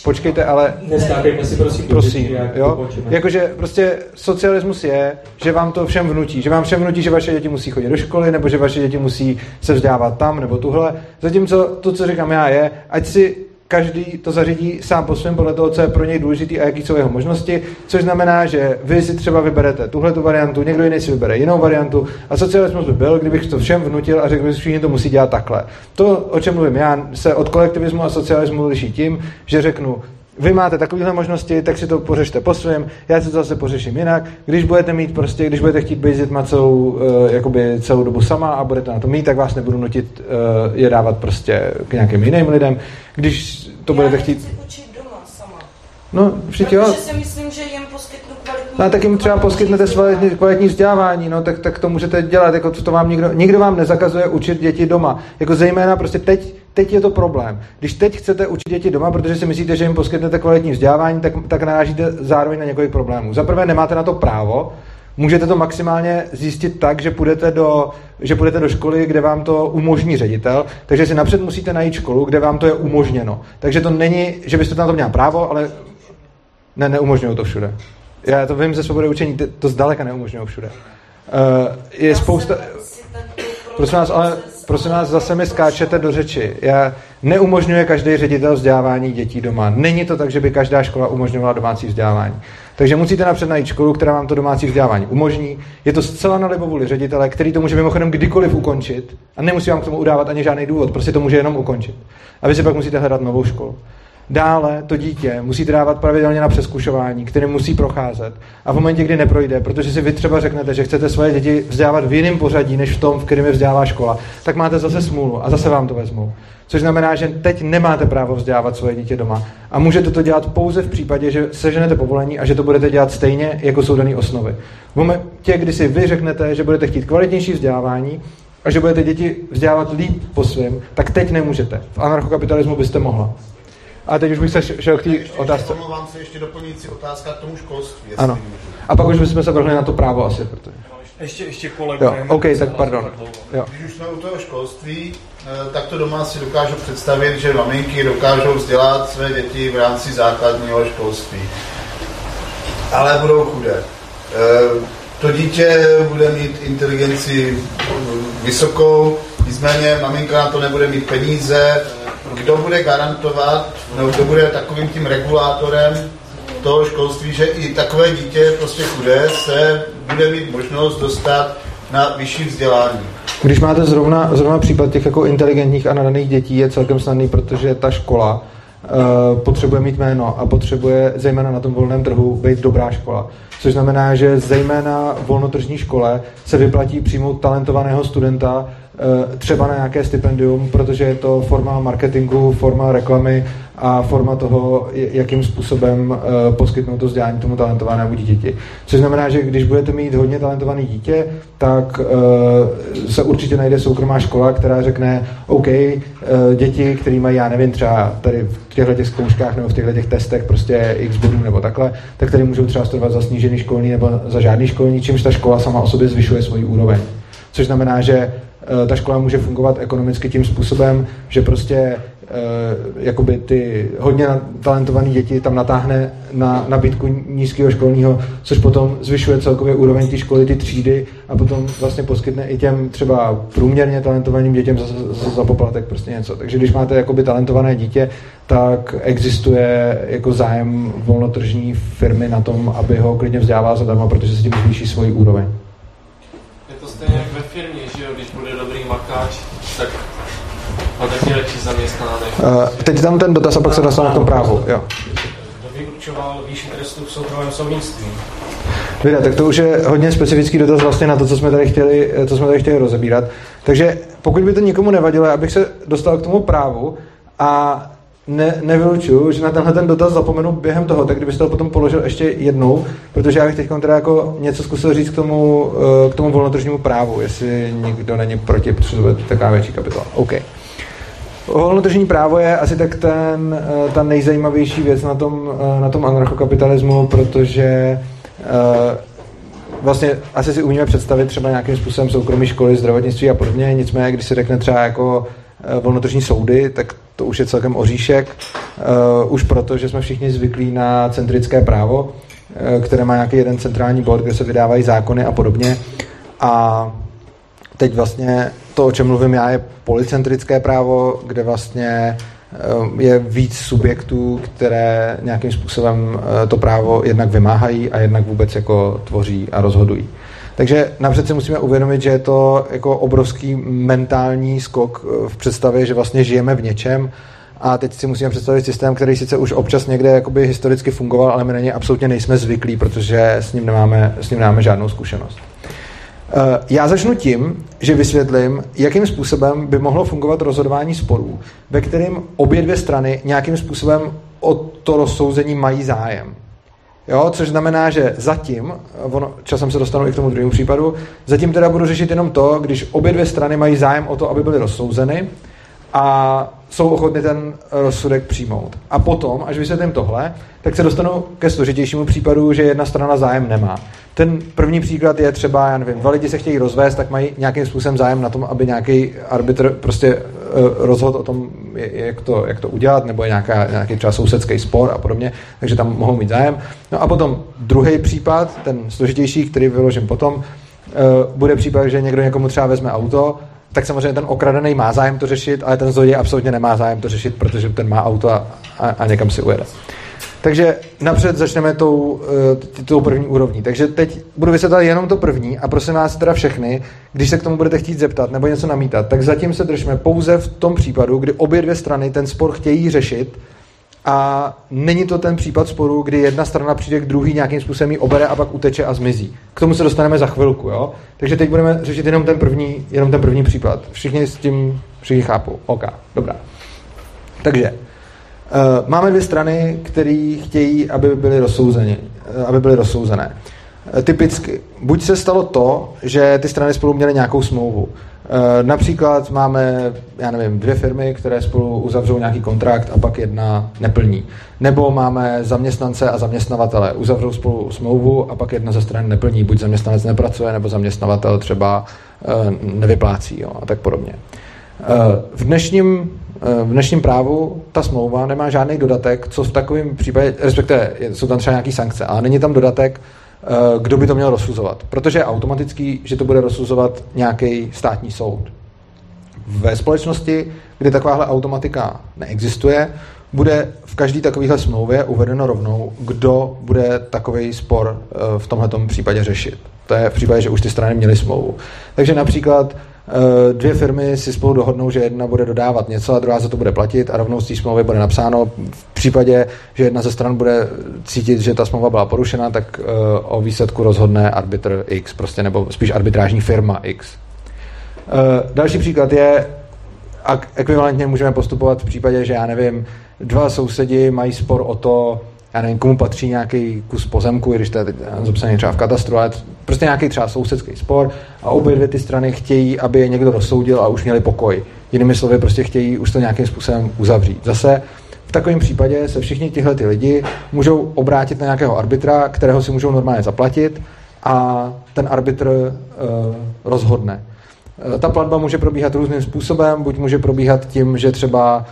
Počkejte, ale... Neskákejme si prosím. Prosím, jo? Jakože prostě socialismus je, že vám to všem vnutí. Že vám všem vnutí, že vaše děti musí chodit do školy, nebo že vaše děti musí se vzdělávat tam, nebo tuhle. Zatímco to, co říkám já, je, ať si každý to zařídí sám po svém podle toho, co je pro něj důležité a jaký jsou jeho možnosti, což znamená, že vy si třeba vyberete tuhle tu variantu, někdo jiný si vybere jinou variantu a socialismus by byl, kdybych to všem vnutil a řekl, že všichni to musí dělat takhle. To, o čem mluvím já, se od kolektivismu a socialismu liší tím, že řeknu, vy máte takovéhle možnosti, tak si to pořešte po svém, já si to zase pořeším jinak. Když budete mít prostě, když budete chtít být s dětma celou, uh, jakoby celou dobu sama a budete na to mít, tak vás nebudu nutit uh, je dávat prostě k nějakým jiným lidem. Když to já budete chtít... učit doma sama. No, přijď Protože si myslím, že jim No, tak jim třeba poskytnete kvalitní, kvalitní vzdělávání, no, tak, tak to můžete dělat, jako to vám nikdo, nikdo vám nezakazuje učit děti doma. Jako zejména prostě teď, teď je to problém. Když teď chcete učit děti doma, protože si myslíte, že jim poskytnete kvalitní vzdělávání, tak, tak narážíte zároveň na několik problémů. Za prvé nemáte na to právo, Můžete to maximálně zjistit tak, že půjdete, do, že půjdete do školy, kde vám to umožní ředitel, takže si napřed musíte najít školu, kde vám to je umožněno. Takže to není, že byste na to měl právo, ale ne, neumožňují to všude. Já to vím ze svobody učení, to zdaleka neumožňují všude. Uh, je spousta... Prosím vás, ale prosím vás, zase mi skáčete do řeči. Já neumožňuje každý ředitel vzdělávání dětí doma. Není to tak, že by každá škola umožňovala domácí vzdělávání. Takže musíte napřed najít školu, která vám to domácí vzdělávání umožní. Je to zcela na libovůli ředitele, který to může mimochodem kdykoliv ukončit a nemusí vám k tomu udávat ani žádný důvod, prostě to může jenom ukončit. A vy si pak musíte hledat novou školu. Dále to dítě musíte dávat pravidelně na přeskušování, které musí procházet. A v momentě, kdy neprojde, protože si vy třeba řeknete, že chcete svoje děti vzdělávat v jiném pořadí, než v tom, v kterém je vzdělává škola, tak máte zase smůlu a zase vám to vezmou. Což znamená, že teď nemáte právo vzdělávat svoje dítě doma. A můžete to dělat pouze v případě, že seženete povolení a že to budete dělat stejně, jako jsou dané osnovy. V momentě, kdy si vy řeknete, že budete chtít kvalitnější vzdělávání, a že budete děti vzdělávat líp po svém, tak teď nemůžete. V anarchokapitalismu byste mohla. A teď už bych se šel k té otázce. Omlouvám se, ještě doplňující otázka k tomu školství. Ano. A pak už bychom se vrhli na to právo asi, protože... Ještě, ještě kolega. Jo, OK, tak pardon. Jo. Když už jsme u toho školství, eh, tak to doma si dokážu představit, že maminky dokážou vzdělat své děti v rámci základního školství. Ale budou chudé. Eh, to dítě bude mít inteligenci vysokou, nicméně maminka na to nebude mít peníze, kdo bude garantovat, nebo kdo bude takovým tím regulátorem toho školství, že i takové dítě prostě chudé se bude mít možnost dostat na vyšší vzdělání. Když máte zrovna, zrovna případ těch jako inteligentních a nadaných dětí, je celkem snadný, protože ta škola uh, potřebuje mít jméno a potřebuje zejména na tom volném trhu být dobrá škola. Což znamená, že zejména volnotržní škole se vyplatí přijmout talentovaného studenta, třeba na nějaké stipendium, protože je to forma marketingu, forma reklamy a forma toho, jakým způsobem eh, poskytnout to vzdělání tomu talentovanému dítěti. Což znamená, že když budete mít hodně talentované dítě, tak eh, se určitě najde soukromá škola, která řekne, OK, děti, který mají, já nevím, třeba tady v těchto těch zkouškách nebo v těchto těch testech prostě x bodů nebo takhle, tak tady můžou třeba studovat za snížený školní nebo za žádný školní, čímž ta škola sama o sobě zvyšuje svoji úroveň. Což znamená, že Eh, ta škola může fungovat ekonomicky tím způsobem, že prostě eh, jakoby ty hodně talentované děti tam natáhne na nabídku nízkého školního, což potom zvyšuje celkově úroveň té školy, ty třídy a potom vlastně poskytne i těm třeba průměrně talentovaným dětem za, za, za poplatek prostě něco. Takže když máte jakoby talentované dítě, tak existuje jako zájem volnotržní firmy na tom, aby ho klidně vzdělával zadarmo, protože se tím zvýší svoji úroveň stejně jak ve firmě, že jo, když bude tak lepší uh, Teď tam ten dotaz a pak se dostane k tomu právu, jo. Kdo vyučoval výši trestu v soukromém soudnictví? Vida, tak to už je hodně specifický dotaz vlastně na to, co jsme tady chtěli, co jsme tady chtěli rozebírat. Takže pokud by to nikomu nevadilo, abych se dostal k tomu právu a ne, nevylučuju, že na tenhle ten dotaz zapomenu během toho, tak kdybyste to potom položil ještě jednou, protože já bych teď teda jako něco zkusil říct k tomu, eh, k tomu volnotržnímu právu, jestli nikdo není proti, protože to bude taková větší kapitola. OK. Volnotržní právo je asi tak ten, eh, ta nejzajímavější věc na tom, eh, na tom anarchokapitalismu, protože vlastně asi si umíme představit třeba nějakým způsobem soukromí školy, zdravotnictví a podobně, nicméně když se řekne třeba jako volnotržní soudy, tak to už je celkem oříšek, uh, už proto, že jsme všichni zvyklí na centrické právo, uh, které má nějaký jeden centrální bod, kde se vydávají zákony a podobně. A teď vlastně to, o čem mluvím já, je policentrické právo, kde vlastně uh, je víc subjektů, které nějakým způsobem to právo jednak vymáhají a jednak vůbec jako tvoří a rozhodují. Takže napřed si musíme uvědomit, že je to jako obrovský mentální skok eh, v představě, že vlastně žijeme v něčem a teď si musíme představit systém, který sice už občas někde jakoby historicky fungoval, ale my na něj absolutně nejsme zvyklí, protože s ním nemáme, s ním nemáme žádnou zkušenost. Eh, já začnu tím, že vysvětlím, jakým způsobem by mohlo fungovat rozhodování sporů, ve kterým obě dvě strany nějakým způsobem o to rozsouzení mají zájem. Jo, což znamená, že zatím, ono, časem se dostanu i k tomu druhému případu, zatím teda budu řešit jenom to, když obě dvě strany mají zájem o to, aby byly rozsouzeny a jsou ochotny ten rozsudek přijmout. A potom, až vysvětlím tohle, tak se dostanu ke složitějšímu případu, že jedna strana zájem nemá. Ten první příklad je třeba, já nevím, dva lidi se chtějí rozvést, tak mají nějakým způsobem zájem na tom, aby nějaký arbitr prostě uh, rozhodl o tom, jak to, jak to udělat, nebo je nějaká, nějaký třeba sousedský spor a podobně, takže tam mohou mít zájem. No a potom druhý případ, ten složitější, který vyložím potom, uh, bude případ, že někdo někomu třeba vezme auto, tak samozřejmě ten okradený má zájem to řešit, ale ten zloděj absolutně nemá zájem to řešit, protože ten má auto a, a, a někam si ujede. Takže napřed začneme tou, uh, tou první úrovní. Takže teď budu vysvětlovat jenom to první a prosím vás teda všechny, když se k tomu budete chtít zeptat nebo něco namítat, tak zatím se držme pouze v tom případu, kdy obě dvě strany ten spor chtějí řešit a není to ten případ sporu, kdy jedna strana přijde k druhý nějakým způsobem ji obere a pak uteče a zmizí. K tomu se dostaneme za chvilku, jo? Takže teď budeme řešit jenom ten první, jenom ten první případ. Všichni s tím všichni chápou. OK, dobrá. Takže uh, máme dvě strany, které chtějí, aby byly rozsouzeny, uh, aby byly rozsouzené. Uh, typicky, buď se stalo to, že ty strany spolu měly nějakou smlouvu. Eh, například máme, já nevím, dvě firmy, které spolu uzavřou nějaký kontrakt a pak jedna neplní. Nebo máme zaměstnance a zaměstnavatele, uzavřou spolu smlouvu a pak jedna ze stran neplní. Buď zaměstnanec nepracuje, nebo zaměstnavatel třeba eh, nevyplácí jo, a tak podobně. Eh, v dnešním, v dnešním právu ta smlouva nemá žádný dodatek, co v takovém případě, respektive jsou tam třeba nějaké sankce, ale není tam dodatek, kdo by to měl rozsuzovat. Protože je automatický, že to bude rozsuzovat nějaký státní soud. Ve společnosti, kde takováhle automatika neexistuje, bude v každé takovéhle smlouvě uvedeno rovnou, kdo bude takový spor eh, v tomto případě řešit. To je v případě, že už ty strany měly smlouvu. Takže například Eh, dvě firmy si spolu dohodnou, že jedna bude dodávat něco a druhá za to bude platit a rovnou z té smlouvy bude napsáno v případě, že jedna ze stran bude cítit, že ta smlouva byla porušena, tak eh, o výsledku rozhodne arbitr X, prostě, nebo spíš arbitrážní firma X. Eh, další příklad je, ekvivalentně můžeme postupovat v případě, že já nevím, dva sousedi mají spor o to, já nevím, komu patří nějaký kus pozemku, když to je zapsaný třeba v katastru, ale prostě nějaký třeba sousedský spor a obě dvě ty strany chtějí, aby je někdo rozsoudil a už měli pokoj. Jinými slovy, prostě chtějí už to nějakým způsobem uzavřít. Zase v takovém případě se všichni tihle ty lidi můžou obrátit na nějakého arbitra, kterého si můžou normálně zaplatit a ten arbitr uh, rozhodne. Uh, ta platba může probíhat různým způsobem, buď může probíhat tím, že třeba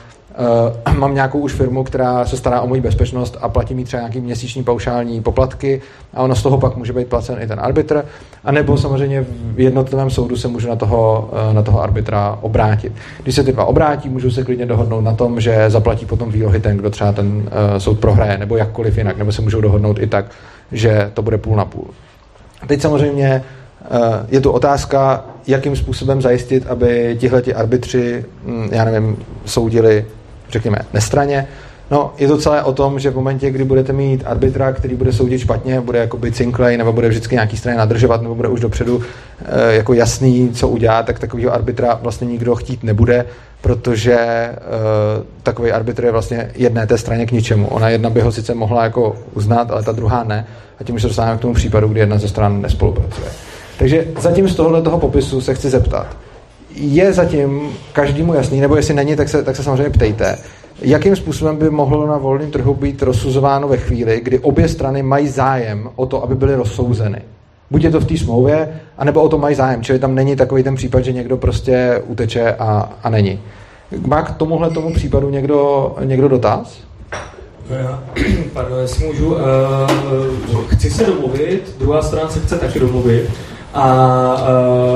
Uh, mám nějakou už firmu, která se stará o moji bezpečnost a platí mi třeba nějaký měsíční paušální poplatky a ono z toho pak může být placen i ten arbitr, a nebo samozřejmě v jednotlivém soudu se můžu na toho, uh, na toho arbitra obrátit. Když se ty dva obrátí, můžu se klidně dohodnout na tom, že zaplatí potom výlohy ten, kdo třeba ten uh, soud prohraje, nebo jakkoliv jinak, nebo se můžou dohodnout i tak, že to bude půl na půl. Teď samozřejmě je tu otázka, jakým způsobem zajistit, aby tihleti arbitři, hm, já nevím, soudili řekněme, nestraně. No, je to celé o tom, že v momentě, kdy budete mít arbitra, který bude soudit špatně, bude jako být cinklej, nebo bude vždycky nějaký straně nadržovat, nebo bude už dopředu e, jako jasný, co udělá, tak takového arbitra vlastně nikdo chtít nebude, protože e, takový arbitr je vlastně jedné té straně k ničemu. Ona jedna by ho sice mohla jako uznat, ale ta druhá ne. A tím už se dostáváme k tomu případu, kdy jedna ze stran nespolupracuje. Takže zatím z tohohle toho popisu se chci zeptat, je zatím každému jasný, nebo jestli není, tak se, tak se samozřejmě ptejte, jakým způsobem by mohlo na volném trhu být rozsuzováno ve chvíli, kdy obě strany mají zájem o to, aby byly rozsouzeny. Buď je to v té smlouvě, anebo o to mají zájem. Čili tam není takový ten případ, že někdo prostě uteče a, a není. Má k tomuhle tomu případu někdo, někdo dotaz? No já, pardon, jestli můžu, uh, chci se domluvit, druhá strana se chce taky domluvit. A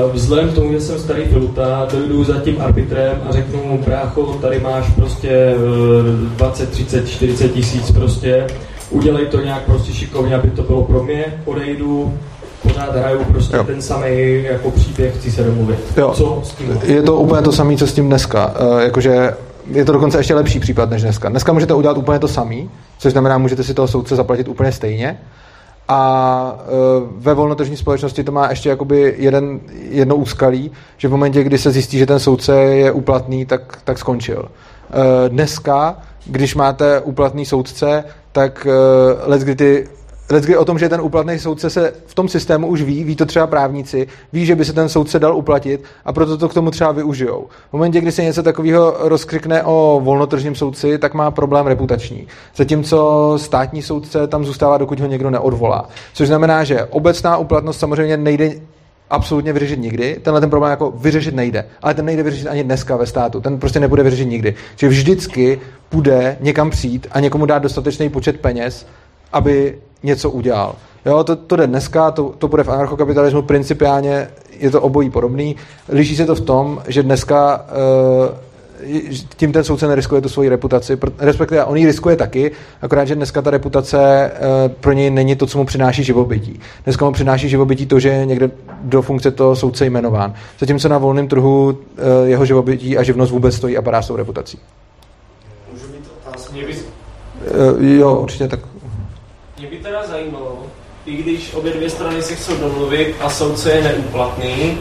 uh, vzhledem k tomu, že jsem starý pilota, dojdu za tím arbitrem a řeknu mu, brácho, tady máš prostě uh, 20, 30, 40 tisíc prostě, udělej to nějak prostě šikovně, aby to bylo pro mě, odejdu, pořád hraju prostě jo. ten samý jako příběh, chci se domluvit. Jo. Co s tím? Je to úplně to samé, co s tím dneska. Uh, jakože je to dokonce ještě lepší případ než dneska. Dneska můžete udělat úplně to samý, což znamená, můžete si toho soudce zaplatit úplně stejně, a e, ve volnotržní společnosti to má ještě jakoby jeden, jedno úskalí, že v momentě, kdy se zjistí, že ten soudce je úplatný, tak, tak skončil. E, dneska, když máte úplatný soudce, tak e, let, kdy ty Lecky o tom, že ten úplatný soudce se v tom systému už ví, ví to třeba právníci, ví, že by se ten soudce dal uplatit a proto to k tomu třeba využijou. V momentě, kdy se něco takového rozkřikne o volnotržním soudci, tak má problém reputační. Zatímco státní soudce tam zůstává, dokud ho někdo neodvolá. Což znamená, že obecná úplatnost samozřejmě nejde absolutně vyřešit nikdy. Tenhle ten problém jako vyřešit nejde. Ale ten nejde vyřešit ani dneska ve státu. Ten prostě nebude vyřešit nikdy. Čili vždycky půjde někam přijít a někomu dát dostatečný počet peněz, aby něco udělal. Jo, to, to jde dneska, to, to bude v anarchokapitalismu, principiálně je to obojí podobný. Liší se to v tom, že dneska uh, tím ten soudce neriskuje tu svoji reputaci, respektive on ji riskuje taky, akorát, že dneska ta reputace uh, pro něj není to, co mu přináší živobytí. Dneska mu přináší živobytí to, že je někde do funkce toho soudce jmenován. Zatímco na volném trhu uh, jeho živobytí a živnost vůbec stojí a padá s tou reputací. Můžu mít otázku? jo, určitě tak. Mě by teda zajímalo, i když obě dvě strany se chcou domluvit a soudce je neúplatný,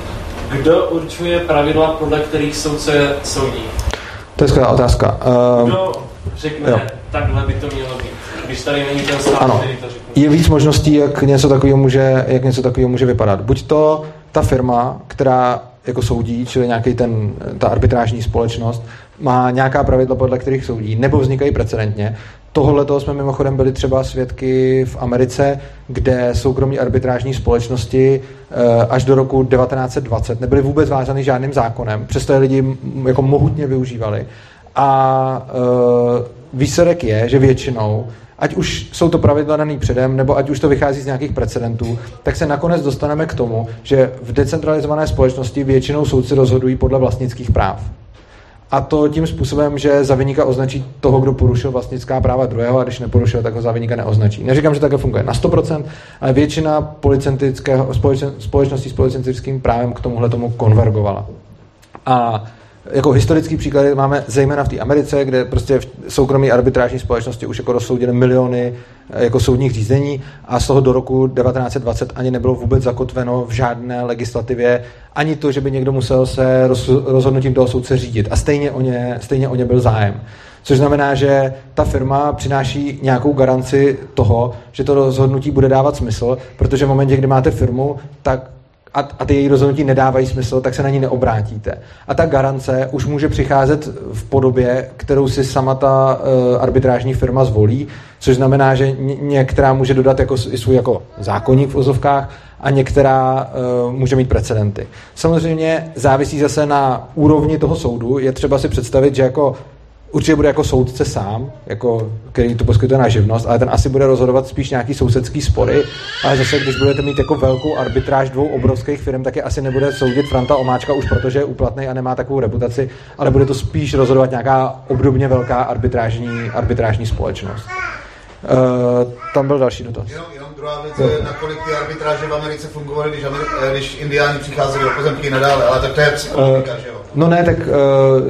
kdo určuje pravidla, podle kterých soudce soudí? To je skvělá otázka. Uh, kdo řekne, jo. takhle by to mělo být, když tady není ten stát, ano. který to řekne? Je víc možností, jak něco takového může, jak něco takového může vypadat. Buď to ta firma, která jako soudí, čili nějaký ten, ta arbitrážní společnost, má nějaká pravidla, podle kterých soudí, nebo vznikají precedentně. Tohle toho jsme mimochodem byli třeba svědky v Americe, kde soukromí arbitrážní společnosti eh, až do roku 1920 nebyly vůbec vázány žádným zákonem, přesto je lidi jako mohutně využívali. A eh, výsledek je, že většinou ať už jsou to pravidla daný předem, nebo ať už to vychází z nějakých precedentů, tak se nakonec dostaneme k tomu, že v decentralizované společnosti většinou soudci rozhodují podle vlastnických práv. A to tím způsobem, že za vyníka označí toho, kdo porušil vlastnická práva druhého a když neporušil, tak ho za vyníka neoznačí. Neříkám, že takhle funguje na 100%, ale většina společností s policentrickým právem k tomuhle tomu konvergovala. A jako historický příklad máme zejména v té Americe, kde prostě v soukromí arbitrážní společnosti už jako rozsoudili miliony eh, jako soudních řízení a z toho do roku 1920 ani nebylo vůbec zakotveno v žádné legislativě ani to, že by někdo musel se rozhodnutím toho soudce řídit. A stejně o ně, stejně o ně byl zájem. Což znamená, že ta firma přináší nějakou garanci toho, že to rozhodnutí bude dávat smysl, protože v momentě, kdy máte firmu, tak a, a ty její rozhodnutí nedávají smysl, tak se na ní neobrátíte. A ta garance už může přicházet v podobě, kterou si sama ta uh, arbitrážní firma zvolí, což znamená, že některá může dodat jako, i svůj jako zákonník v ozovkách a některá uh, může mít precedenty. Samozřejmě závisí zase na úrovni toho soudu. Je třeba si představit, že jako určitě bude jako soudce sám, jako, který to poskytuje na živnost, ale ten asi bude rozhodovat spíš nějaký sousedský spory, ale zase, když budete mít jako velkou arbitráž dvou obrovských firm, tak je asi nebude soudit Franta Omáčka už protože je úplatný a nemá takovou reputaci, ale bude to spíš rozhodovat nějaká obdobně velká arbitrážní, arbitrážní společnost. Uh, tam byl další dotaz. Jenom druhá věc je, nakolik ty arbitráže v Americe fungovaly, když, Ameri- když indiáni přicházeli o pozemky nadále, ale tak to je psychologika, uh, že jo? No ne, tak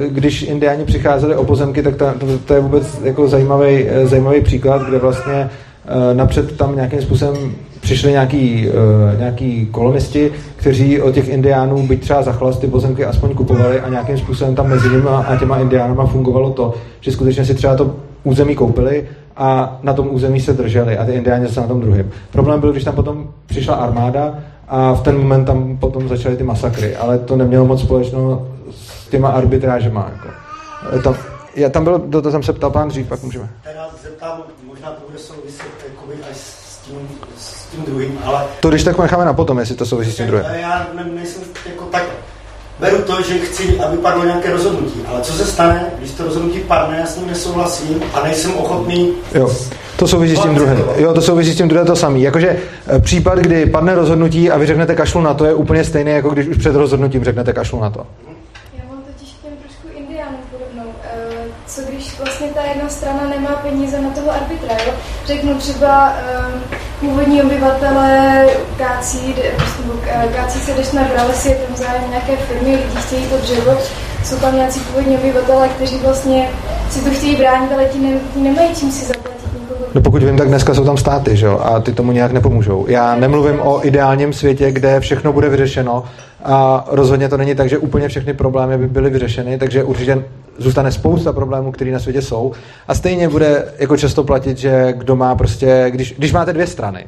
když indiáni přicházeli o pozemky, tak to, to, to je vůbec jako zajímavý, zajímavý příklad, kde vlastně napřed tam nějakým způsobem přišli nějaký, nějaký kolonisti, kteří od těch indiánů, byť třeba za chlast, ty pozemky aspoň kupovali a nějakým způsobem tam mezi nimi a těma indiánama fungovalo to, že skutečně si třeba to území koupili a na tom území se drželi a ty indiáni zase na tom druhém. Problém byl, když tam potom přišla armáda a v ten moment tam potom začaly ty masakry, ale to nemělo moc společného s těma arbitrážema. Jako. Tam, já tam byl, to, to jsem se ptal pán dřív, pak můžeme. Teda zeptám, možná to bude souviset až s tím, s tím druhým, ale... To když tak necháme na potom, jestli to souvisí s tím druhým. Já ne, nejsem jako tak beru to, že chci, aby padlo nějaké rozhodnutí. Ale co se stane, když to rozhodnutí padne, já s ním nesouhlasím a nejsem ochotný... Jo. To souvisí s tím druhým. Jo, to souvisí s tím druhým to samý. Jakože eh, případ, kdy padne rozhodnutí a vy řeknete kašlu na to, je úplně stejný, jako když už před rozhodnutím řeknete kašlu na to. Já mám totiž těm trošku indiánům podobnou. Eh, co když vlastně ta jedna strana nemá peníze na toho arbitra, jo? Řeknu třeba eh, původní obyvatele kácí, kácí se jdeš na pralesy, je tam zájem nějaké firmy, lidi chtějí to dřevo, jsou tam nějací původní obyvatele, kteří vlastně si to chtějí bránit, ale ti, ne, ti nemají čím si zaplatit. No pokud vím, tak dneska jsou tam státy, že jo? A ty tomu nějak nepomůžou. Já nemluvím o ideálním světě, kde všechno bude vyřešeno a rozhodně to není tak, že úplně všechny problémy by byly vyřešeny, takže určitě zůstane spousta problémů, které na světě jsou. A stejně bude jako často platit, že kdo má prostě, když, když máte dvě strany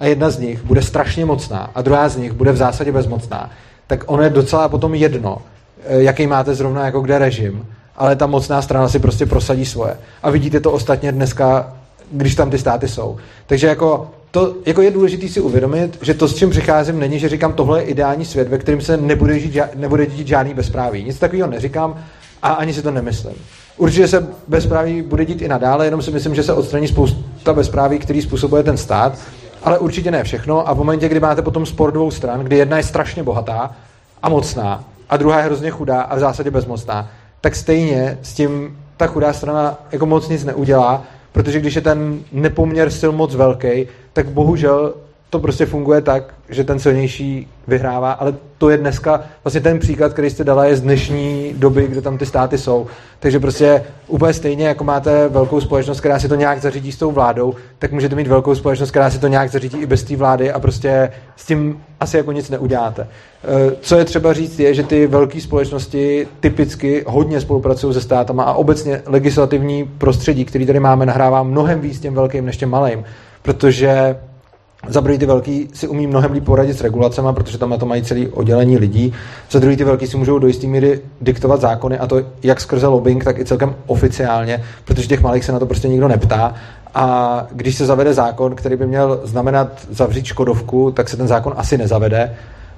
a jedna z nich bude strašně mocná a druhá z nich bude v zásadě bezmocná, tak ono je docela potom jedno, eh, jaký máte zrovna jako kde režim, ale ta mocná strana si prostě prosadí svoje. A vidíte to ostatně dneska, když tam ty státy jsou. Takže jako to jako je důležité si uvědomit, že to, s čím přicházím, není, že říkám, tohle je ideální svět, ve kterém se nebude, žít, nebude dít žádný bezpráví. Nic takového neříkám a ani si to nemyslím. Určitě se bezpráví bude dít i nadále, jenom si myslím, že se odstraní spousta bezpráví, který způsobuje ten stát, ale určitě ne všechno. A v momentě, kdy máte potom spor dvou stran, kdy jedna je strašně bohatá a mocná, a druhá je hrozně chudá a v zásadě bezmocná, tak stejně s tím ta chudá strana jako moc nic neudělá, protože když je ten nepoměr sil moc velký, tak bohužel to prostě funguje tak, že ten silnější vyhrává, ale to je dneska, vlastně ten příklad, který jste dala, je z dnešní doby, kde tam ty státy jsou. Takže prostě úplně stejně, jako máte velkou společnost, která si to nějak zařídí s tou vládou, tak můžete mít velkou společnost, která si to nějak zařídí i bez té vlády a prostě s tím asi jako nic neuděláte. Eh, co je třeba říct, je, že ty velké společnosti typicky hodně spolupracují se státama a obecně legislativní prostředí, který tady máme, nahrává mnohem víc těm velkým než těm malým, protože za druhý ty velký si umí mnohem líp poradit s regulacemi, protože tam na to mají celý oddělení lidí. Za druhý ty velký si můžou do jisté míry diktovat zákony a to jak skrze lobbying, tak i celkem oficiálně, protože těch malých se na to prostě nikdo neptá. A když se zavede zákon, který by měl znamenat zavřít Škodovku, tak se ten zákon asi nezavede,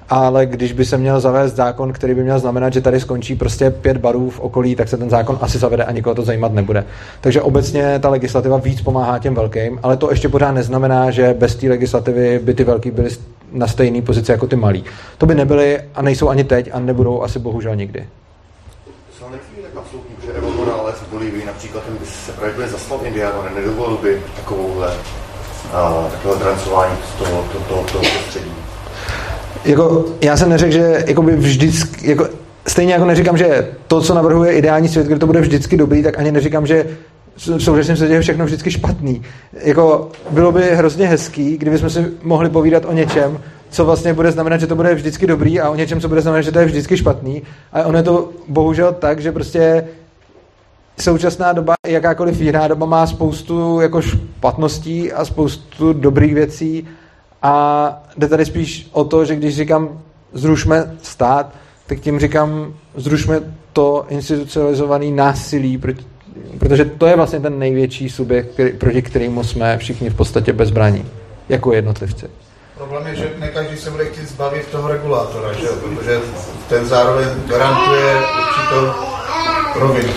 ale když by se měl zavést zákon, který by měl znamenat, že tady skončí prostě pět barů v okolí, tak se ten zákon asi zavede a nikoho to zajímat nebude. Takže obecně ta legislativa víc pomáhá těm velkým, ale to ještě pořád neznamená, že bez té legislativy by ty velký byly na stejné pozici jako ty malí. To by nebyly a nejsou ani teď a nebudou asi bohužel nikdy. Bolívii například ten by se právě zaslal Indiáno, nedovolil by takovouhle uh, takové drancování z toho, to, to, to prostředí jako, já jsem neřekl, že jako by vždycky, jako, stejně jako neříkám, že to, co navrhuje ideální svět, kde to bude vždycky dobrý, tak ani neříkám, že v současném světě je všechno vždycky špatný. Jako, bylo by hrozně hezký, kdyby jsme si mohli povídat o něčem, co vlastně bude znamenat, že to bude vždycky dobrý a o něčem, co bude znamenat, že to je vždycky špatný. A ono je to bohužel tak, že prostě současná doba, jakákoliv jiná doba má spoustu jako špatností a spoustu dobrých věcí a jde tady spíš o to, že když říkám zrušme stát, tak tím říkám zrušme to institucionalizované násilí, protože to je vlastně ten největší subjekt, který, proti kterému jsme všichni v podstatě bezbraní, jako jednotlivci. Problém je, že ne každý se bude chtít zbavit toho regulátora, že? protože ten zároveň garantuje určitou rovinu.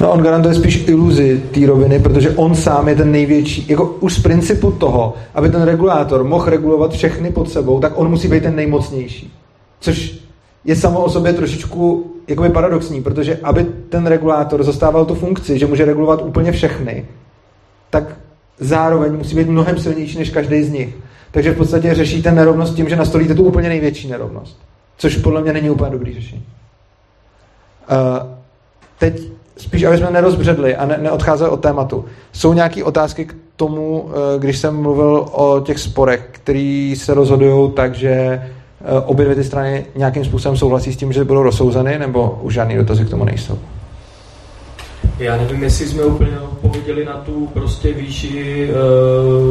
No on garantuje spíš iluzi té roviny, protože on sám je ten největší, jako už z principu toho, aby ten regulátor mohl regulovat všechny pod sebou, tak on musí být ten nejmocnější. Což je samo o sobě trošičku jakoby paradoxní, protože aby ten regulátor zastával tu funkci, že může regulovat úplně všechny, tak zároveň musí být mnohem silnější než každý z nich. Takže v podstatě řešíte nerovnost tím, že nastolíte tu úplně největší nerovnost. Což podle mě není úplně dobrý řešení. Uh, teď spíš, aby jsme nerozbředli a ne, neodcházeli od tématu. Jsou nějaké otázky k tomu, eh, když jsem mluvil o těch sporech, které se rozhodují tak, že eh, obě dvě ty strany nějakým způsobem souhlasí s tím, že budou rozsouzeny, nebo už žádný dotazy k tomu nejsou? Já nevím, jestli jsme úplně odpověděli na tu prostě výši...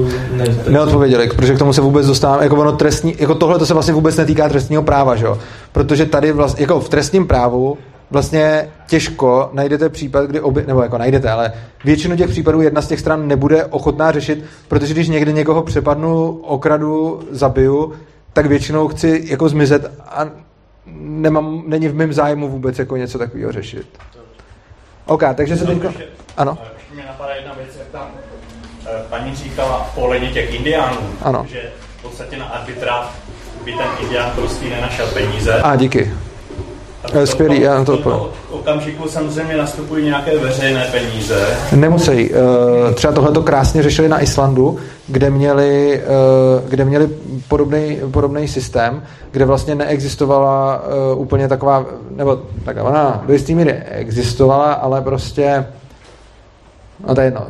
Uh, ne, Neodpověděli, protože k tomu se vůbec dostáváme, jako ono trestní, jako tohle to se vlastně vůbec netýká trestního práva, že jo? Protože tady vlastně, jako v trestním právu vlastně těžko najdete případ, kdy obě, nebo jako najdete, ale většinu těch případů jedna z těch stran nebude ochotná řešit, protože když někde někoho přepadnu, okradu, zabiju, tak většinou chci jako zmizet a nemám, není v mém zájmu vůbec jako něco takového řešit. OK, takže se teďka... Ano. Ještě mě napadá jedna věc, jak tam eh, paní říkala ohledně těch indiánů, ano. že v podstatě na arbitra by ten indián prostě nenašel peníze. A díky. Eh, skvělý, já na to odpovím. okamžiku samozřejmě nastupují nějaké veřejné peníze. Nemusí. Eh, třeba tohle to krásně řešili na Islandu, kde měli, eh, kde měli podobný, podobný systém, kde vlastně neexistovala úplně taková, nebo tak ona do jistý míry existovala, ale prostě No to je jedno.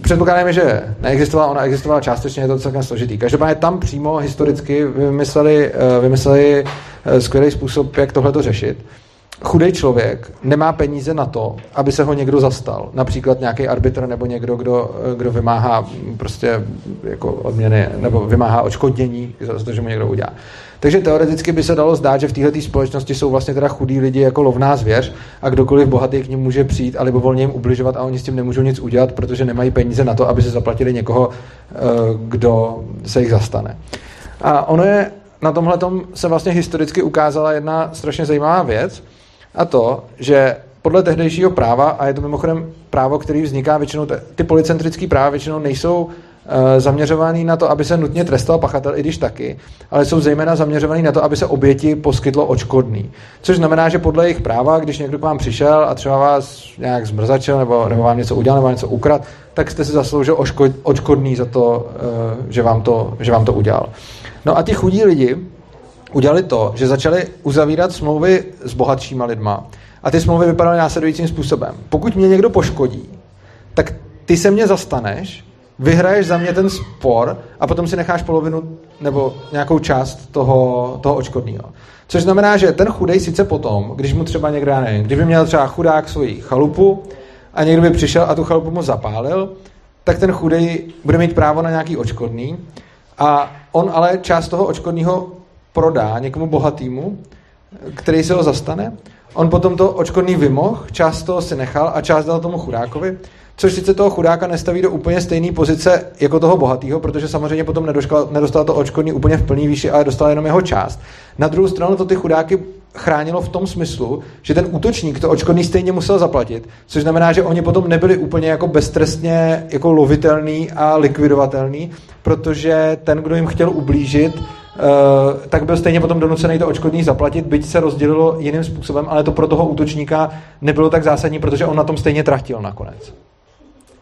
Předpokládáme, že neexistovala, ona existovala částečně, je to celkem složitý. Každopádně tam přímo historicky vymysleli, vymysleli skvělý způsob, jak tohle to řešit. Chudý člověk nemá peníze na to, aby se ho někdo zastal. Například nějaký arbitr nebo někdo, kdo, kdo vymáhá prostě jako odměny nebo vymáhá odškodnění za to, že mu někdo udělá. Takže teoreticky by se dalo zdát, že v této společnosti jsou vlastně teda chudí lidi jako lovná zvěř a kdokoliv bohatý k ním může přijít a volně jim ubližovat a oni s tím nemůžou nic udělat, protože nemají peníze na to, aby se zaplatili někoho, eh, kdo se jich zastane. A ono je na tomhle se vlastně historicky ukázala jedna strašně zajímavá věc, a to, že podle tehdejšího práva, a je to mimochodem právo, který vzniká většinou, ty policentrické práva většinou nejsou eh, zaměřovaný na to, aby se nutně trestal pachatel, i když taky, ale jsou zejména zaměřovaný na to, aby se oběti poskytlo očkodný. Což znamená, že podle jejich práva, když někdo k vám přišel a třeba vás nějak zmrzačil nebo, nebo vám něco udělal nebo vám něco ukradl, tak jste si zasloužil oškod, očkodný za to, eh, že vám to, že vám to udělal. No a ti chudí lidi udělali to, že začali uzavírat smlouvy s bohatšíma lidma. A ty smlouvy vypadaly následujícím způsobem. Pokud mě někdo poškodí, tak ty se mě zastaneš, vyhraješ za mě ten spor a potom si necháš polovinu nebo nějakou část toho, toho očkodného. Což znamená, že ten chudej sice potom, když mu třeba někdo, já nevím, kdyby měl třeba chudák svoji chalupu a někdo by přišel a tu chalupu mu zapálil, tak ten chudej bude mít právo na nějaký očkodný a on ale část toho očkodného prodá někomu bohatýmu, který se ho zastane. On potom to očkodný vymohl, část toho si nechal a část dal tomu chudákovi což sice toho chudáka nestaví do úplně stejné pozice jako toho bohatého, protože samozřejmě potom nedostal, nedostal to očkodní úplně v plný výši, ale dostal jenom jeho část. Na druhou stranu to ty chudáky chránilo v tom smyslu, že ten útočník to očkodný stejně musel zaplatit, což znamená, že oni potom nebyli úplně jako beztrestně jako lovitelný a likvidovatelný, protože ten, kdo jim chtěl ublížit, tak byl stejně potom donucený to očkodný zaplatit, byť se rozdělilo jiným způsobem, ale to pro toho útočníka nebylo tak zásadní, protože on na tom stejně tratil nakonec.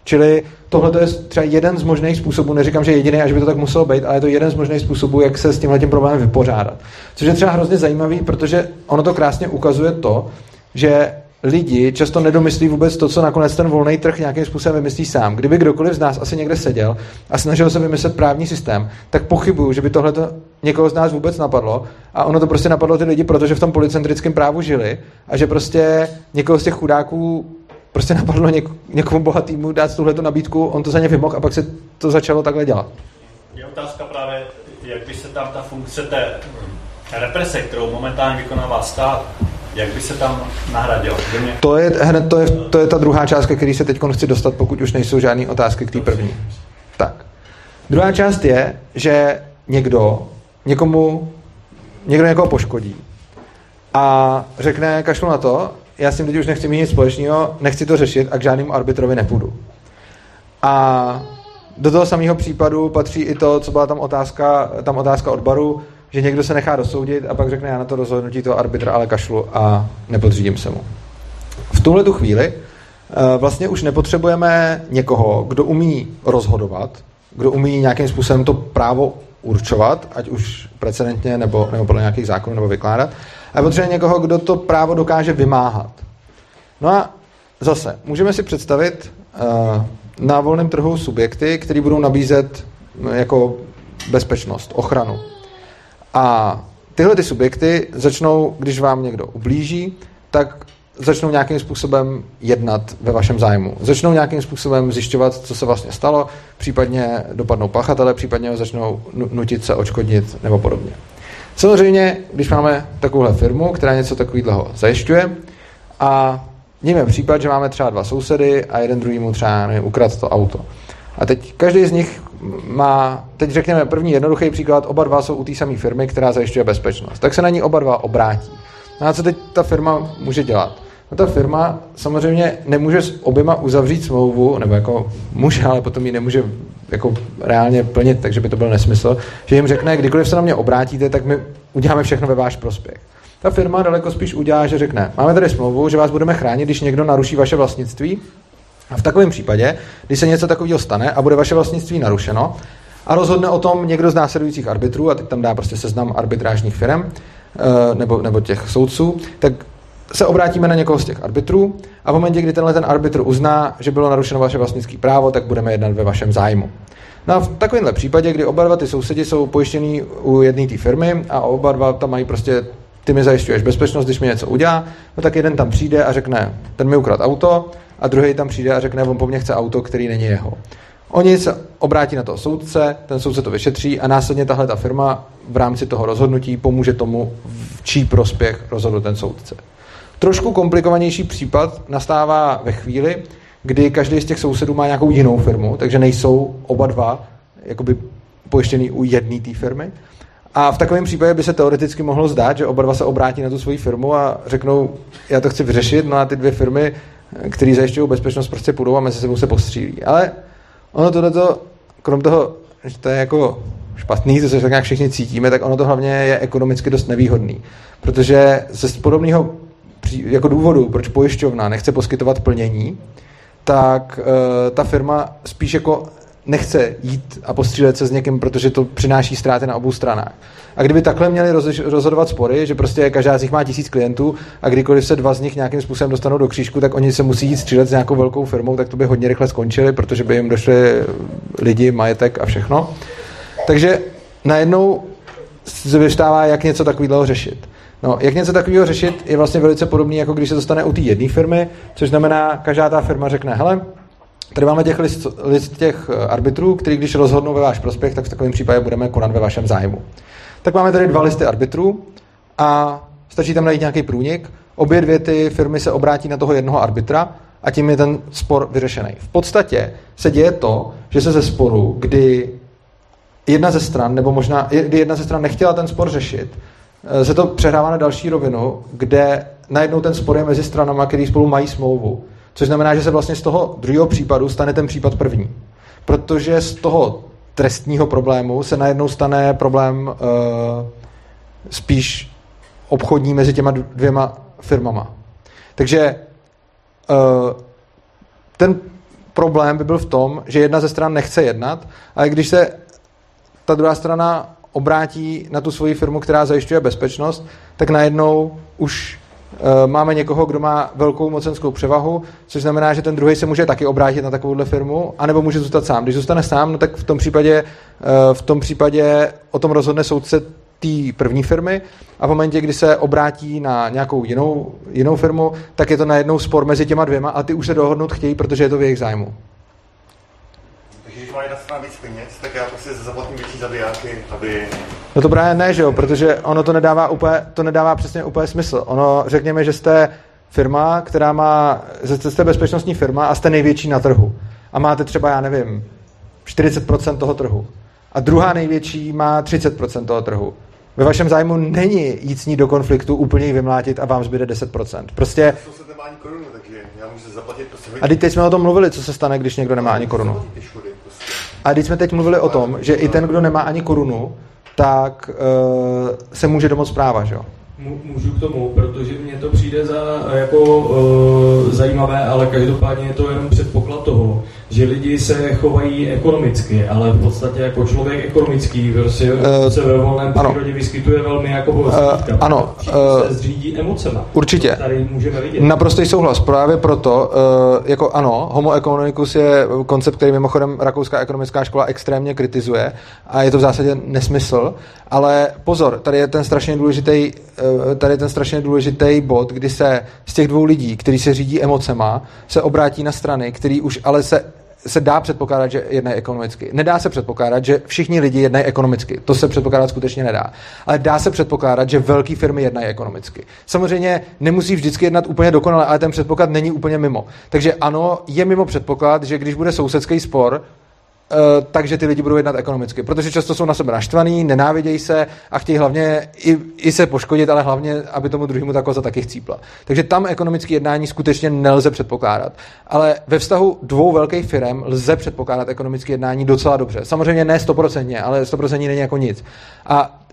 Čili tohle je třeba jeden z možných způsobů, neříkám, že jediný, až by to tak muselo být, ale je to jeden z možných způsobů, jak se s tímhle tím problémem vypořádat. Což je třeba hrozně zajímavý, protože ono to krásně ukazuje to, že lidi často nedomyslí vůbec to, co nakonec ten volný trh nějakým způsobem vymyslí sám. Kdyby kdokoliv z nás asi někde seděl a snažil se vymyslet právní systém, tak pochybuju, že by tohle někoho z nás vůbec napadlo. A ono to prostě napadlo ty lidi, protože v tom policentrickém právu žili a že prostě někoho z těch chudáků prostě napadlo něk, někomu bohatýmu dát tuhle nabídku, on to za ně vymohl a pak se to začalo takhle dělat. Je otázka právě, jak by se tam ta funkce té represe, kterou momentálně vykonává stát, jak by se tam nahradila? Mě... To je, hned, to je, to je ta druhá část, který se teď chci dostat, pokud už nejsou žádné otázky k té první. Tak. Druhá část je, že někdo někomu, někdo někoho poškodí a řekne, kašlu na to, já s tím teď už nechci mít nic společného, nechci to řešit a k žádnému arbitrovi nepůjdu. A do toho samého případu patří i to, co byla tam otázka, tam otázka odbaru, že někdo se nechá dosoudit a pak řekne, já na to rozhodnutí toho arbitra ale kašlu a nepodřídím se mu. V tuhle tu chvíli eh, vlastně už nepotřebujeme někoho, kdo umí rozhodovat, kdo umí nějakým způsobem to právo určovat, ať už precedentně nebo, nebo podle nějakých zákonů nebo vykládat, a potřebuje někoho, kdo to právo dokáže vymáhat. No a zase, můžeme si představit uh, na volném trhu subjekty, které budou nabízet jako bezpečnost, ochranu. A tyhle ty subjekty začnou, když vám někdo ublíží, tak začnou nějakým způsobem jednat ve vašem zájmu. Začnou nějakým způsobem zjišťovat, co se vlastně stalo, případně dopadnou pachatele, případně ho začnou nutit se očkodnit nebo podobně. Samozřejmě, když máme takovouhle firmu, která něco takového zajišťuje a mějme případ, že máme třeba dva sousedy a jeden druhý mu třeba nevím, ukrad to auto. A teď každý z nich má, teď řekněme první jednoduchý příklad, oba dva jsou u té samé firmy, která zajišťuje bezpečnost. Tak se na ní oba dva obrátí. No a co teď ta firma může dělat? No ta firma samozřejmě nemůže s oběma uzavřít smlouvu, nebo jako může, ale potom ji nemůže jako reálně plnit, takže by to byl nesmysl, že jim řekne, kdykoliv se na mě obrátíte, tak my uděláme všechno ve váš prospěch. Ta firma daleko spíš udělá, že řekne, máme tady smlouvu, že vás budeme chránit, když někdo naruší vaše vlastnictví. A v takovém případě, když se něco takového stane a bude vaše vlastnictví narušeno, a rozhodne o tom někdo z následujících arbitrů, a teď tam dá prostě seznam arbitrážních firm, eh, nebo, nebo těch soudců, tak se obrátíme na někoho z těch arbitrů a v momentě, kdy tenhle ten arbitr uzná, že bylo narušeno vaše vlastnické právo, tak budeme jednat ve vašem zájmu. No a v takovémhle případě, kdy oba dva ty sousedi jsou pojištění u jedné té firmy a oba dva tam mají prostě ty mi zajišťuješ bezpečnost, když mi něco udělá, no tak jeden tam přijde a řekne, ten mi ukrad auto, a druhý tam přijde a řekne, on po mně chce auto, který není jeho. Oni se obrátí na toho soudce, ten soudce to vyšetří a následně tahle ta firma v rámci toho rozhodnutí pomůže tomu, v čí prospěch rozhodl ten soudce. Trošku komplikovanější případ nastává ve chvíli, kdy každý z těch sousedů má nějakou jinou firmu, takže nejsou oba dva jakoby pojištěný u jedné té firmy. A v takovém případě by se teoreticky mohlo zdát, že oba dva se obrátí na tu svoji firmu a řeknou, já to chci vyřešit, no a ty dvě firmy, které zajišťují bezpečnost, prostě půjdou a mezi sebou se postřílí. Ale ono tohleto krom toho, že to je jako špatný, to se tak nějak všichni cítíme, tak ono to hlavně je ekonomicky dost nevýhodný. Protože ze podobného jako důvodu, proč pojišťovna nechce poskytovat plnění, tak uh, ta firma spíš jako nechce jít a postřílet se s někým, protože to přináší ztráty na obou stranách. A kdyby takhle měli rozhodovat spory, že prostě každá z nich má tisíc klientů a kdykoliv se dva z nich nějakým způsobem dostanou do křížku, tak oni se musí jít střílet s nějakou velkou firmou, tak to by hodně rychle skončili, protože by jim došli lidi, majetek a všechno. Takže najednou se vystává, jak něco takového řešit. No, jak něco takového řešit je vlastně velice podobný, jako když se dostane u té jedné firmy, což znamená, každá ta firma řekne, hele, Tady máme těch list, list těch eh, arbitrů, který když rozhodnou ve váš prospěch, tak v takovém případě budeme konat ve vašem zájmu. Tak máme tady dva listy arbitrů a stačí tam najít nějaký průnik. Obě dvě ty firmy se obrátí na toho jednoho arbitra a tím je ten spor vyřešený. V podstatě se děje to, že se ze sporu, kdy jedna ze stran, nebo možná kdy jedna ze stran nechtěla ten spor řešit, eh, se to přehrává na další rovinu, kde najednou ten spor je mezi stranama, který spolu mají smlouvu. Což znamená, že se vlastně z toho druhého případu stane ten případ první. Protože z toho trestního problému se najednou stane problém uh, spíš obchodní mezi těma dvěma firmama. Takže uh, ten problém by byl v tom, že jedna ze stran nechce jednat, ale když se ta druhá strana obrátí na tu svoji firmu, která zajišťuje bezpečnost, tak najednou už máme někoho, kdo má velkou mocenskou převahu, což znamená, že ten druhý se může taky obrátit na takovouhle firmu, anebo může zůstat sám. Když zůstane sám, no tak v tom případě, eh, v tom případě o tom rozhodne soudce té první firmy a v momentě, kdy se obrátí na nějakou jinou, jinou firmu, tak je to najednou spor mezi těma dvěma a ty už se dohodnout chtějí, protože je to v jejich zájmu má jedna strana víc peněz, tak já prostě zaplatím větší zabijáky, aby... No to právě ne, že jo, protože ono to nedává, úplně, to nedává přesně úplně smysl. Ono, řekněme, že jste firma, která má, že jste bezpečnostní firma a jste největší na trhu. A máte třeba, já nevím, 40% toho trhu. A druhá největší má 30% toho trhu. Ve vašem zájmu není jít s ní do konfliktu, úplně ji vymlátit a vám zbyde 10%. Prostě... nemá ani korunu, takže já můžu zaplatit prostě... A teď jsme o tom mluvili, co se stane, když někdo nemá ani korunu. A když jsme teď mluvili o tom, že i ten, kdo nemá ani korunu, tak uh, se může domoct práva, že jo? Můžu k tomu, protože mně to přijde za jako uh, zajímavé, ale každopádně je to jenom předpoklad toho, že lidi se chovají ekonomicky, ale v podstatě jako člověk ekonomický prostě uh, se ve volném ano. přírodě vyskytuje velmi jako uh, Ano. Uh, se zřídí emocema. Určitě. Tady můžeme vidět. Naprostý souhlas. Právě proto, uh, jako ano, homo economicus je koncept, který mimochodem Rakouská ekonomická škola extrémně kritizuje a je to v zásadě nesmysl, ale pozor, tady je ten strašně důležitý, uh, tady je ten strašně důležitý bod, kdy se z těch dvou lidí, kteří se řídí emocema, se obrátí na strany, který už ale se se dá předpokládat, že jednají ekonomicky. Nedá se předpokládat, že všichni lidi jednají ekonomicky. To se předpokládat skutečně nedá. Ale dá se předpokládat, že velké firmy jednají ekonomicky. Samozřejmě nemusí vždycky jednat úplně dokonale, ale ten předpoklad není úplně mimo. Takže ano, je mimo předpoklad, že když bude sousedský spor, takže ty lidi budou jednat ekonomicky, protože často jsou na sebe naštvaný, nenávidějí se a chtějí hlavně i, i se poškodit, ale hlavně, aby tomu druhému ta koza taky chcípla. Takže tam ekonomické jednání skutečně nelze předpokládat. Ale ve vztahu dvou velkých firm lze předpokládat ekonomické jednání docela dobře. Samozřejmě ne stoprocentně, ale stoprocentně není jako nic. A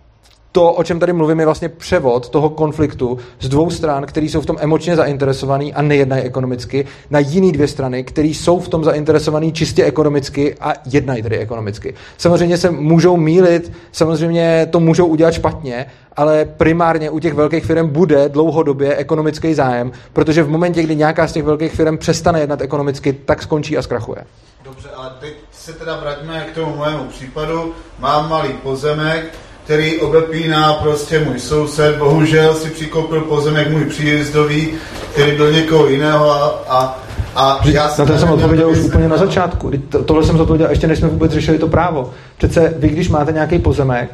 to, o čem tady mluvím, je vlastně převod toho konfliktu z dvou stran, který jsou v tom emočně zainteresovaný a nejednají ekonomicky, na jiný dvě strany, které jsou v tom zainteresovaný čistě ekonomicky a jednají tedy ekonomicky. Samozřejmě se můžou mílit, samozřejmě to můžou udělat špatně, ale primárně u těch velkých firm bude dlouhodobě ekonomický zájem, protože v momentě, kdy nějaká z těch velkých firm přestane jednat ekonomicky, tak skončí a zkrachuje. Dobře, ale teď se teda vraťme k tomu mému případu. Mám malý pozemek, který obepíná prostě můj soused. Bohužel si přikoupil pozemek můj příjezdový, který byl někoho jiného a, a a já na to jsem odpověděl už úplně na začátku. Tohle jsem odpověděl ještě než jsme vůbec řešili to právo. Přece vy, když máte nějaký pozemek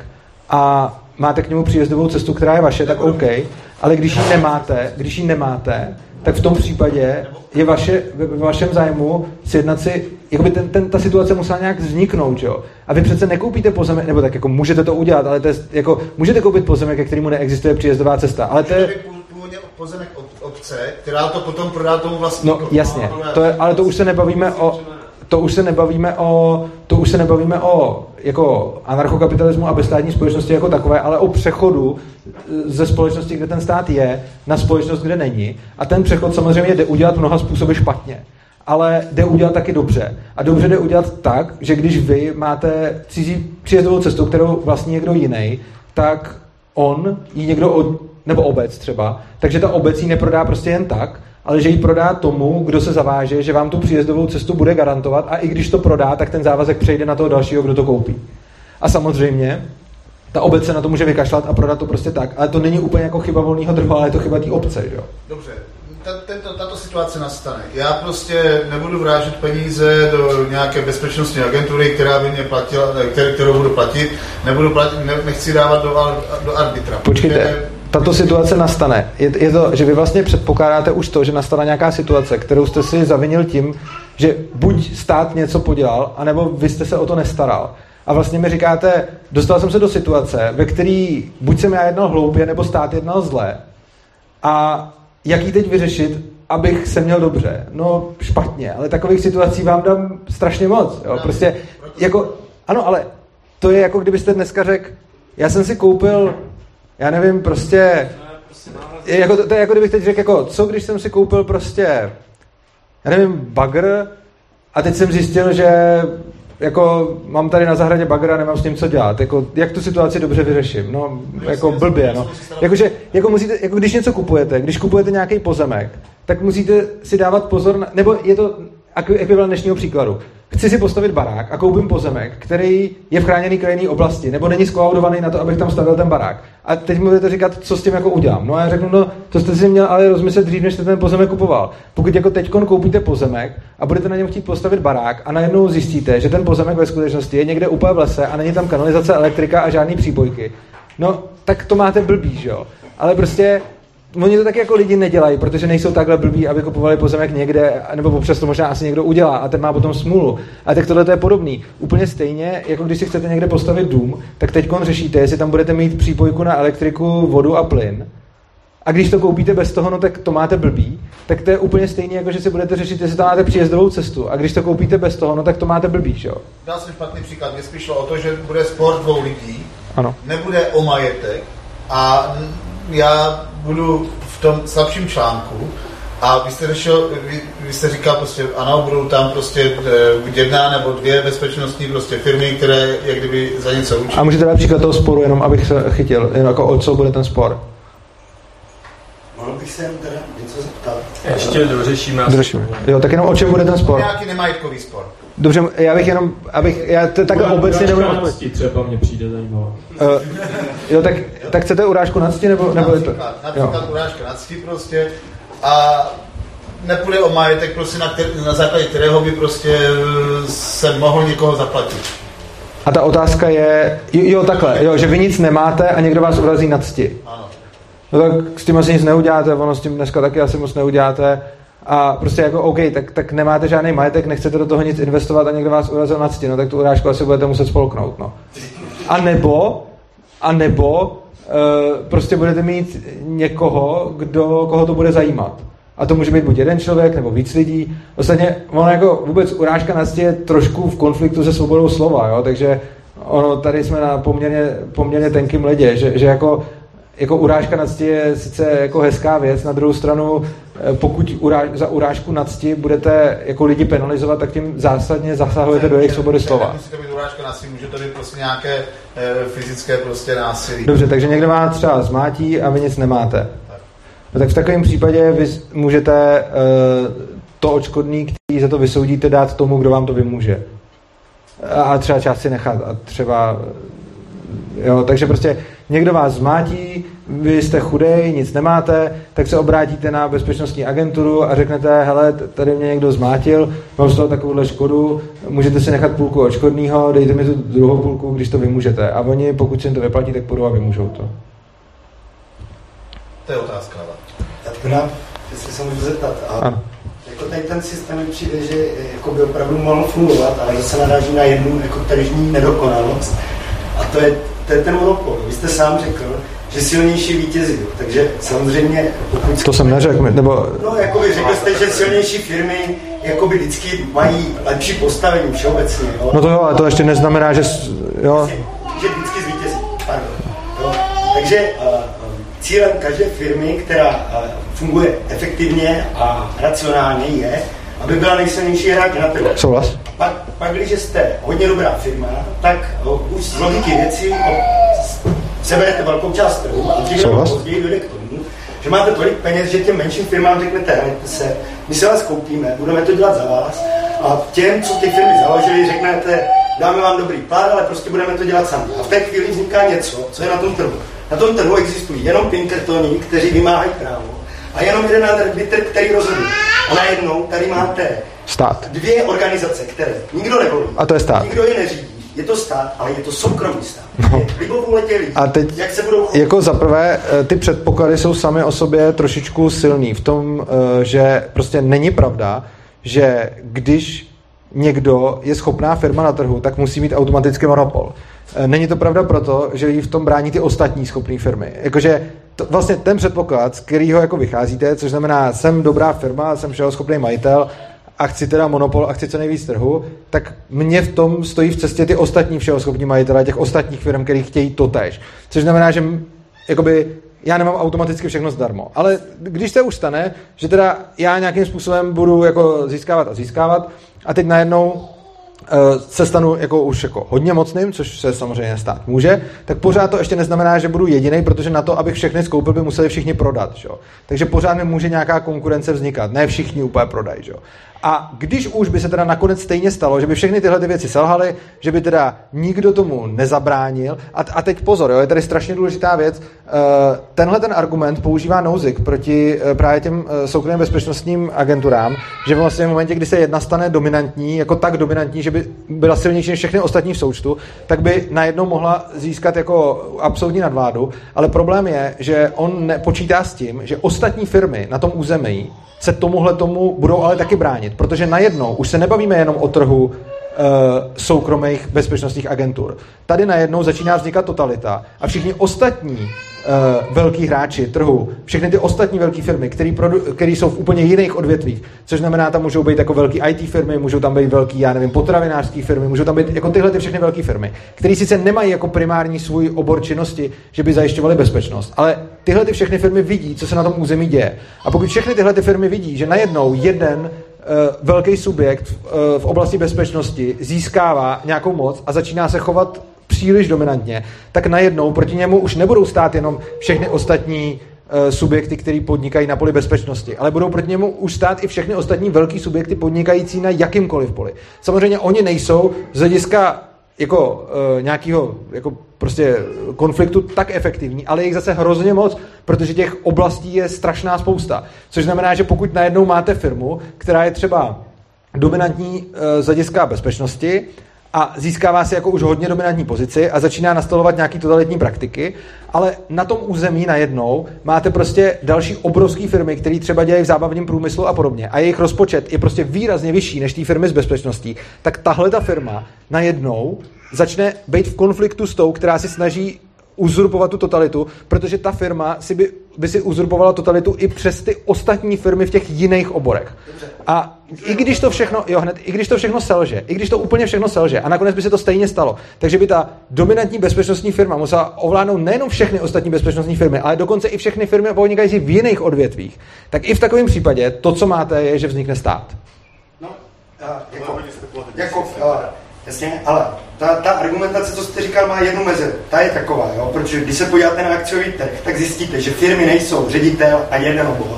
a máte k němu příjezdovou cestu, která je vaše, tak OK, ale když ji nemáte, když ji nemáte, tak v tom případě je vaše, ve vašem zájmu sjednat si, jakoby ten, ten, ta situace musela nějak vzniknout, jo? A vy přece nekoupíte pozemek, nebo tak jako můžete to udělat, ale to je, jako, můžete koupit pozemek, ke kterému neexistuje příjezdová cesta, ale to je... pozemek od obce, která to potom prodá tomu vlastníkovi. No jasně, to je, ale to už se nebavíme o, to už se nebavíme o, to už se nebavíme o jako anarchokapitalismu a bezstátní společnosti jako takové, ale o přechodu ze společnosti, kde ten stát je, na společnost, kde není. A ten přechod samozřejmě jde udělat mnoha způsoby špatně ale jde udělat taky dobře. A dobře jde udělat tak, že když vy máte cizí příjezdovou cestu, kterou vlastní někdo jiný, tak on ji někdo, od, nebo obec třeba, takže ta obec ji neprodá prostě jen tak, ale že ji prodá tomu, kdo se zaváže, že vám tu příjezdovou cestu bude garantovat a i když to prodá, tak ten závazek přejde na toho dalšího, kdo to koupí. A samozřejmě, ta obec se na to může vykašlat a prodat to prostě tak, ale to není úplně jako chyba volného trhu, ale je to chyba té obce, jo? Dobře, tento, tato situace nastane. Já prostě nebudu vrážet peníze do nějaké bezpečnostní agentury, která by mě platila, kterou budu platit, nebudu platit, ne, nechci dávat do, do arbitra. Počkejte, tato situace nastane. Je, je to, že vy vlastně předpokládáte už to, že nastala nějaká situace, kterou jste si zavinil tím, že buď stát něco podělal, anebo vy jste se o to nestaral. A vlastně mi říkáte, dostal jsem se do situace, ve který buď jsem já jednal hloupě, nebo stát jednal zle. A jak ji teď vyřešit, abych se měl dobře? No špatně, ale takových situací vám dám strašně moc. Jo? Prostě jako, ano, ale to je jako kdybyste dneska řekl, já jsem si koupil, já nevím, prostě, je jako, to je jako kdybych teď řekl, jako, co když jsem si koupil prostě, já nevím, bagr a teď jsem zjistil, že jako mám tady na zahradě bagra, nemám s tím co dělat. Jako, jak tu situaci dobře vyřeším? No, jako blbě, no. Jakože, jako, musíte, jako když něco kupujete, když kupujete nějaký pozemek, tak musíte si dávat pozor, na, nebo je to ekvivalent dnešního příkladu chci si postavit barák a koupím pozemek, který je v chráněné krajinné oblasti, nebo není skolaudovaný na to, abych tam stavil ten barák. A teď mi budete říkat, co s tím jako udělám. No a já řeknu, no to jste si měl ale rozmyslet dřív, než jste ten pozemek kupoval. Pokud jako teď koupíte pozemek a budete na něm chtít postavit barák a najednou zjistíte, že ten pozemek ve skutečnosti je někde úplně v lese a není tam kanalizace, elektrika a žádný přípojky, no tak to máte blbý, že jo. Ale prostě Oni to tak jako lidi nedělají, protože nejsou takhle blbí, aby kupovali pozemek někde, nebo občas to možná asi někdo udělá a ten má potom smůlu. A tak tohle je podobný. Úplně stejně, jako když si chcete někde postavit dům, tak teď řešíte, jestli tam budete mít přípojku na elektriku, vodu a plyn. A když to koupíte bez toho, no tak to máte blbý, tak to je úplně stejné, jako že si budete řešit, jestli tam máte příjezdovou cestu. A když to koupíte bez toho, no tak to máte blbý, jo? Dal jsem špatný příklad, mě spíš o to, že bude sport dvou lidí, ano. nebude o majetek a já budu v tom slabším článku a vy jste, řešil, vy, vy jste říkal prostě, ano, budou tam prostě eh, jedna nebo dvě bezpečnostní prostě firmy, které jak kdyby za něco učí. A můžete dát příklad toho sporu, jenom abych se chytil, jen jako o co bude ten spor? Mohl bych se jen teda něco zeptat? Ještě dořešíme. Dořešíme. Jo, tak jenom o čem bude ten spor? Nějaký nemajetkový spor. Dobře, já bych jenom, abych, já to takhle obecně nebudu odpovědět. třeba mě přijde zajímavá. Uh, jo, tak, tak chcete urážku na cti, nebo, nebo je to? Například jo. urážka na cti prostě a nepůjde o majetek, prostě na, který, na základě kterého by prostě se mohl někoho zaplatit. A ta otázka je, jo, jo takhle, jo, že vy nic nemáte a někdo vás urazí na cti. Ano. No tak s tím asi nic neuděláte, ono s tím dneska taky asi moc neuděláte a prostě jako OK, tak, tak nemáte žádný majetek, nechcete do toho nic investovat a někdo vás urazil na cti, no tak tu urážku asi budete muset spolknout, no. A nebo, a nebo uh, prostě budete mít někoho, kdo, koho to bude zajímat. A to může být buď jeden člověk, nebo víc lidí. Ostatně ono jako vůbec urážka na je trošku v konfliktu se svobodou slova, jo? takže ono, tady jsme na poměrně, poměrně tenkým ledě, že, že jako jako urážka na je sice jako hezká věc, na druhou stranu, pokud uráž, za urážku na cti budete jako lidi penalizovat, tak tím zásadně zasahujete do jejich svobody slova. Nemusí to být urážka na cti, může to být prostě nějaké e, fyzické prostě násilí. Dobře, takže někdo má třeba zmátí a vy nic nemáte. No tak v takovém případě vy můžete e, to očkodný, který za to vysoudíte, dát tomu, kdo vám to vymůže. A třeba část si nechat a třeba Jo, takže prostě někdo vás zmátí, vy jste chudej, nic nemáte, tak se obrátíte na bezpečnostní agenturu a řeknete, hele, tady mě někdo zmátil, mám z toho takovouhle škodu, můžete si nechat půlku odškodného, dejte mi tu druhou půlku, když to vymůžete. A oni, pokud se jim to vyplatí, tak půjdou a vymůžou to. To je otázka, ale. Já teda, jestli se můžu zeptat. A ano. Jako tady ten systém mi přijde, že jako by opravdu mohl fungovat, ale zase naráží na jednu jako tržní nedokonalost. A to je to je ten monopol. Vy jste sám řekl, že silnější vítězí. Takže samozřejmě... Pokud to jsem neřekl, nebo... No, jako by řekl jste, že silnější firmy jakoby vždycky mají lepší postavení všeobecně. Jo? No to jo, ale to ještě neznamená, že... Jo. Že vždycky zvítězí. Pardon. Jo? Takže uh, cílem každé firmy, která uh, funguje efektivně a racionálně, je, aby byla nejsilnější hráč na trhu. Souhlas. Pak, pak, když jste hodně dobrá firma, tak uh, už z logiky věcí seberete velkou část trhu a dříve nebo později dojde k tomu, že máte tolik peněz, že těm menším firmám řeknete, se, my se vás koupíme, budeme to dělat za vás a těm, co ty firmy založili, řeknete, dáme vám dobrý pár, ale prostě budeme to dělat sami. A v té chvíli vzniká něco, co je na tom trhu. Na tom trhu existují jenom Pinkertoni, kteří vymáhají právo a jenom jeden arbitr, který rozhoduje. A najednou tady máte stát. dvě organizace, které nikdo nevolí. A to je stát. Nikdo je neřídí je to stát, ale je to soukromý stát. No. A teď, jak se budou... jako za prvé, eh, ty předpoklady jsou sami o sobě trošičku silný v tom, eh, že prostě není pravda, že když někdo je schopná firma na trhu, tak musí mít automaticky monopol. Eh, není to pravda proto, že jí v tom brání ty ostatní schopné firmy. Jakože to, vlastně ten předpoklad, z kterého jako vycházíte, což znamená, jsem dobrá firma, jsem všeho schopný majitel a chci teda monopol a chci co nejvíc trhu, tak mě v tom stojí v cestě ty ostatní všeho schopní majitelé těch ostatních firm, který chtějí to tež. Což znamená, že jakoby já nemám automaticky všechno zdarma. Ale když se už stane, že teda já nějakým způsobem budu jako získávat a získávat a teď najednou se stanu jako už jako hodně mocným, což se samozřejmě stát může, tak pořád to ještě neznamená, že budu jediný, protože na to, abych všechny skoupil, by museli všichni prodat. Že? Takže pořád mi může nějaká konkurence vznikat. Ne všichni úplně prodají. Že? A když už by se teda nakonec stejně stalo, že by všechny tyhle ty věci selhaly, že by teda nikdo tomu nezabránil, a, a teď pozor, jo, je tady strašně důležitá věc, eh, tenhle ten argument používá Nouzik proti eh, právě těm eh, soukromým bezpečnostním agenturám, že vlastně v momentě, kdy se jedna stane dominantní, jako tak dominantní, že by byla silnější než všechny ostatní v součtu, tak by najednou mohla získat jako absolutní nadvládu, ale problém je, že on nepočítá s tím, že ostatní firmy na tom území se tomuhle tomu budou ale taky bránit, protože najednou už se nebavíme jenom o trhu soukromých bezpečnostních agentur. Tady najednou začíná vznikat totalita a všichni ostatní uh, velký hráči trhu, všechny ty ostatní velké firmy, které jsou v úplně jiných odvětvích, což znamená, tam můžou být jako velké IT firmy, můžou tam být velké, já nevím, potravinářské firmy, můžou tam být jako tyhle ty všechny velké firmy, které sice nemají jako primární svůj obor činnosti, že by zajišťovaly bezpečnost, ale tyhle ty všechny firmy vidí, co se na tom území děje. A pokud všechny tyhle ty firmy vidí, že najednou jeden Eh, velký subjekt eh, v oblasti bezpečnosti získává nějakou moc a začíná se chovat příliš dominantně, tak najednou proti němu už nebudou stát jenom všechny ostatní eh, subjekty, které podnikají na poli bezpečnosti, ale budou proti němu už stát i všechny ostatní velký subjekty podnikající na jakýmkoliv poli. Samozřejmě oni nejsou z hlediska jako uh, nějakého jako prostě konfliktu tak efektivní, ale jich zase hrozně moc, protože těch oblastí je strašná spousta. Což znamená, že pokud najednou máte firmu, která je třeba dominantní uh, z hlediska bezpečnosti a získává si jako už hodně dominantní pozici a začíná nastolovat nějaký totalitní praktiky, ale na tom území najednou máte prostě další obrovské firmy, které třeba dělají v zábavním průmyslu a podobně. A jejich rozpočet je prostě výrazně vyšší než té firmy s bezpečností, tak tahle ta firma najednou začne být v konfliktu s tou, která si snaží uzurpovat tu totalitu, protože ta firma si by, by si uzurpovala totalitu i přes ty ostatní firmy v těch jiných oborech. A i když to všechno, jo, hned, i když to všechno selže, i když to úplně všechno selže, a nakonec by se to stejně stalo, takže by ta dominantní bezpečnostní firma musela ovládnout nejenom všechny ostatní bezpečnostní firmy, ale dokonce i všechny firmy podnikající v jiných odvětvích, tak i v takovém případě to, co máte, je, že vznikne stát. No, jako, jako, Jasně, ale ta, ta argumentace, co jste říkal, má jednu mezeru. Ta je taková, jo? protože když se podíváte na akciový trh, tak zjistíte, že firmy nejsou ředitel a jeden obor,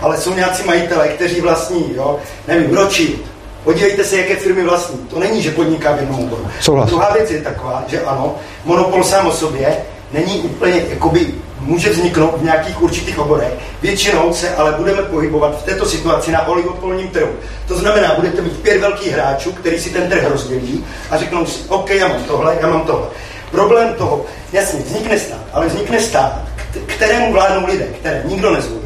ale jsou nějací majitele, kteří vlastní, jo? nevím, Rothschild. Podívejte se, jaké firmy vlastní. To není, že podniká v jednom oboru. Souhlas. Druhá věc je taková, že ano, monopol sám o sobě není úplně jakoby může vzniknout v nějakých určitých oborech. Většinou se ale budeme pohybovat v této situaci na oligopolním trhu. To znamená, budete mít pět velkých hráčů, který si ten trh rozdělí a řeknou si, OK, já mám tohle, já mám tohle. Problém toho, jasně, vznikne stát, ale vznikne stát, kterému vládnou lidé, které nikdo nezvolí,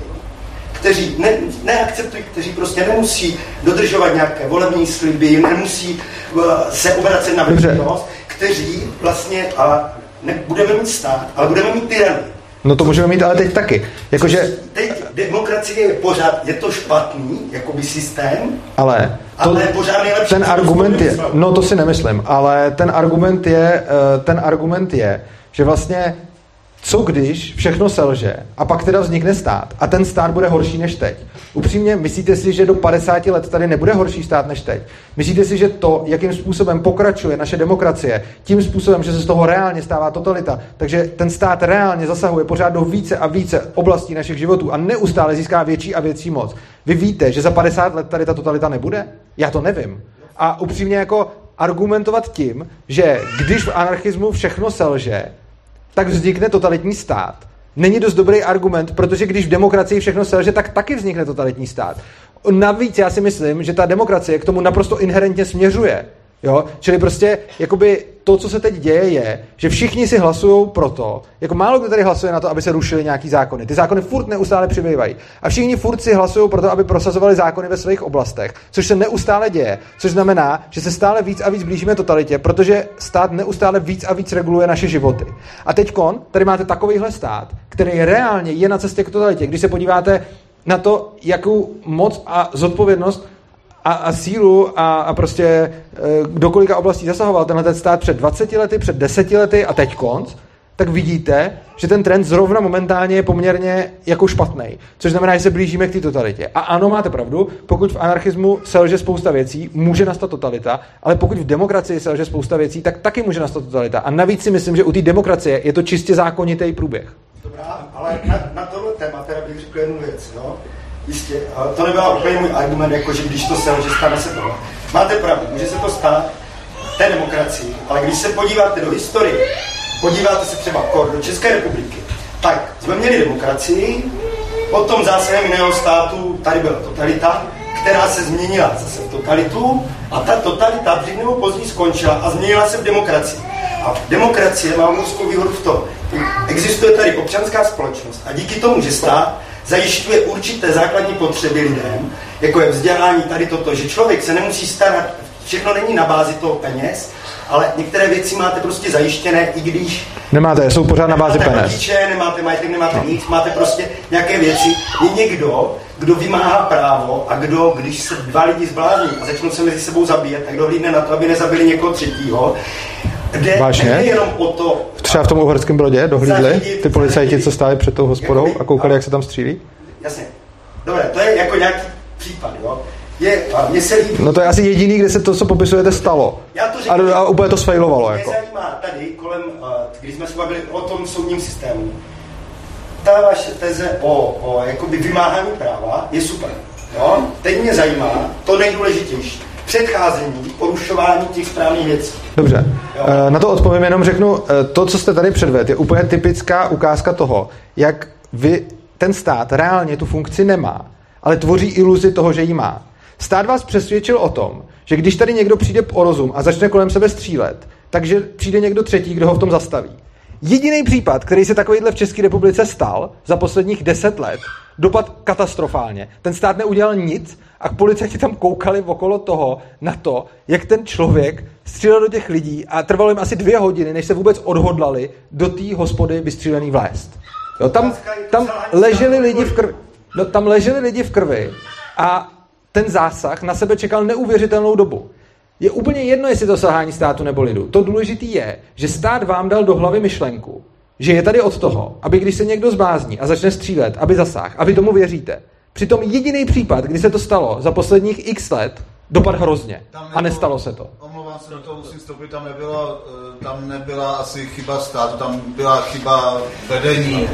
kteří ne, neakceptují, kteří prostě nemusí dodržovat nějaké volební sliby, nemusí uh, se obracet na veřejnost, kteří vlastně a nebudeme mít stát, ale budeme mít tyrany. No to můžeme mít ale teď taky. Jakože, Teď demokracie je pořád, je to špatný, jakoby systém, ale to, ale pořád nejlepší. ten argument je, no to si nemyslím, ale ten argument je, eh, ten argument je, že vlastně co když všechno selže a pak teda vznikne stát a ten stát bude horší než teď. Upřímně, myslíte si, že do 50 let tady nebude horší stát než teď? Myslíte si, že to, jakým způsobem pokračuje naše demokracie, tím způsobem, že se z toho reálně stává totalita, takže ten stát reálně zasahuje pořád do více a více oblastí našich životů a neustále získá větší a větší moc. Vy víte, že za 50 let tady ta totalita nebude? Já to nevím. A upřímně jako argumentovat tím, že když v anarchismu všechno selže, tak vznikne totalitní stát. Není dost dobrý argument, protože když v demokracii všechno selže, tak taky vznikne totalitní stát. Navíc já si myslím, že ta demokracie k tomu naprosto inherentně směřuje. Jo? Čili prostě jakoby to, co se teď děje, je, že všichni si hlasují pro to, jako málo kdo tady hlasuje na to, aby se rušily nějaký zákony. Ty zákony furt neustále přibývají. A všichni furt si hlasují pro to, aby prosazovali zákony ve svých oblastech, což se neustále děje, což znamená, že se stále víc a víc blížíme totalitě, protože stát neustále víc a víc reguluje naše životy. A teď tady máte takovýhle stát, který reálně je na cestě k totalitě. Když se podíváte na to, jakou moc a zodpovědnost a, a sílu a, a prostě e, do kolika oblastí zasahoval tenhle ten stát před 20 lety, před 10 lety a teď konc, tak vidíte, že ten trend zrovna momentálně je poměrně jako špatný. Což znamená, že se blížíme k té totalitě. A ano, máte pravdu, pokud v anarchismu selže spousta věcí, může nastat totalita, ale pokud v demokracii selže spousta věcí, tak taky může nastat totalita. A navíc si myslím, že u té demokracie je to čistě zákonitý průběh. Dobrá, ale na, na tohle téma teda bych řekl jednu věc, jo. Jistě, to nebyl úplně můj argument, jako že když to selže, stane se tohle. Máte pravdu, může se to stát té demokracii, ale když se podíváte do historie, podíváte se třeba kor do České republiky, tak jsme měli demokracii, potom zásahem jiného státu tady byla totalita, která se změnila zase v totalitu a ta totalita dřív nebo později skončila a změnila se v demokracii. A demokracie má obrovskou výhodu v tom, existuje tady občanská společnost a díky tomu, že stát zajišťuje určité základní potřeby lidem, jako je vzdělání, tady toto, že člověk se nemusí starat, všechno není na bázi toho peněz, ale některé věci máte prostě zajištěné, i když Nemáte, jsou pořád na bázi nemáte peněz. rodiče, nemáte majetek, nemáte nic, máte prostě nějaké věci. Je někdo, kdo vymáhá právo a kdo, když se dva lidi zblázní a začnou se mezi sebou zabíjet, tak dohlídne na to, aby nezabili někoho třetího. Jde, Vážně? nejde jenom o to, Třeba v tom uherském brodě dohlídli ty policajti, co stáli před tou hospodou a koukali, jak se tam střílí? jasně, dobré, to je jako nějaký případ, jo. Je, mně se líbí, No to je asi jediný, kde se to, co popisujete, stalo. Já to řeknu. A, a úplně to sfailovalo. Mě Jako. zajímá tady kolem, uh, když jsme se bavili o tom soudním systému, ta vaše teze o, o jakoby vymáhání práva je super. Jo? Teď mě zajímá to nejdůležitější. Předcházení, porušování těch správných věcí. Dobře, Jo. Eh, na to odpovím, jenom řeknu, eh, to, co jste tady předvedl, je úplně typická ukázka toho, jak vy, ten stát reálně tu funkci nemá, ale tvoří iluzi toho, že ji má. Stát vás přesvědčil o tom, že když tady někdo přijde o rozum a začne kolem sebe střílet, takže přijde někdo třetí, kdo ho v tom zastaví. Jediný případ, který se takovýhle v České republice stal za posledních deset let, dopad katastrofálně. Ten stát neudělal nic a policajti tam koukali okolo toho na to, jak ten člověk střílel do těch lidí a trvalo jim asi dvě hodiny, než se vůbec odhodlali do té hospody vystřílený vlézt. Jo, tam, tam leželi lidi v krvi. No, tam leželi lidi v krvi a ten zásah na sebe čekal neuvěřitelnou dobu. Je úplně jedno, jestli to selhání státu nebo lidu. To důležité je, že stát vám dal do hlavy myšlenku, že je tady od toho, aby když se někdo zblázní a začne střílet, aby zasáh, a vy tomu věříte. Přitom jediný případ, kdy se to stalo za posledních x let, dopad hrozně. A nestalo se to. Omlouvám se, do toho musím vstoupit, tam nebyla, eh, tam nebyla asi chyba státu, tam byla chyba vedení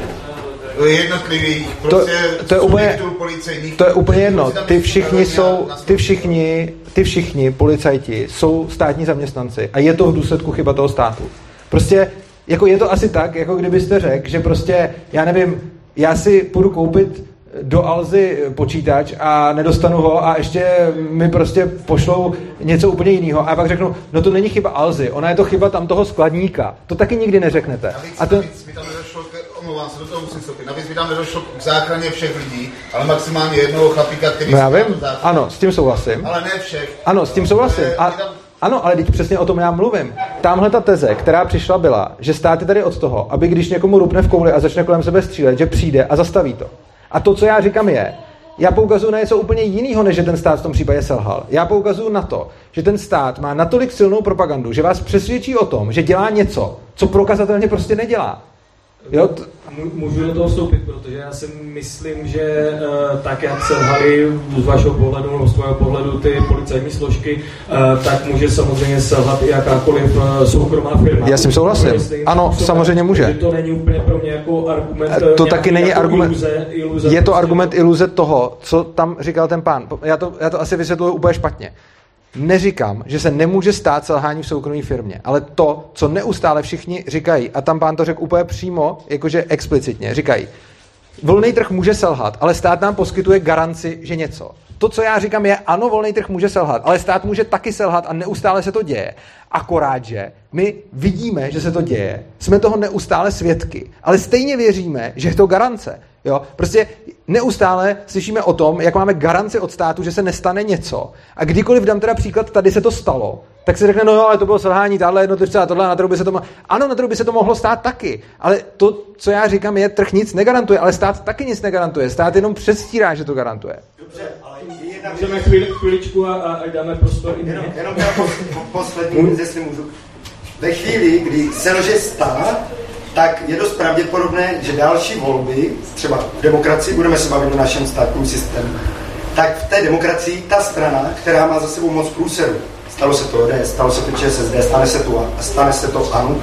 jednotlivých To, prostě to, je úplně, policejních. to je úplně jedno. Ty všichni jsou, ty všichni, ty všichni policajti jsou státní zaměstnanci a je to v důsledku chyba toho státu. Prostě jako je to asi tak, jako kdybyste řekl, že prostě, já nevím, já si půjdu koupit do Alzy počítač a nedostanu ho a ještě mi prostě pošlou něco úplně jiného a pak řeknu, no to není chyba Alzy, ona je to chyba tam toho skladníka. To taky nikdy neřeknete. Navíc, A to, navíc by tam nedošlo, k, omlouvám se, do toho musím vstoupit, navíc by tam nedošlo k záchraně všech lidí, ale maximálně jednoho chlapíka, který no já vím, ano, s tím souhlasím. Ale ne všech. Ano, s tím souhlasím. A, Ano, ale teď přesně o tom já mluvím. Tamhle ta teze, která přišla, byla, že stát je tady od toho, aby když někomu rupne v kouli a začne kolem sebe střílet, že přijde a zastaví to. A to, co já říkám, je, já poukazuju na něco úplně jiného, než že ten stát v tom případě selhal. Já poukazuju na to, že ten stát má natolik silnou propagandu, že vás přesvědčí o tom, že dělá něco, co prokazatelně prostě nedělá. Jo, t- Můžu do toho vstoupit, protože já si myslím, že uh, tak, jak se lhali z vašeho pohledu nebo z tvého pohledu ty policajní složky, uh, tak může samozřejmě selhat i jakákoliv uh, soukromá firma. Já s tím souhlasím. Ano, samozřejmě může. To není úplně pro mě jako argument. To taky není jako argument. Iluze, iluze Je to prostě. argument iluze toho, co tam říkal ten pán. Já to, já to asi vysvětluji úplně špatně. Neříkám, že se nemůže stát selhání v soukromé firmě, ale to, co neustále všichni říkají, a tam pán to řekl úplně přímo, jakože explicitně, říkají, volný trh může selhat, ale stát nám poskytuje garanci, že něco. To, co já říkám, je, ano, volný trh může selhat, ale stát může taky selhat a neustále se to děje. Akorát, že my vidíme, že se to děje, jsme toho neustále svědky, ale stejně věříme, že je to garance. Jo? Prostě neustále slyšíme o tom, jak máme garanci od státu, že se nestane něco. A kdykoliv dám teda příklad, tady se to stalo, tak se řekne, no jo, ale to bylo selhání, tahle jednotlivce a tohle, na trhu by se to mohlo... Ano, na trhu by se to mohlo stát taky, ale to, co já říkám, je, trh nic negarantuje, ale stát taky nic negarantuje. Stát jenom předstírá, že to garantuje. Dobře, ale Můžeme chvíli, chviličku a, a dáme prostor i Jenom, jenom poslední, jestli můžu. Ve chvíli, kdy selže stát, tak je dost pravděpodobné, že další volby, třeba v demokracii, budeme se bavit o našem státním systému, tak v té demokracii ta strana, která má za sebou moc průseru, stalo se to ODS, stalo se to ČSSD, stane se to a stane se to ANO,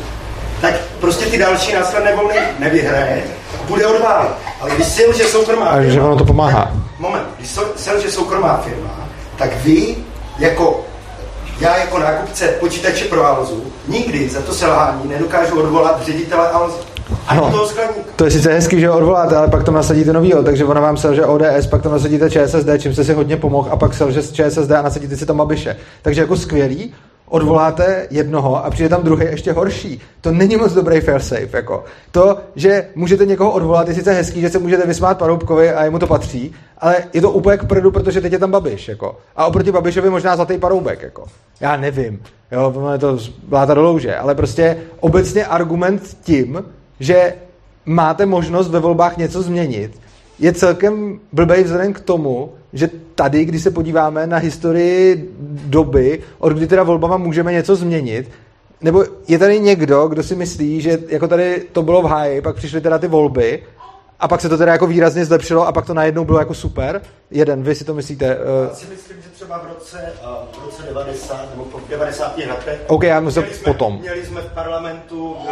tak prostě ty další následné volby nevyhraje, bude odválet. Ale když selže soukromá A že ono to pomáhá. Moment, když selže soukromá firma, tak vy jako já jako nákupce počítače pro Alzu nikdy za to selhání nedokážu odvolat ředitele Alzy. Ano. toho skladníka. To je sice hezký, že ho odvoláte, ale pak tam nasadíte novýho, takže ona vám selže ODS, pak tam nasadíte ČSSD, čím jste si hodně pomohl, a pak selže z ČSSD a nasadíte si tam Babiše. Takže jako skvělý, odvoláte jednoho a přijde tam druhý ještě horší. To není moc dobrý fail safe. Jako. To, že můžete někoho odvolat, je sice hezký, že se můžete vysmát Paroubkovi a jemu to patří, ale je to úplně k prdu, protože teď je tam Babiš. Jako. A oproti Babišovi možná zlatý Paroubek. Jako. Já nevím. Jo, to bláta do louže, ale prostě obecně argument tím, že máte možnost ve volbách něco změnit, je celkem blbej vzhledem k tomu, že tady, když se podíváme na historii doby, od kdy teda volbama můžeme něco změnit, nebo je tady někdo, kdo si myslí, že jako tady to bylo v háji, pak přišly teda ty volby a pak se to teda jako výrazně zlepšilo a pak to najednou bylo jako super? Jeden, vy si to myslíte? Já Uh, si myslím, že třeba v roce, a, v roce 90 nebo v 90. letech OK, já myslím měli jsme, potom. měli jsme v parlamentu uh,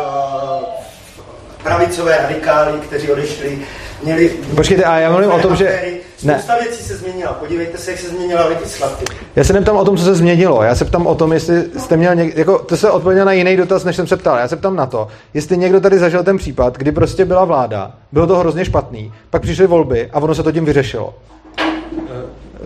pravicové radikály, kteří odešli, měli... Počkejte, a já mluvím o tom, že- aféry. ne. Spousta věcí se změnila. Podívejte se, jak se změnila legislativa. Já se neptám o tom, co se změnilo. Já se ptám o tom, jestli jste měl něk... jako, to se odpověděl na jiný dotaz, než jsem se ptal. Já se ptám na to, jestli někdo tady zažil ten případ, kdy prostě byla vláda, bylo to hrozně špatný, pak přišly volby a ono se to tím vyřešilo.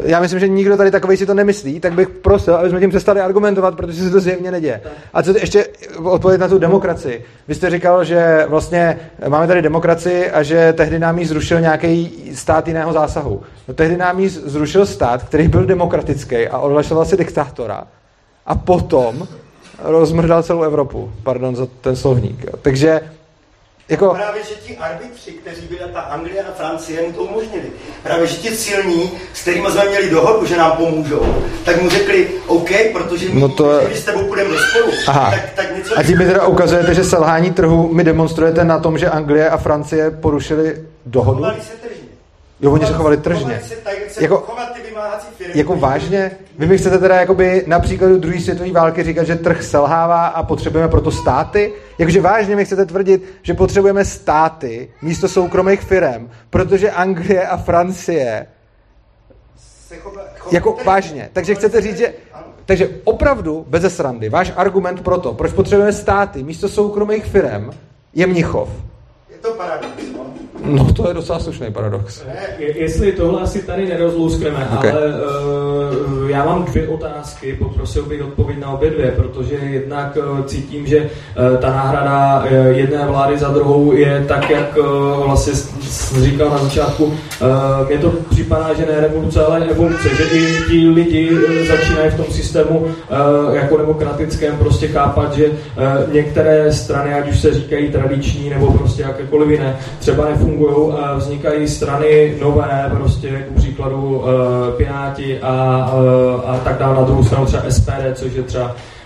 Já myslím, že nikdo tady takový si to nemyslí, tak bych prosil, aby jsme tím přestali argumentovat, protože se to zjevně neděje. A co ještě odpověď na tu demokracii? Vy jste říkal, že vlastně máme tady demokracii a že tehdy nám ji zrušil nějaký stát jiného zásahu. No, tehdy nám ji zrušil stát, který byl demokratický a odhlašoval si diktátora. A potom rozmrdal celou Evropu. Pardon za ten slovník. Takže jako... Právě, že ti arbitři, kteří byli ta Anglie a Francie, mu to umožnili. Právě, že ti silní, s kterými jsme měli dohodu, že nám pomůžou, tak mu řekli, OK, protože my, No to- když s tebou půjdeme do spolu, Aha. tak, tak něco... A tím mi teda ukazujete, že selhání trhu mi demonstrujete na tom, že Anglie a Francie porušili dohodu? Chovali se tržně. Jo, oni se chovali tržně. Jako- jako, chovat ty vymáhací firmy. Jako vážně? Vy mi chcete teda jakoby na příkladu druhé světové války říkat, že trh selhává a potřebujeme proto státy? Jakože vážně mi chcete tvrdit, že potřebujeme státy místo soukromých firm, protože Anglie a Francie jako vážně. Takže chcete říct, že... Takže opravdu, bez srandy, váš argument pro to, proč potřebujeme státy místo soukromých firm, je Mnichov. To paradox, no. No to je docela slušný paradox. Je- Jestli tohle asi tady nerozlouskneme, Ok. okay. ale uh, eh, já mám dvě otázky, poprosil bych odpověď na obě dvě, protože jednak eh, cítím, že ta náhrada jedné vlády za druhou je tak, jak vlastně říkal na začátku, mě to připadá, že ne revoluce, ale evoluce, že i ti lidi začínají v tom systému jako demokratickém prostě chápat, že některé strany, ať už se říkají tradiční nebo prostě jakékoliv jiné, třeba nefungují vznikají strany nové, prostě jako příkladu Piráti a, a tak dále. Na druhou stranu třeba SPD, což je třeba Uh,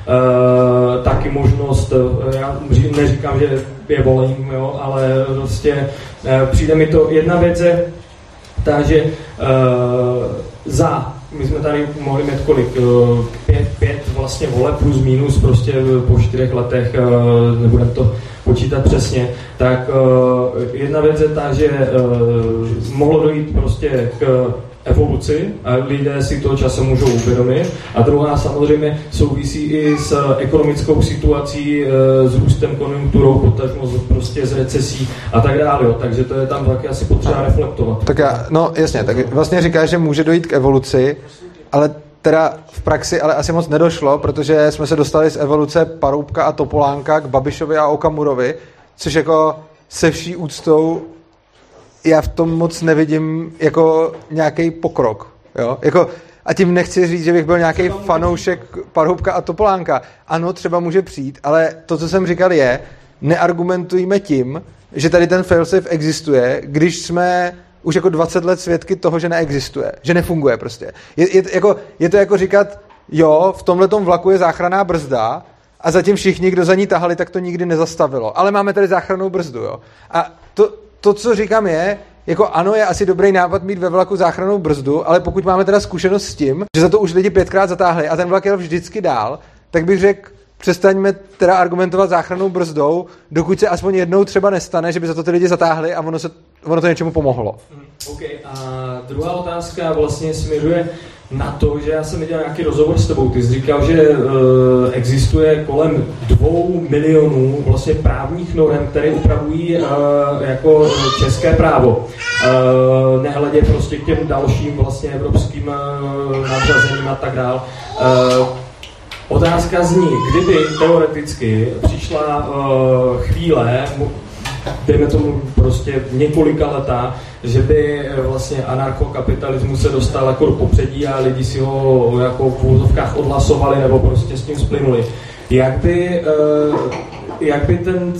taky možnost, uh, já neříkám, že je volím, jo, ale prostě uh, přijde mi to, jedna věc je ta, že uh, za, my jsme tady mohli mít kolik, pět, pět vlastně vole plus minus prostě po čtyřech letech, nebudeme to počítat přesně, tak jedna věc je ta, že mohlo dojít prostě k evoluci a lidé si to časem můžou uvědomit. A druhá samozřejmě souvisí i s ekonomickou situací, e, s růstem konjunkturou, potažmo prostě z recesí a tak dále. Takže to je tam taky asi potřeba reflektovat. Tak já, no jasně, tak vlastně říkáš, že může dojít k evoluci, ale teda v praxi ale asi moc nedošlo, protože jsme se dostali z evoluce Paroubka a Topolánka k Babišovi a Okamurovi, což jako se vší úctou já v tom moc nevidím jako nějaký pokrok. Jo? Jako, a tím nechci říct, že bych byl nějaký fanoušek Parhubka a Topolánka. Ano, třeba může přijít, ale to, co jsem říkal, je, neargumentujme tím, že tady ten failsafe existuje, když jsme už jako 20 let svědky toho, že neexistuje, že nefunguje prostě. Je, je, jako, je to jako říkat, jo, v tomhle vlaku je záchranná brzda a zatím všichni, kdo za ní tahali, tak to nikdy nezastavilo. Ale máme tady záchrannou brzdu, jo. A to, to, co říkám je, jako ano, je asi dobrý nápad mít ve vlaku záchranou brzdu, ale pokud máme teda zkušenost s tím, že za to už lidi pětkrát zatáhli a ten vlak jel vždycky dál, tak bych řekl, přestaňme teda argumentovat záchranou brzdou, dokud se aspoň jednou třeba nestane, že by za to ty lidi zatáhli a ono, se, ono to něčemu pomohlo. OK, a druhá otázka vlastně směřuje na to, že já jsem viděl nějaký rozhovor s tebou. Ty jsi říkal, že uh, existuje kolem dvou milionů vlastně právních norm, které upravují uh, jako české právo. Uh, nehledě prostě k těm dalším vlastně evropským uh, nadřazením a tak dál. Uh, Otázka zní, kdyby teoreticky přišla uh, chvíle, dejme tomu prostě několika letá, že by eh, vlastně anarchokapitalismus se dostal jako do popředí a lidi si ho jako v úzovkách odhlasovali nebo prostě s tím splynuli. Jak by, eh, jak by ten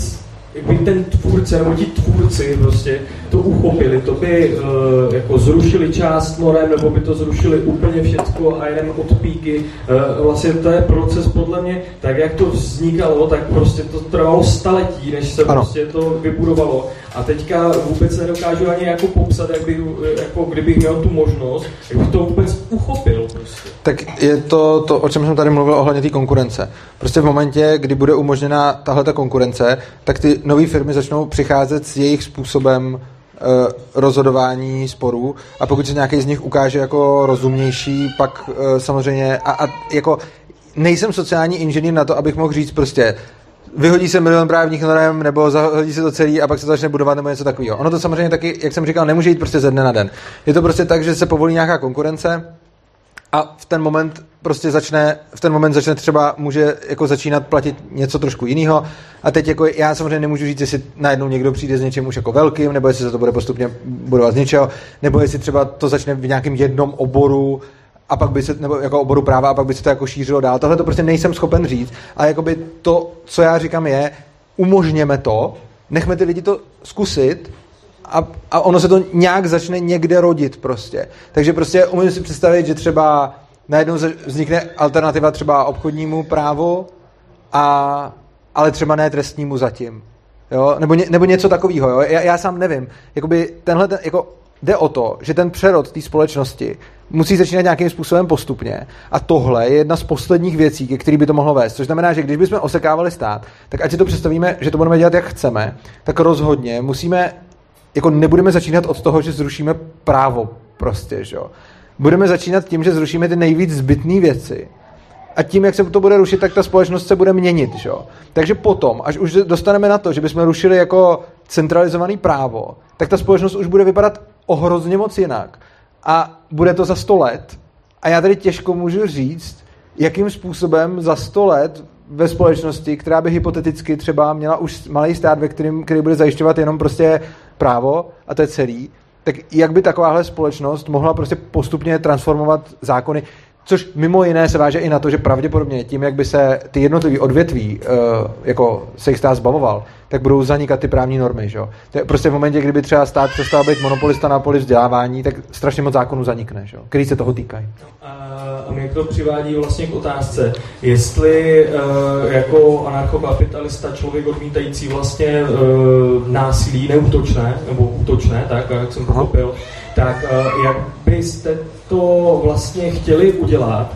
by ten tvůrce nebo ti tvůrci prostě to uchopili, to by uh, jako zrušili část norem, nebo by to zrušili úplně všecko a jenom od píky. Uh, vlastně to je proces podle mě, tak jak to vznikalo, tak prostě to trvalo staletí, než se ano. prostě to vybudovalo. A teďka vůbec nedokážu ani jako popsat, jak bych, jako kdybych měl tu možnost, jak bych to vůbec uchopil. Prostě. Tak je to, to, o čem jsem tady mluvil ohledně té konkurence. Prostě v momentě, kdy bude umožněna tahle ta konkurence, tak ty nové firmy začnou přicházet s jejich způsobem eh, rozhodování sporů a pokud se nějaký z nich ukáže jako rozumnější, pak eh, samozřejmě a, a jako nejsem sociální inženýr na to, abych mohl říct prostě vyhodí se milion právních norm, nebo zahodí se to celý a pak se začne budovat, nebo něco takového. Ono to samozřejmě taky, jak jsem říkal, nemůže jít prostě ze dne na den. Je to prostě tak, že se povolí nějaká konkurence a v ten moment prostě začne, v ten moment začne třeba, může jako začínat platit něco trošku jiného. A teď jako já samozřejmě nemůžu říct, jestli najednou někdo přijde s něčím už jako velkým, nebo jestli se to bude postupně budovat z něčeho, nebo jestli třeba to začne v nějakém jednom oboru, a pak by se, nebo jako oboru práva, a pak by se to jako šířilo dál. Tohle to prostě nejsem schopen říct. A jakoby to, co já říkám je, umožněme to, nechme ty lidi to zkusit a, a ono se to nějak začne někde rodit prostě. Takže prostě umím si představit, že třeba najednou vznikne alternativa třeba obchodnímu právu, a, ale třeba ne trestnímu zatím. Jo? Nebo, ně, nebo něco takového. Já, já sám nevím. Jakoby tenhle, ten, jako, jde o to, že ten přerod té společnosti musí začínat nějakým způsobem postupně. A tohle je jedna z posledních věcí, ke který by to mohlo vést. Což znamená, že když bychom osekávali stát, tak ať si to představíme, že to budeme dělat, jak chceme, tak rozhodně musíme, jako nebudeme začínat od toho, že zrušíme právo prostě, že jo. Budeme začínat tím, že zrušíme ty nejvíc zbytné věci. A tím, jak se to bude rušit, tak ta společnost se bude měnit. Že? Takže potom, až už dostaneme na to, že bychom rušili jako centralizovaný právo, tak ta společnost už bude vypadat o hrozně moc jinak. A bude to za sto let A já tady těžko můžu říct, jakým způsobem za 100 let ve společnosti, která by hypoteticky třeba měla už malý stát, ve kterým, který bude zajišťovat jenom prostě právo a to je celý, tak jak by takováhle společnost mohla prostě postupně transformovat zákony, což mimo jiné se váže i na to, že pravděpodobně tím, jak by se ty jednotlivé odvětví uh, jako se jich stát zbavoval, tak budou zanikat ty právní normy. Že? To je prostě v momentě, kdyby třeba stát přestal být monopolista na poli vzdělávání, tak strašně moc zákonů zanikne, že? který se toho týkají. A mě to přivádí vlastně k otázce, jestli uh, jako anarchokapitalista člověk odmítající vlastně uh, násilí neútočné, nebo útočné, tak jak jsem pochopil, tak uh, jak byste to vlastně chtěli udělat,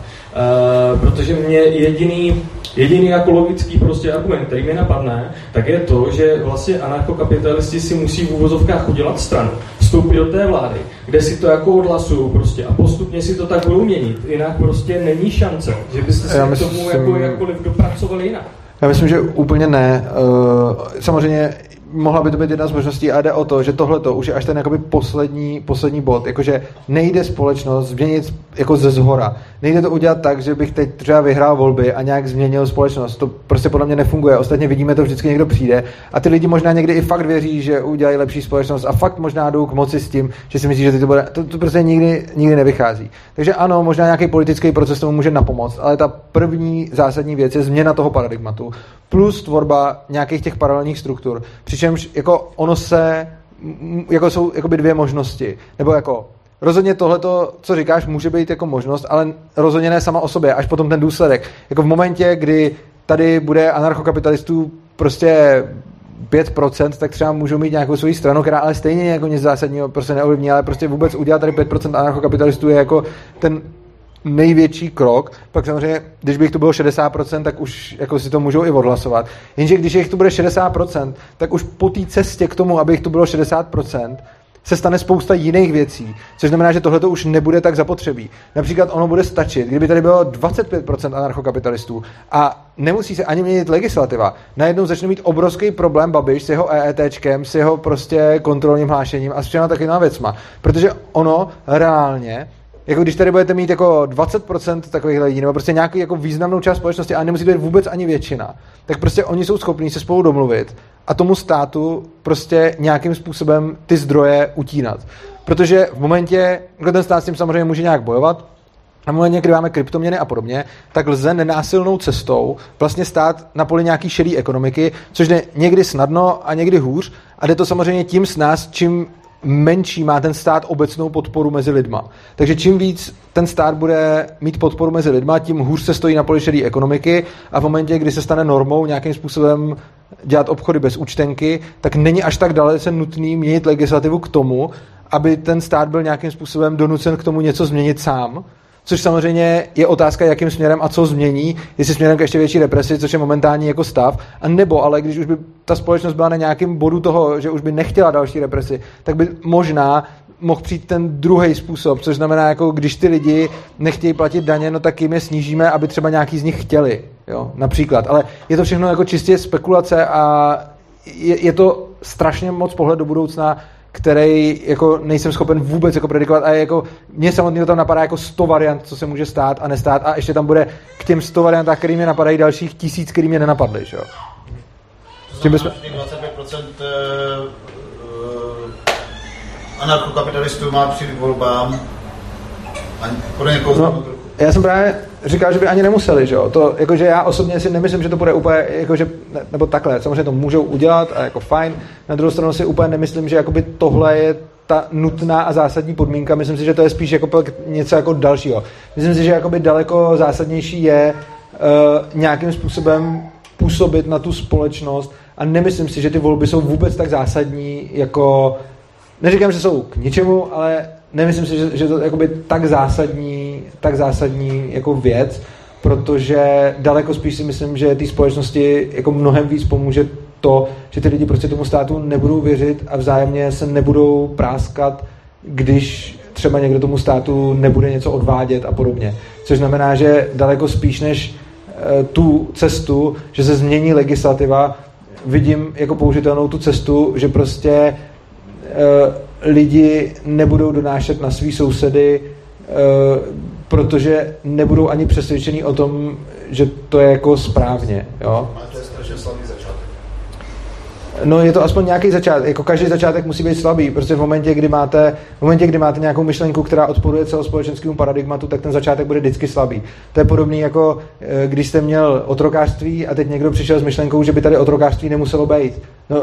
uh, protože mě jediný Jediný jako logický prostě argument, který mi napadne, tak je to, že vlastně anarchokapitalisti si musí v úvozovkách udělat stranu, vstoupit do té vlády, kde si to jako odhlasují prostě a postupně si to tak budou měnit. Jinak prostě není šance, že byste se myslím, k tomu jako jakkoliv dopracovali jinak. Já myslím, že úplně ne. Uh, samozřejmě mohla by to být jedna z možností a jde o to, že tohle to už je až ten jakoby poslední, poslední bod, jakože nejde společnost změnit jako ze zhora. Nejde to udělat tak, že bych teď třeba vyhrál volby a nějak změnil společnost. To prostě podle mě nefunguje. Ostatně vidíme to vždycky někdo přijde a ty lidi možná někdy i fakt věří, že udělají lepší společnost a fakt možná jdou k moci s tím, že si myslí, že to bude. To, to prostě nikdy, nikdy nevychází. Takže ano, možná nějaký politický proces tomu může napomoct, ale ta první zásadní věc je změna toho paradigmatu plus tvorba nějakých těch paralelních struktur. Přičemž jako ono se, jako jsou jakoby dvě možnosti. Nebo jako rozhodně tohleto, co říkáš, může být jako možnost, ale rozhodně ne sama o sobě, až potom ten důsledek. Jako v momentě, kdy tady bude anarchokapitalistů prostě 5%, tak třeba můžou mít nějakou svoji stranu, která ale stejně jako nic zásadního prostě neovlivní, ale prostě vůbec udělat tady 5% anarchokapitalistů je jako ten největší krok. Pak samozřejmě, když by jich tu bylo 60%, tak už jako si to můžou i odhlasovat. Jenže když jich tu bude 60%, tak už po té cestě k tomu, aby jich tu bylo 60%, se stane spousta jiných věcí, což znamená, že tohle už nebude tak zapotřebí. Například ono bude stačit, kdyby tady bylo 25% anarchokapitalistů a nemusí se ani měnit legislativa. Najednou začne mít obrovský problém Babiš s jeho EETčkem, s jeho prostě kontrolním hlášením a s všema takovýma věcma. Protože ono reálně jako když tady budete mít jako 20% takových lidí, nebo prostě nějakou jako významnou část společnosti, a nemusí to být vůbec ani většina, tak prostě oni jsou schopní se spolu domluvit a tomu státu prostě nějakým způsobem ty zdroje utínat. Protože v momentě, kdy ten stát s tím samozřejmě může nějak bojovat, a momentě, kdy máme kryptoměny a podobně, tak lze nenásilnou cestou vlastně stát na poli nějaký šedý ekonomiky, což jde někdy snadno a někdy hůř. A jde to samozřejmě tím s nás, čím menší má ten stát obecnou podporu mezi lidma. Takže čím víc ten stát bude mít podporu mezi lidma, tím hůř se stojí na poli ekonomiky a v momentě, kdy se stane normou nějakým způsobem dělat obchody bez účtenky, tak není až tak dalece nutný měnit legislativu k tomu, aby ten stát byl nějakým způsobem donucen k tomu něco změnit sám, což samozřejmě je otázka, jakým směrem a co změní, jestli směrem k ještě větší represi, což je momentální jako stav, a nebo ale když už by ta společnost byla na nějakém bodu toho, že už by nechtěla další represi, tak by možná mohl přijít ten druhý způsob, což znamená, jako když ty lidi nechtějí platit daně, no tak jim je snížíme, aby třeba nějaký z nich chtěli, jo, například. Ale je to všechno jako čistě spekulace a je, je to strašně moc pohled do budoucna, který jako nejsem schopen vůbec jako predikovat. A jako mě samotného tam napadá jako 100 variant, co se může stát a nestát. A ještě tam bude k těm 100 variantách, který mě napadají dalších tisíc, který mě nenapadly, že jo. To znamená, bychom... 25% anarchokapitalistů má přijít k volbám a podle někoho no, já jsem právě říkal, že by ani nemuseli, že jo. To, jakože já osobně si nemyslím, že to bude úplně, jakože, ne, nebo takhle, samozřejmě to můžou udělat a jako fajn. Na druhou stranu si úplně nemyslím, že jakoby tohle je ta nutná a zásadní podmínka. Myslím si, že to je spíš jako něco jako dalšího. Myslím si, že jakoby daleko zásadnější je uh, nějakým způsobem působit na tu společnost a nemyslím si, že ty volby jsou vůbec tak zásadní, jako neříkám, že jsou k ničemu, ale nemyslím si, že, že to je tak zásadní, tak zásadní jako věc, protože daleko spíš si myslím, že té společnosti jako mnohem víc pomůže to, že ty lidi prostě tomu státu nebudou věřit a vzájemně se nebudou práskat, když třeba někdo tomu státu nebude něco odvádět a podobně. Což znamená, že daleko spíš než e, tu cestu, že se změní legislativa, vidím jako použitelnou tu cestu, že prostě e, lidi nebudou donášet na svý sousedy eh, protože nebudou ani přesvědčení o tom, že to je jako správně. Jo? Ale to je strašně slabý začátek. No je to aspoň nějaký začátek, jako každý začátek musí být slabý, protože v momentě, kdy máte, v momentě, kdy máte nějakou myšlenku, která odporuje celospolečenskému paradigmatu, tak ten začátek bude vždycky slabý. To je podobný jako eh, když jste měl otrokářství a teď někdo přišel s myšlenkou, že by tady otrokářství nemuselo být. No,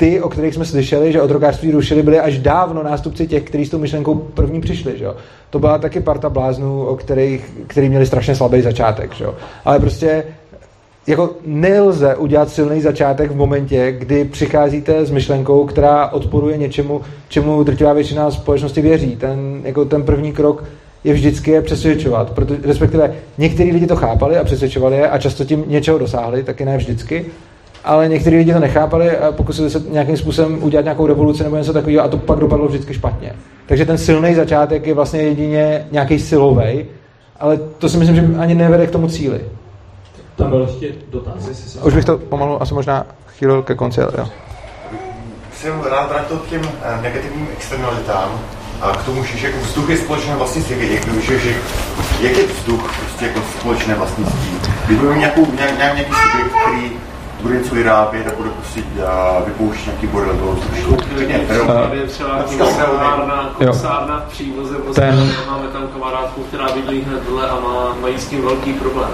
ty, o kterých jsme slyšeli, že otrokářství rušili, byli až dávno nástupci těch, kteří s tou myšlenkou první přišli. Že? To byla taky parta bláznů, o kterých, který měli strašně slabý začátek. Že? Ale prostě jako nelze udělat silný začátek v momentě, kdy přicházíte s myšlenkou, která odporuje něčemu, čemu drtivá většina společnosti věří. Ten, jako ten první krok je vždycky je přesvědčovat, protože, respektive některý lidi to chápali a přesvědčovali je a často tím něčeho dosáhli, taky ne vždycky, ale někteří lidi to nechápali a pokusili se nějakým způsobem udělat nějakou revoluci nebo něco takového a to pak dopadlo vždycky špatně. Takže ten silný začátek je vlastně jedině nějaký silový, ale to si myslím, že ani nevede k tomu cíli. Tam byl ještě dotaz, jestli se... Už bych to pomalu asi možná chýlil ke konci, jo. Jsem rád vrátil k těm eh, negativním externalitám a k tomu, že jako vzduch je společné vlastnictví, jak, že, že, jak je vzduch prostě jako společné vlastnictví. Když budeme nějakou, nějak, nějak, nějaký subjekt, který bude něco vyrábět a bude prostě vypouštět nějaký bordel do vzduchu. Je třeba koksárna, koksárna v přívoze, Ten... máme tam kamarádku, která bydlí hned dole a má, mají s tím velký problém.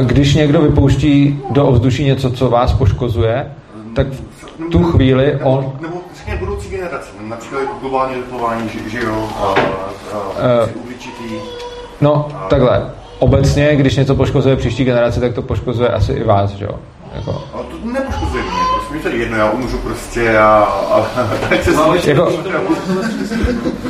Uh, když někdo vypouští do ovzduší něco, co vás poškozuje, tak v tu chvíli on... Nebo řekněme budoucí generace, například jako globální vyplování, že, že jo, a, a, a, Eh. uhličitý. No, takhle. Obecně, když něco poškozuje příští generaci, tak to poškozuje asi i vás, že jo? Jako, Ale to nepoškozuje mě, prostě mi to je jedno, já umřu prostě a, a tak se Jako-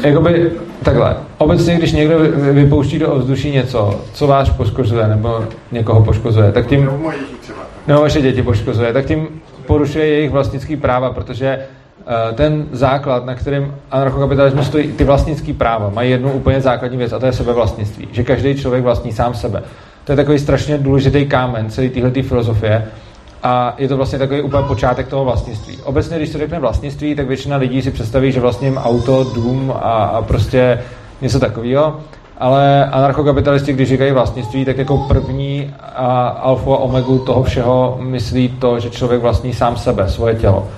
Jakoby takhle. Obecně, když někdo vy- vy- vypouští do ovzduší něco, co vás poškozuje nebo někoho poškozuje, tak tím, Nebo moje děti třeba. nebo vaše děti poškozuje, tak tím porušuje jejich vlastnický práva, protože eh, ten základ, na kterým anarchokapitalismus stojí, ty vlastnický práva, mají jednu úplně základní věc a to je sebevlastnictví. Že každý člověk vlastní sám sebe. To je takový strašně důležitý kámen celé téhle filozofie a je to vlastně takový úplně počátek toho vlastnictví. Obecně, když se řekne vlastnictví, tak většina lidí si představí, že vlastním auto, dům a, a prostě něco takového. Ale anarchokapitalisti, když říkají vlastnictví, tak jako první a alfa a omegu toho všeho myslí to, že člověk vlastní sám sebe, svoje tělo.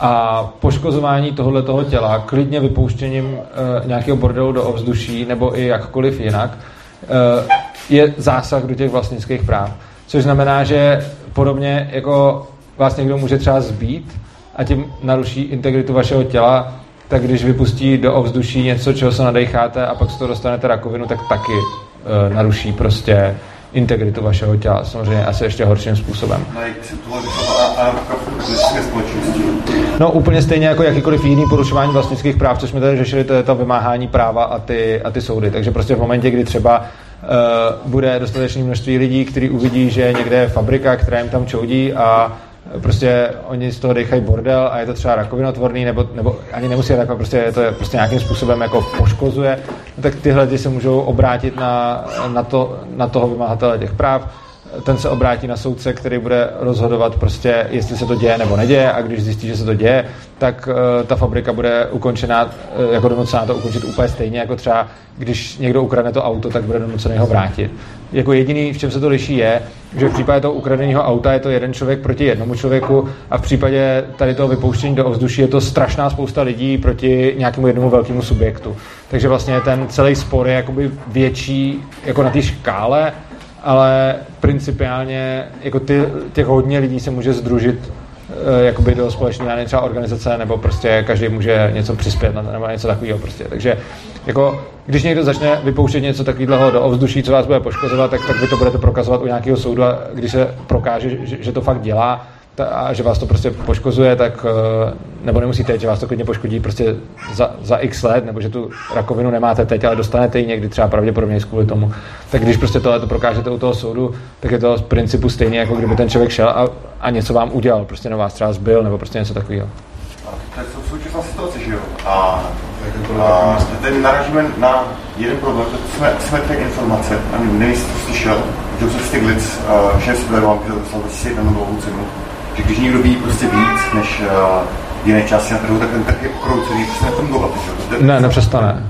A poškozování tohohle toho těla, klidně vypouštěním e, nějakého bordelu do ovzduší nebo i jakkoliv jinak, e, je zásah do těch vlastnických práv. Což znamená, že podobně jako vás někdo může třeba zbít a tím naruší integritu vašeho těla, tak když vypustí do ovzduší něco, čeho se nadecháte a pak z toho dostanete rakovinu, tak taky e, naruší prostě integritu vašeho těla. Samozřejmě asi ještě horším způsobem. No úplně stejně jako jakýkoliv jiný porušování vlastnických práv, co jsme tady řešili, to je to vymáhání práva a ty, a ty soudy. Takže prostě v momentě, kdy třeba bude dostatečné množství lidí, kteří uvidí, že někde je fabrika, která jim tam čoudí a prostě oni z toho dechají bordel a je to třeba rakovinotvorný, nebo, nebo ani nemusí takhle, prostě je to prostě nějakým způsobem jako poškozuje, no tak tyhle ty se můžou obrátit na, na, to, na toho vymáhatele těch práv ten se obrátí na soudce, který bude rozhodovat prostě, jestli se to děje nebo neděje a když zjistí, že se to děje, tak uh, ta fabrika bude ukončená, uh, jako donucená to ukončit úplně stejně, jako třeba když někdo ukradne to auto, tak bude donucený ho vrátit. Jako jediný, v čem se to liší, je, že v případě toho ukradeného auta je to jeden člověk proti jednomu člověku a v případě tady toho vypouštění do ovzduší je to strašná spousta lidí proti nějakému jednomu velkému subjektu. Takže vlastně ten celý spor je jakoby větší jako na té škále, ale principiálně jako ty, těch hodně lidí se může združit eh, jakoby do společné třeba organizace, nebo prostě každý může něco přispět na nebo něco takového prostě. Takže jako, když někdo začne vypouštět něco takového do ovzduší, co vás bude poškozovat, tak, tak vy to budete prokazovat u nějakého soudu a když se prokáže, že, že to fakt dělá, ta, a že vás to prostě poškozuje, tak eh, nebo nemusíte, že vás to klidně poškodí prostě za, za x let, nebo že tu rakovinu nemáte teď, ale dostanete ji někdy třeba pravděpodobně kvůli tomu. Tak když prostě tohle to prokážete u toho soudu, tak je to z principu stejně, jako kdyby ten člověk šel a, a něco vám udělal, prostě na vás třeba zbyl, nebo prostě něco takového. To je sou- současná situace, že jo? A, a tady narážíme na jeden problém, to jsme, jsme ty informace, a nevím, jestli to slyšel, Joseph Stiglitz, uh, šéf Sberbanky, dostal 2001 Nobelovu cenu, že když někdo ví prostě víc než uh, jiné části na trhu, tak ten trh je pokroucený, tom bohatý, že Ne, nepřestane.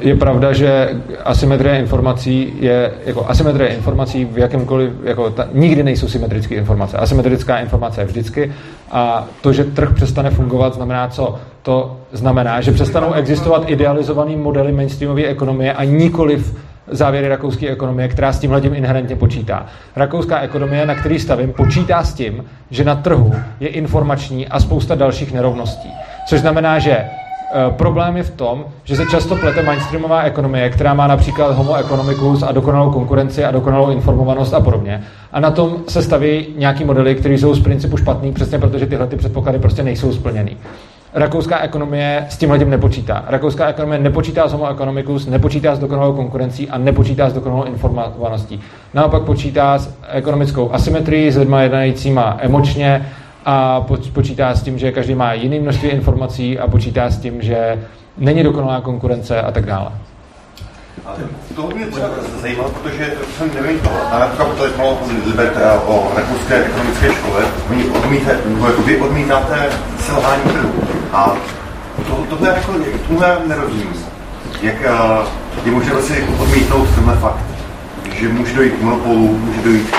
je pravda, že asymetrie informací je, jako asymetrie informací v jakémkoliv, jako ta, nikdy nejsou symetrické informace. Asymetrická informace je vždycky a to, že trh přestane fungovat, znamená co? To znamená, že přestanou existovat idealizované modely mainstreamové ekonomie a nikoliv závěry rakouské ekonomie, která s tímhle tím inherentně počítá. Rakouská ekonomie, na který stavím, počítá s tím, že na trhu je informační a spousta dalších nerovností. Což znamená, že e, problém je v tom, že se často plete mainstreamová ekonomie, která má například homo economicus a dokonalou konkurenci a dokonalou informovanost a podobně. A na tom se staví nějaký modely, které jsou z principu špatný, přesně protože tyhle ty předpoklady prostě nejsou splněny. Rakouská ekonomie s tímhle tím nepočítá. Rakouská ekonomie nepočítá s homo economicus, nepočítá s dokonalou konkurencí a nepočítá s dokonalou informovaností. Naopak počítá s ekonomickou asymetrií, s lidmi jednajícíma emočně a počítá s tím, že každý má jiný množství informací a počítá s tím, že není dokonalá konkurence a tak dále. To mě třeba zajímalo, protože jsem nevěděl, a například tady mluvil o Liberta o rakouské ekonomické škole, oni odmítáte, nebo vy odmítáte selhání trhu. A to, tohle jako, tohle nerozumím. Jak je možné si odmítnout tenhle fakt, že může dojít k monopolu, může dojít k,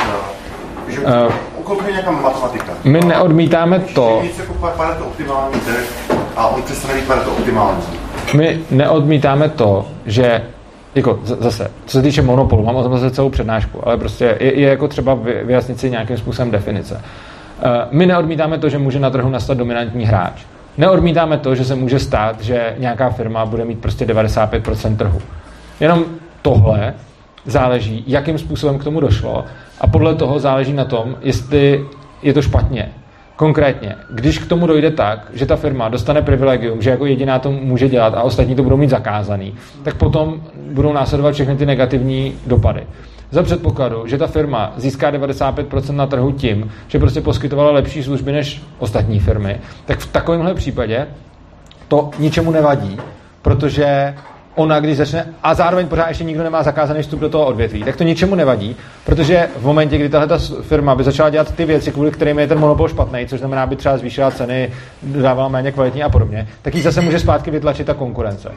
že uh, nějaká matematika. My neodmítáme to. Že nic jako to optimální trh a on přestane být to optimální. My neodmítáme to, že jako zase, co se týče monopolu, mám o tom zase celou přednášku, ale prostě je, je jako třeba vyjasnit si nějakým způsobem definice. Eh, my neodmítáme to, že může na trhu nastat dominantní hráč. Neodmítáme to, že se může stát, že nějaká firma bude mít prostě 95% trhu. Jenom tohle záleží, jakým způsobem k tomu došlo a podle toho záleží na tom, jestli je to špatně. Konkrétně, když k tomu dojde tak, že ta firma dostane privilegium, že jako jediná to může dělat a ostatní to budou mít zakázaný, tak potom budou následovat všechny ty negativní dopady. Za předpokladu, že ta firma získá 95% na trhu tím, že prostě poskytovala lepší služby než ostatní firmy, tak v takovémhle případě to ničemu nevadí, protože ona, když začne, a zároveň pořád ještě nikdo nemá zakázaný vstup do toho odvětví, tak to ničemu nevadí, protože v momentě, kdy tahle firma by začala dělat ty věci, kvůli kterým je ten monopol špatný, což znamená, by třeba zvýšila ceny, dávala méně kvalitní a podobně, tak ji zase může zpátky vytlačit ta konkurence.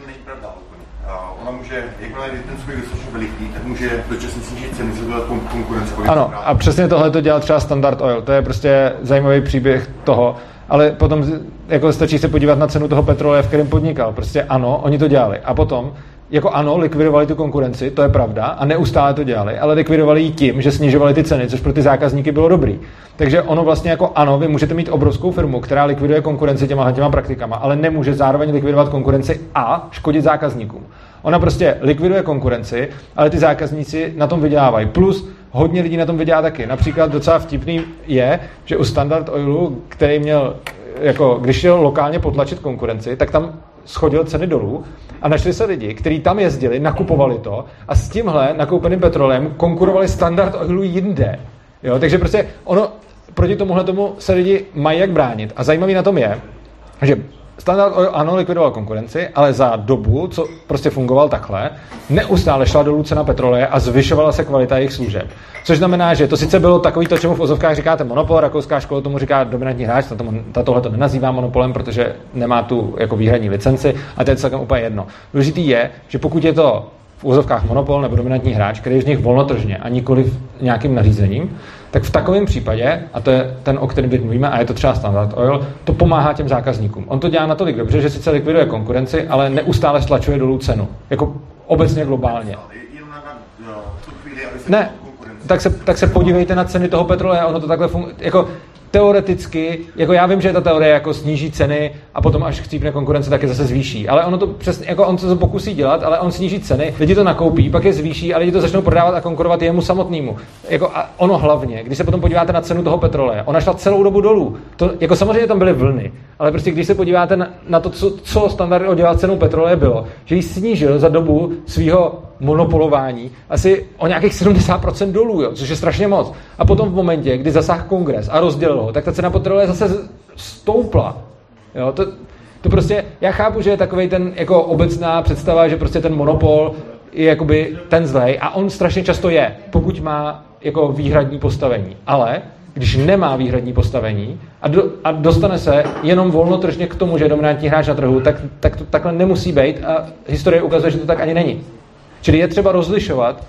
Může, jakmile ten svůj dostatečně veliký, tak může dočasně snížit ceny, byla konkurence. Ano, a přesně tohle to dělá třeba Standard Oil. To je prostě zajímavý příběh toho, ale potom jako stačí se podívat na cenu toho petroleje, v kterém podnikal. Prostě ano, oni to dělali. A potom, jako ano, likvidovali tu konkurenci, to je pravda, a neustále to dělali, ale likvidovali ji tím, že snižovali ty ceny, což pro ty zákazníky bylo dobrý. Takže ono vlastně jako ano, vy můžete mít obrovskou firmu, která likviduje konkurenci těma, těma praktikama, ale nemůže zároveň likvidovat konkurenci a škodit zákazníkům. Ona prostě likviduje konkurenci, ale ty zákazníci na tom vydělávají. Plus hodně lidí na tom vydělá taky. Například docela vtipný je, že u Standard Oilu, který měl, jako, když chtěl lokálně potlačit konkurenci, tak tam schodil ceny dolů a našli se lidi, kteří tam jezdili, nakupovali to a s tímhle nakoupeným petrolem konkurovali Standard Oilu jinde. Jo, takže prostě ono, proti tomuhle tomu se lidi mají jak bránit. A zajímavý na tom je, že Standard Oil ano, likvidoval konkurenci, ale za dobu, co prostě fungoval takhle, neustále šla dolů cena petroleje a zvyšovala se kvalita jejich služeb. Což znamená, že to sice bylo takový to, čemu v ozovkách říkáte monopol, rakouská škola tomu říká dominantní hráč, ta, tomu, ta tohle to nenazývá monopolem, protože nemá tu jako výhradní licenci, a to je celkem úplně jedno. Důležitý je, že pokud je to v úzovkách monopol nebo dominantní hráč, který je z nich volnotržně a nikoli nějakým nařízením, tak v takovém případě, a to je ten, o kterém teď mluvíme, a je to třeba Standard Oil, to pomáhá těm zákazníkům. On to dělá natolik dobře, že sice likviduje konkurenci, ale neustále stlačuje dolů cenu. Jako obecně globálně. Ne, tak se, tak se podívejte na ceny toho petroleje, ono to takhle funguje. Jako, teoreticky, jako já vím, že ta teorie jako sníží ceny a potom až chcípne konkurence, tak je zase zvýší. Ale ono to přesně, jako on se to pokusí dělat, ale on sníží ceny, lidi to nakoupí, pak je zvýší a lidi to začnou prodávat a konkurovat jemu samotnému. Jako a ono hlavně, když se potom podíváte na cenu toho petroleje, ona šla celou dobu dolů. To, jako samozřejmě tam byly vlny, ale prostě když se podíváte na, na to, co, co standard dělat cenou petroleje bylo, že ji snížil za dobu svého monopolování asi o nějakých 70% dolů, jo, což je strašně moc. A potom v momentě, kdy zasáhl kongres a rozdělil ho, tak ta cena petroleje zase stoupla. Jo, to, to prostě, já chápu, že je takový ten jako obecná představa, že prostě ten monopol je jakoby ten zlej a on strašně často je, pokud má jako výhradní postavení. Ale když nemá výhradní postavení a, do, a dostane se jenom volnotržně k tomu, že je dominantní hráč na trhu, tak, tak to takhle nemusí být a historie ukazuje, že to tak ani není. Čili je třeba rozlišovat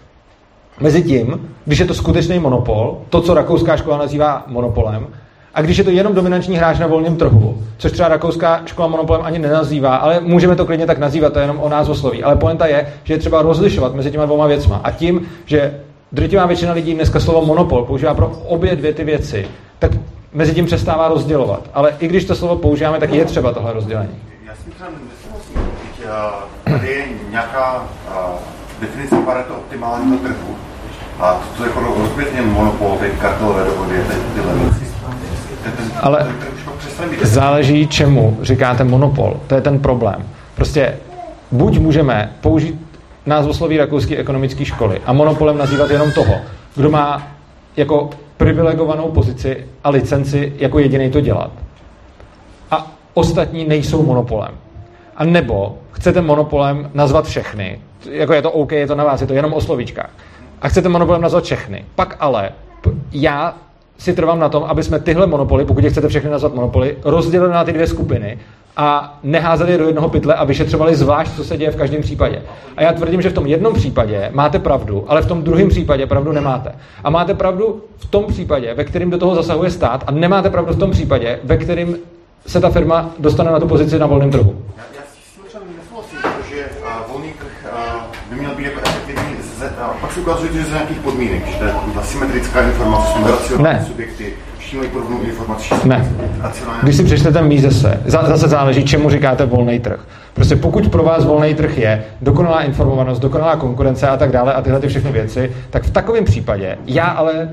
mezi tím, když je to skutečný monopol, to, co rakouská škola nazývá monopolem, a když je to jenom dominantní hráč na volném trhu, což třeba rakouská škola monopolem ani nenazývá, ale můžeme to klidně tak nazývat, to je jenom o názvosloví. Ale poenta je, že je třeba rozlišovat mezi těma dvěma věcma. A tím, že drtivá většina lidí dneska slovo monopol používá pro obě dvě ty věci, tak mezi tím přestává rozdělovat. Ale i když to slovo používáme, tak je třeba tohle rozdělení. Já si třeba nesouhlasím. Tady je nějaká definice Pareto optimálního trhu a to je jako rozbětně monopol, teď kartelové dohody, teď tyhle věci. Ale záleží čemu říkáte monopol. To je ten problém. Prostě buď můžeme použít názvosloví rakouské ekonomické školy a monopolem nazývat jenom toho, kdo má jako privilegovanou pozici a licenci jako jediný to dělat. A ostatní nejsou monopolem. A nebo chcete monopolem nazvat všechny, jako je to OK, je to na vás, je to jenom o slovíčkách. A chcete monopolem nazvat všechny. Pak ale já si trvám na tom, aby jsme tyhle monopoly, pokud je chcete všechny nazvat monopoly, rozdělili na ty dvě skupiny a neházeli do jednoho pytle a vyšetřovali zvlášť, co se děje v každém případě. A já tvrdím, že v tom jednom případě máte pravdu, ale v tom druhém případě pravdu nemáte. A máte pravdu v tom případě, ve kterém do toho zasahuje stát, a nemáte pravdu v tom případě, ve kterém se ta firma dostane na tu pozici na volném trhu. Já, já s tím nesouhlasím, protože volný trh by měl být jako efektivní, a pak se ukazuje, že z nějakých podmínek, že ta symetrická informace, racionální subjekty, všímají podobnou informaci. Ne. Když si přečtete Mízese, zase záleží, čemu říkáte volný trh. Prostě pokud pro vás volný trh je dokonalá informovanost, dokonalá konkurence a tak dále a tyhle ty všechny věci, tak v takovém případě já ale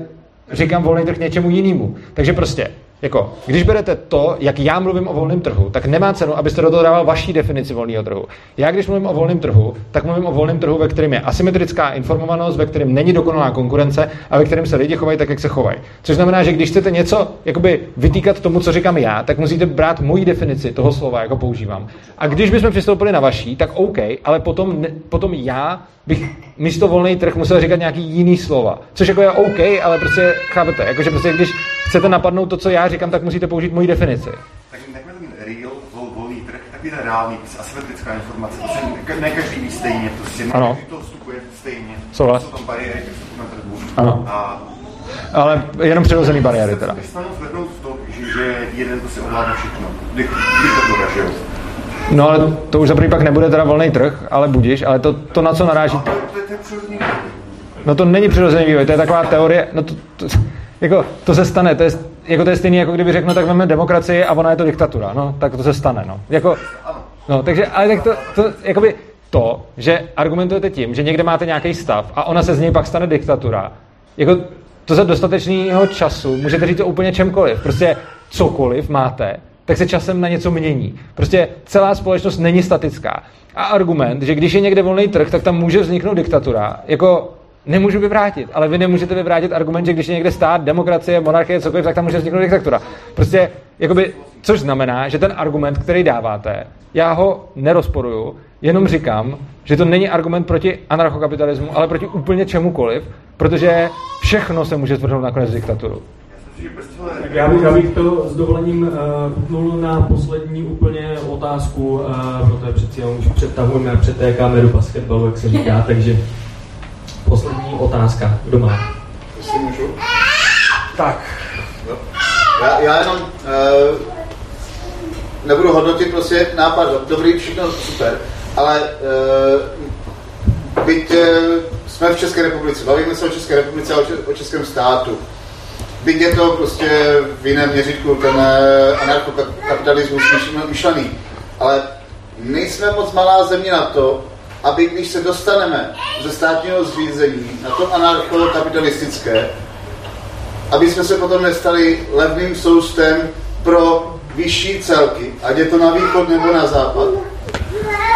říkám volný trh něčemu jinému. Takže prostě jako, když berete to, jak já mluvím o volném trhu, tak nemá cenu, abyste do toho dával vaší definici volného trhu. Já, když mluvím o volném trhu, tak mluvím o volném trhu, ve kterém je asymetrická informovanost, ve kterém není dokonalá konkurence a ve kterém se lidi chovají tak, jak se chovají. Což znamená, že když chcete něco jakoby vytýkat tomu, co říkám já, tak musíte brát moji definici toho slova, jako používám. A když bychom přistoupili na vaší, tak OK, ale potom, potom já bych místo volný trh musel říkat nějaký jiný slova. Což jako je OK, ale prostě chápete, jakože prostě když chcete napadnout to, co já říkám, tak musíte použít moji definici. Tak ten real, vol, volný trh, takový ten reálný, asymetrická informace, to se ne každý ví stejně, prostě ne ano. to vstupuje stejně. Co Jsou tam bariéry vstupu na trhu. Ano. A ale jenom přirozený bariéry teda. Přestanu zvednout v to, že, že jeden to si ovládá všechno. Diktatura, že jo? No ale to už za pak nebude teda volný trh, ale budíš, ale to, to na co naráží... No to není přirozený vývoj, to je taková teorie, no to, to, jako, to se stane, to je, jako to je stejný, jako kdyby řekl, no tak máme demokracii a ona je to diktatura, no, tak to se stane, no. Jako, no, takže, ale tak to, to, jakoby, to, že argumentujete tím, že někde máte nějaký stav a ona se z něj pak stane diktatura, jako to za dostatečného času můžete říct o úplně čemkoliv. Prostě cokoliv máte, tak se časem na něco mění. Prostě celá společnost není statická. A argument, že když je někde volný trh, tak tam může vzniknout diktatura, jako nemůžu vyvrátit, ale vy nemůžete vyvrátit argument, že když je někde stát, demokracie, monarchie, cokoliv, tak tam může vzniknout diktatura. Prostě, jakoby, což znamená, že ten argument, který dáváte, já ho nerozporuju, jenom říkám, že to není argument proti anarchokapitalismu, ale proti úplně čemukoliv, protože všechno se může zvrhnout nakonec diktaturu. Tak já bych, já bych to s dovolením uh, na poslední úplně otázku, uh, protože přeci jenom už přetahujeme před té kameru basketbalu, jak se říká, takže poslední otázka. Kdo má? Jestli můžu? Tak. Já, já jenom uh, nebudu hodnotit prostě nápad, dobrý, všechno super, ale uh, byť uh, jsme v České republice, bavíme se o České republice a o Českém státu, byť je to prostě v jiném měřítku ten anarchokapitalismus myšlený, ale nejsme moc malá země na to, aby když se dostaneme ze státního zřízení na to anarchokapitalistické, aby jsme se potom nestali levným soustem pro vyšší celky, ať je to na východ nebo na západ.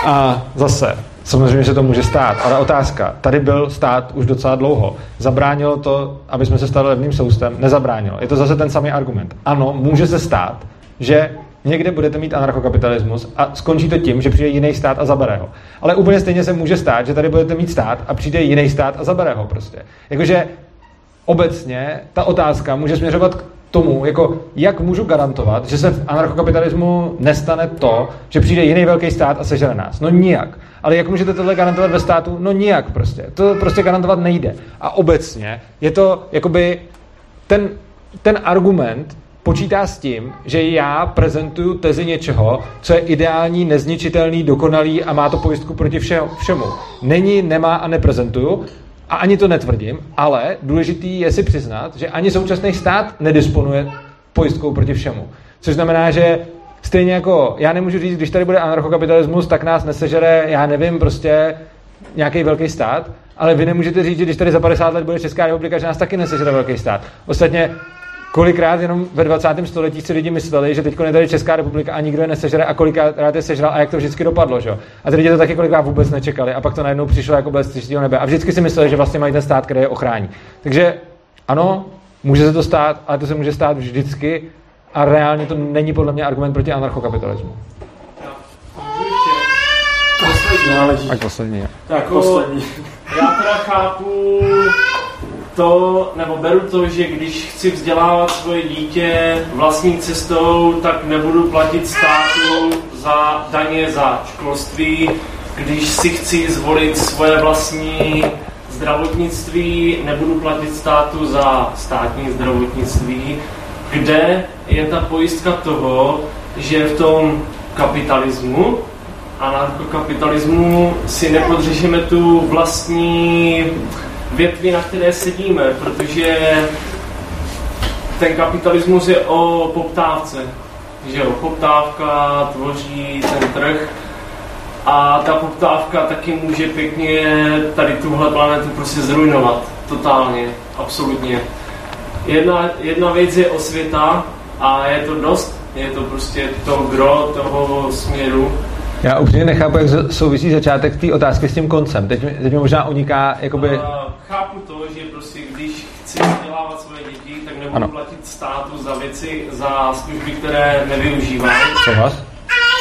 A zase, Samozřejmě se to může stát, ale otázka. Tady byl stát už docela dlouho. Zabránilo to, aby jsme se stali levným soustem? Nezabránilo. Je to zase ten samý argument. Ano, může se stát, že někde budete mít anarchokapitalismus a skončí to tím, že přijde jiný stát a zabere ho. Ale úplně stejně se může stát, že tady budete mít stát a přijde jiný stát a zabere ho prostě. Jakože obecně ta otázka může směřovat k tomu, jako jak můžu garantovat, že se v anarchokapitalismu nestane to, že přijde jiný velký stát a sežere nás. No nijak. Ale jak můžete tohle garantovat ve státu? No nijak prostě. To prostě garantovat nejde. A obecně je to jakoby ten, ten argument počítá s tím, že já prezentuju tezi něčeho, co je ideální, nezničitelný, dokonalý a má to pojistku proti všemu. Není, nemá a neprezentuju. A ani to netvrdím, ale důležitý je si přiznat, že ani současný stát nedisponuje pojistkou proti všemu. Což znamená, že stejně jako já nemůžu říct, když tady bude anarchokapitalismus, tak nás nesežere, já nevím, prostě nějaký velký stát, ale vy nemůžete říct, že když tady za 50 let bude Česká republika, že nás taky nesežere velký stát. Ostatně kolikrát jenom ve 20. století si lidi mysleli, že teď je tady Česká republika a nikdo je nesežere a kolikrát je sežral a jak to vždycky dopadlo. Že? A ty lidi to taky kolikrát vůbec nečekali a pak to najednou přišlo jako bez čistého nebe. A vždycky si mysleli, že vlastně mají ten stát, který je ochrání. Takže ano, může se to stát, ale to se může stát vždycky a reálně to není podle mě argument proti anarchokapitalismu. Poslední. Tak poslední. Tak poslední. Já teda chápu to, nebo beru to, že když chci vzdělávat svoje dítě vlastní cestou, tak nebudu platit státu za daně za školství. Když si chci zvolit svoje vlastní zdravotnictví, nebudu platit státu za státní zdravotnictví. Kde je ta pojistka toho, že v tom kapitalismu, anarchokapitalismu si nepodřešíme tu vlastní větvi, na které sedíme, protože ten kapitalismus je o poptávce. Že jo, poptávka tvoří ten trh a ta poptávka taky může pěkně tady tuhle planetu prostě zrujnovat. Totálně, absolutně. Jedna, jedna věc je osvěta a je to dost, je to prostě to gro toho směru, já úplně nechápu, jak souvisí začátek té otázky s tím koncem. Teď, teď mi možná uniká, jakoby... Uh, chápu to, že prostě když chci vzdělávat svoje děti, tak nebudu ano. platit státu za věci, za služby, které nevyužívám. Souhlas?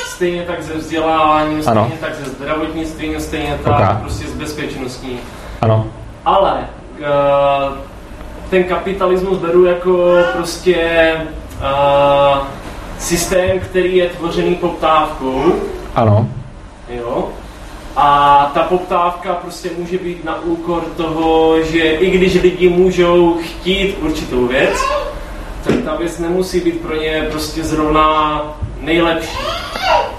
Stejně tak ze vzděláváním, stejně ano. tak ze zdravotnictvím, stejně tak okay. prostě z bezpečností. Ano. Ale uh, ten kapitalismus beru jako prostě uh, systém, který je tvořený poptávkou, ano. Jo. A ta poptávka prostě může být na úkor toho, že i když lidi můžou chtít určitou věc, tak ta věc nemusí být pro ně prostě zrovna nejlepší.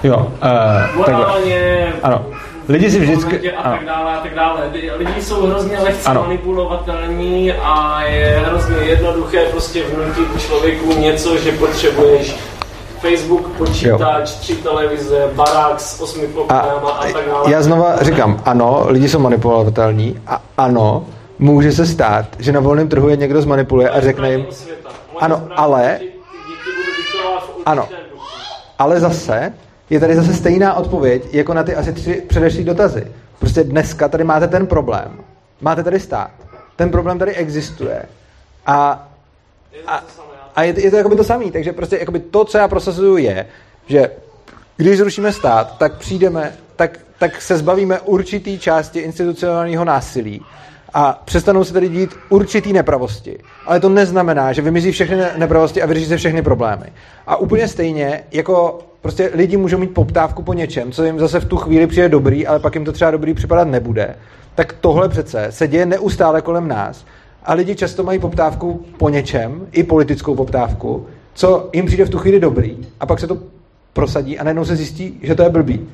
Jo. Uh, Morálně, ano. Lidi si vždycky... A tak dále, a tak dále. Lidi jsou hrozně lehce ano. manipulovatelní a je hrozně jednoduché prostě vnutit člověku něco, že potřebuješ Facebook, počítač, jo. tři televize, barák s osmi pokojama a, a tak dále. Já znova říkám, ano, lidi jsou manipulovatelní a ano, může se stát, že na volném trhu je někdo zmanipuluje a řekne jim, ano, ale, ano, ale zase je tady zase stejná odpověď jako na ty asi tři předešlý dotazy. Prostě dneska tady máte ten problém. Máte tady stát. Ten problém tady existuje. A, a, a je, je to jakoby to samé. Takže prostě jakoby to, co já prosazuju, je, že když zrušíme stát, tak přijdeme, tak, tak se zbavíme určitý části institucionálního násilí a přestanou se tady dít určitý nepravosti. Ale to neznamená, že vymizí všechny nepravosti a vyřeší se všechny problémy. A úplně stejně, jako prostě lidi můžou mít poptávku po něčem, co jim zase v tu chvíli přijde dobrý, ale pak jim to třeba dobrý připadat nebude, tak tohle přece se děje neustále kolem nás a lidi často mají poptávku po něčem, i politickou poptávku, co jim přijde v tu chvíli dobrý a pak se to prosadí a najednou se zjistí, že to je blbý.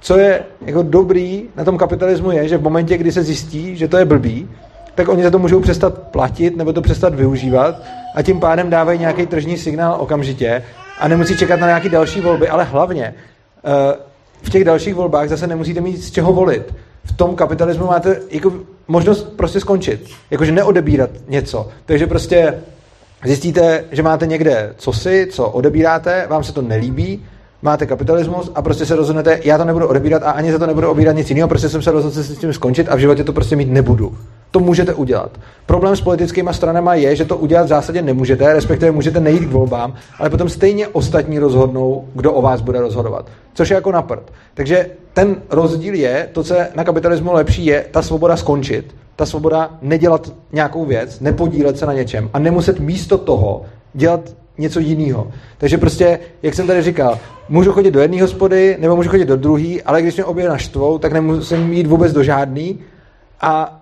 Co je jako dobrý na tom kapitalismu je, že v momentě, kdy se zjistí, že to je blbý, tak oni za to můžou přestat platit nebo to přestat využívat a tím pádem dávají nějaký tržní signál okamžitě a nemusí čekat na nějaké další volby, ale hlavně eh, v těch dalších volbách zase nemusíte mít z čeho volit. V tom kapitalismu máte jako možnost prostě skončit. Jakože neodebírat něco. Takže prostě zjistíte, že máte někde cosi, co odebíráte, vám se to nelíbí, máte kapitalismus a prostě se rozhodnete, já to nebudu odebírat a ani za to nebudu obírat nic jiného, prostě jsem se rozhodl se s tím skončit a v životě to prostě mít nebudu. To můžete udělat. Problém s politickými stranama je, že to udělat v zásadě nemůžete, respektive můžete nejít k volbám, ale potom stejně ostatní rozhodnou, kdo o vás bude rozhodovat. Což je jako na prd. Takže ten rozdíl je, to, co je na kapitalismu lepší, je ta svoboda skončit, ta svoboda nedělat nějakou věc, nepodílet se na něčem a nemuset místo toho dělat něco jiného. Takže prostě, jak jsem tady říkal, můžu chodit do jedné hospody, nebo můžu chodit do druhé, ale když mě obě naštvou, tak nemusím jít vůbec do žádný. A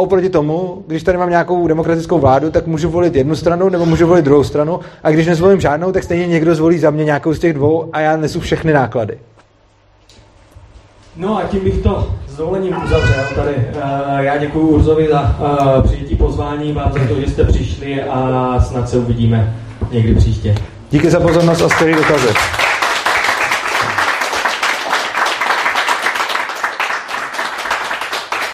oproti tomu, když tady mám nějakou demokratickou vládu, tak můžu volit jednu stranu nebo můžu volit druhou stranu a když nezvolím žádnou, tak stejně někdo zvolí za mě nějakou z těch dvou a já nesu všechny náklady. No a tím bych to s dovolením uzavřel tady. Uh, já děkuji Urzovi za uh, přijetí pozvání, vám za to, že jste přišli a snad se uvidíme někdy příště. Díky za pozornost a skvělý dotazy.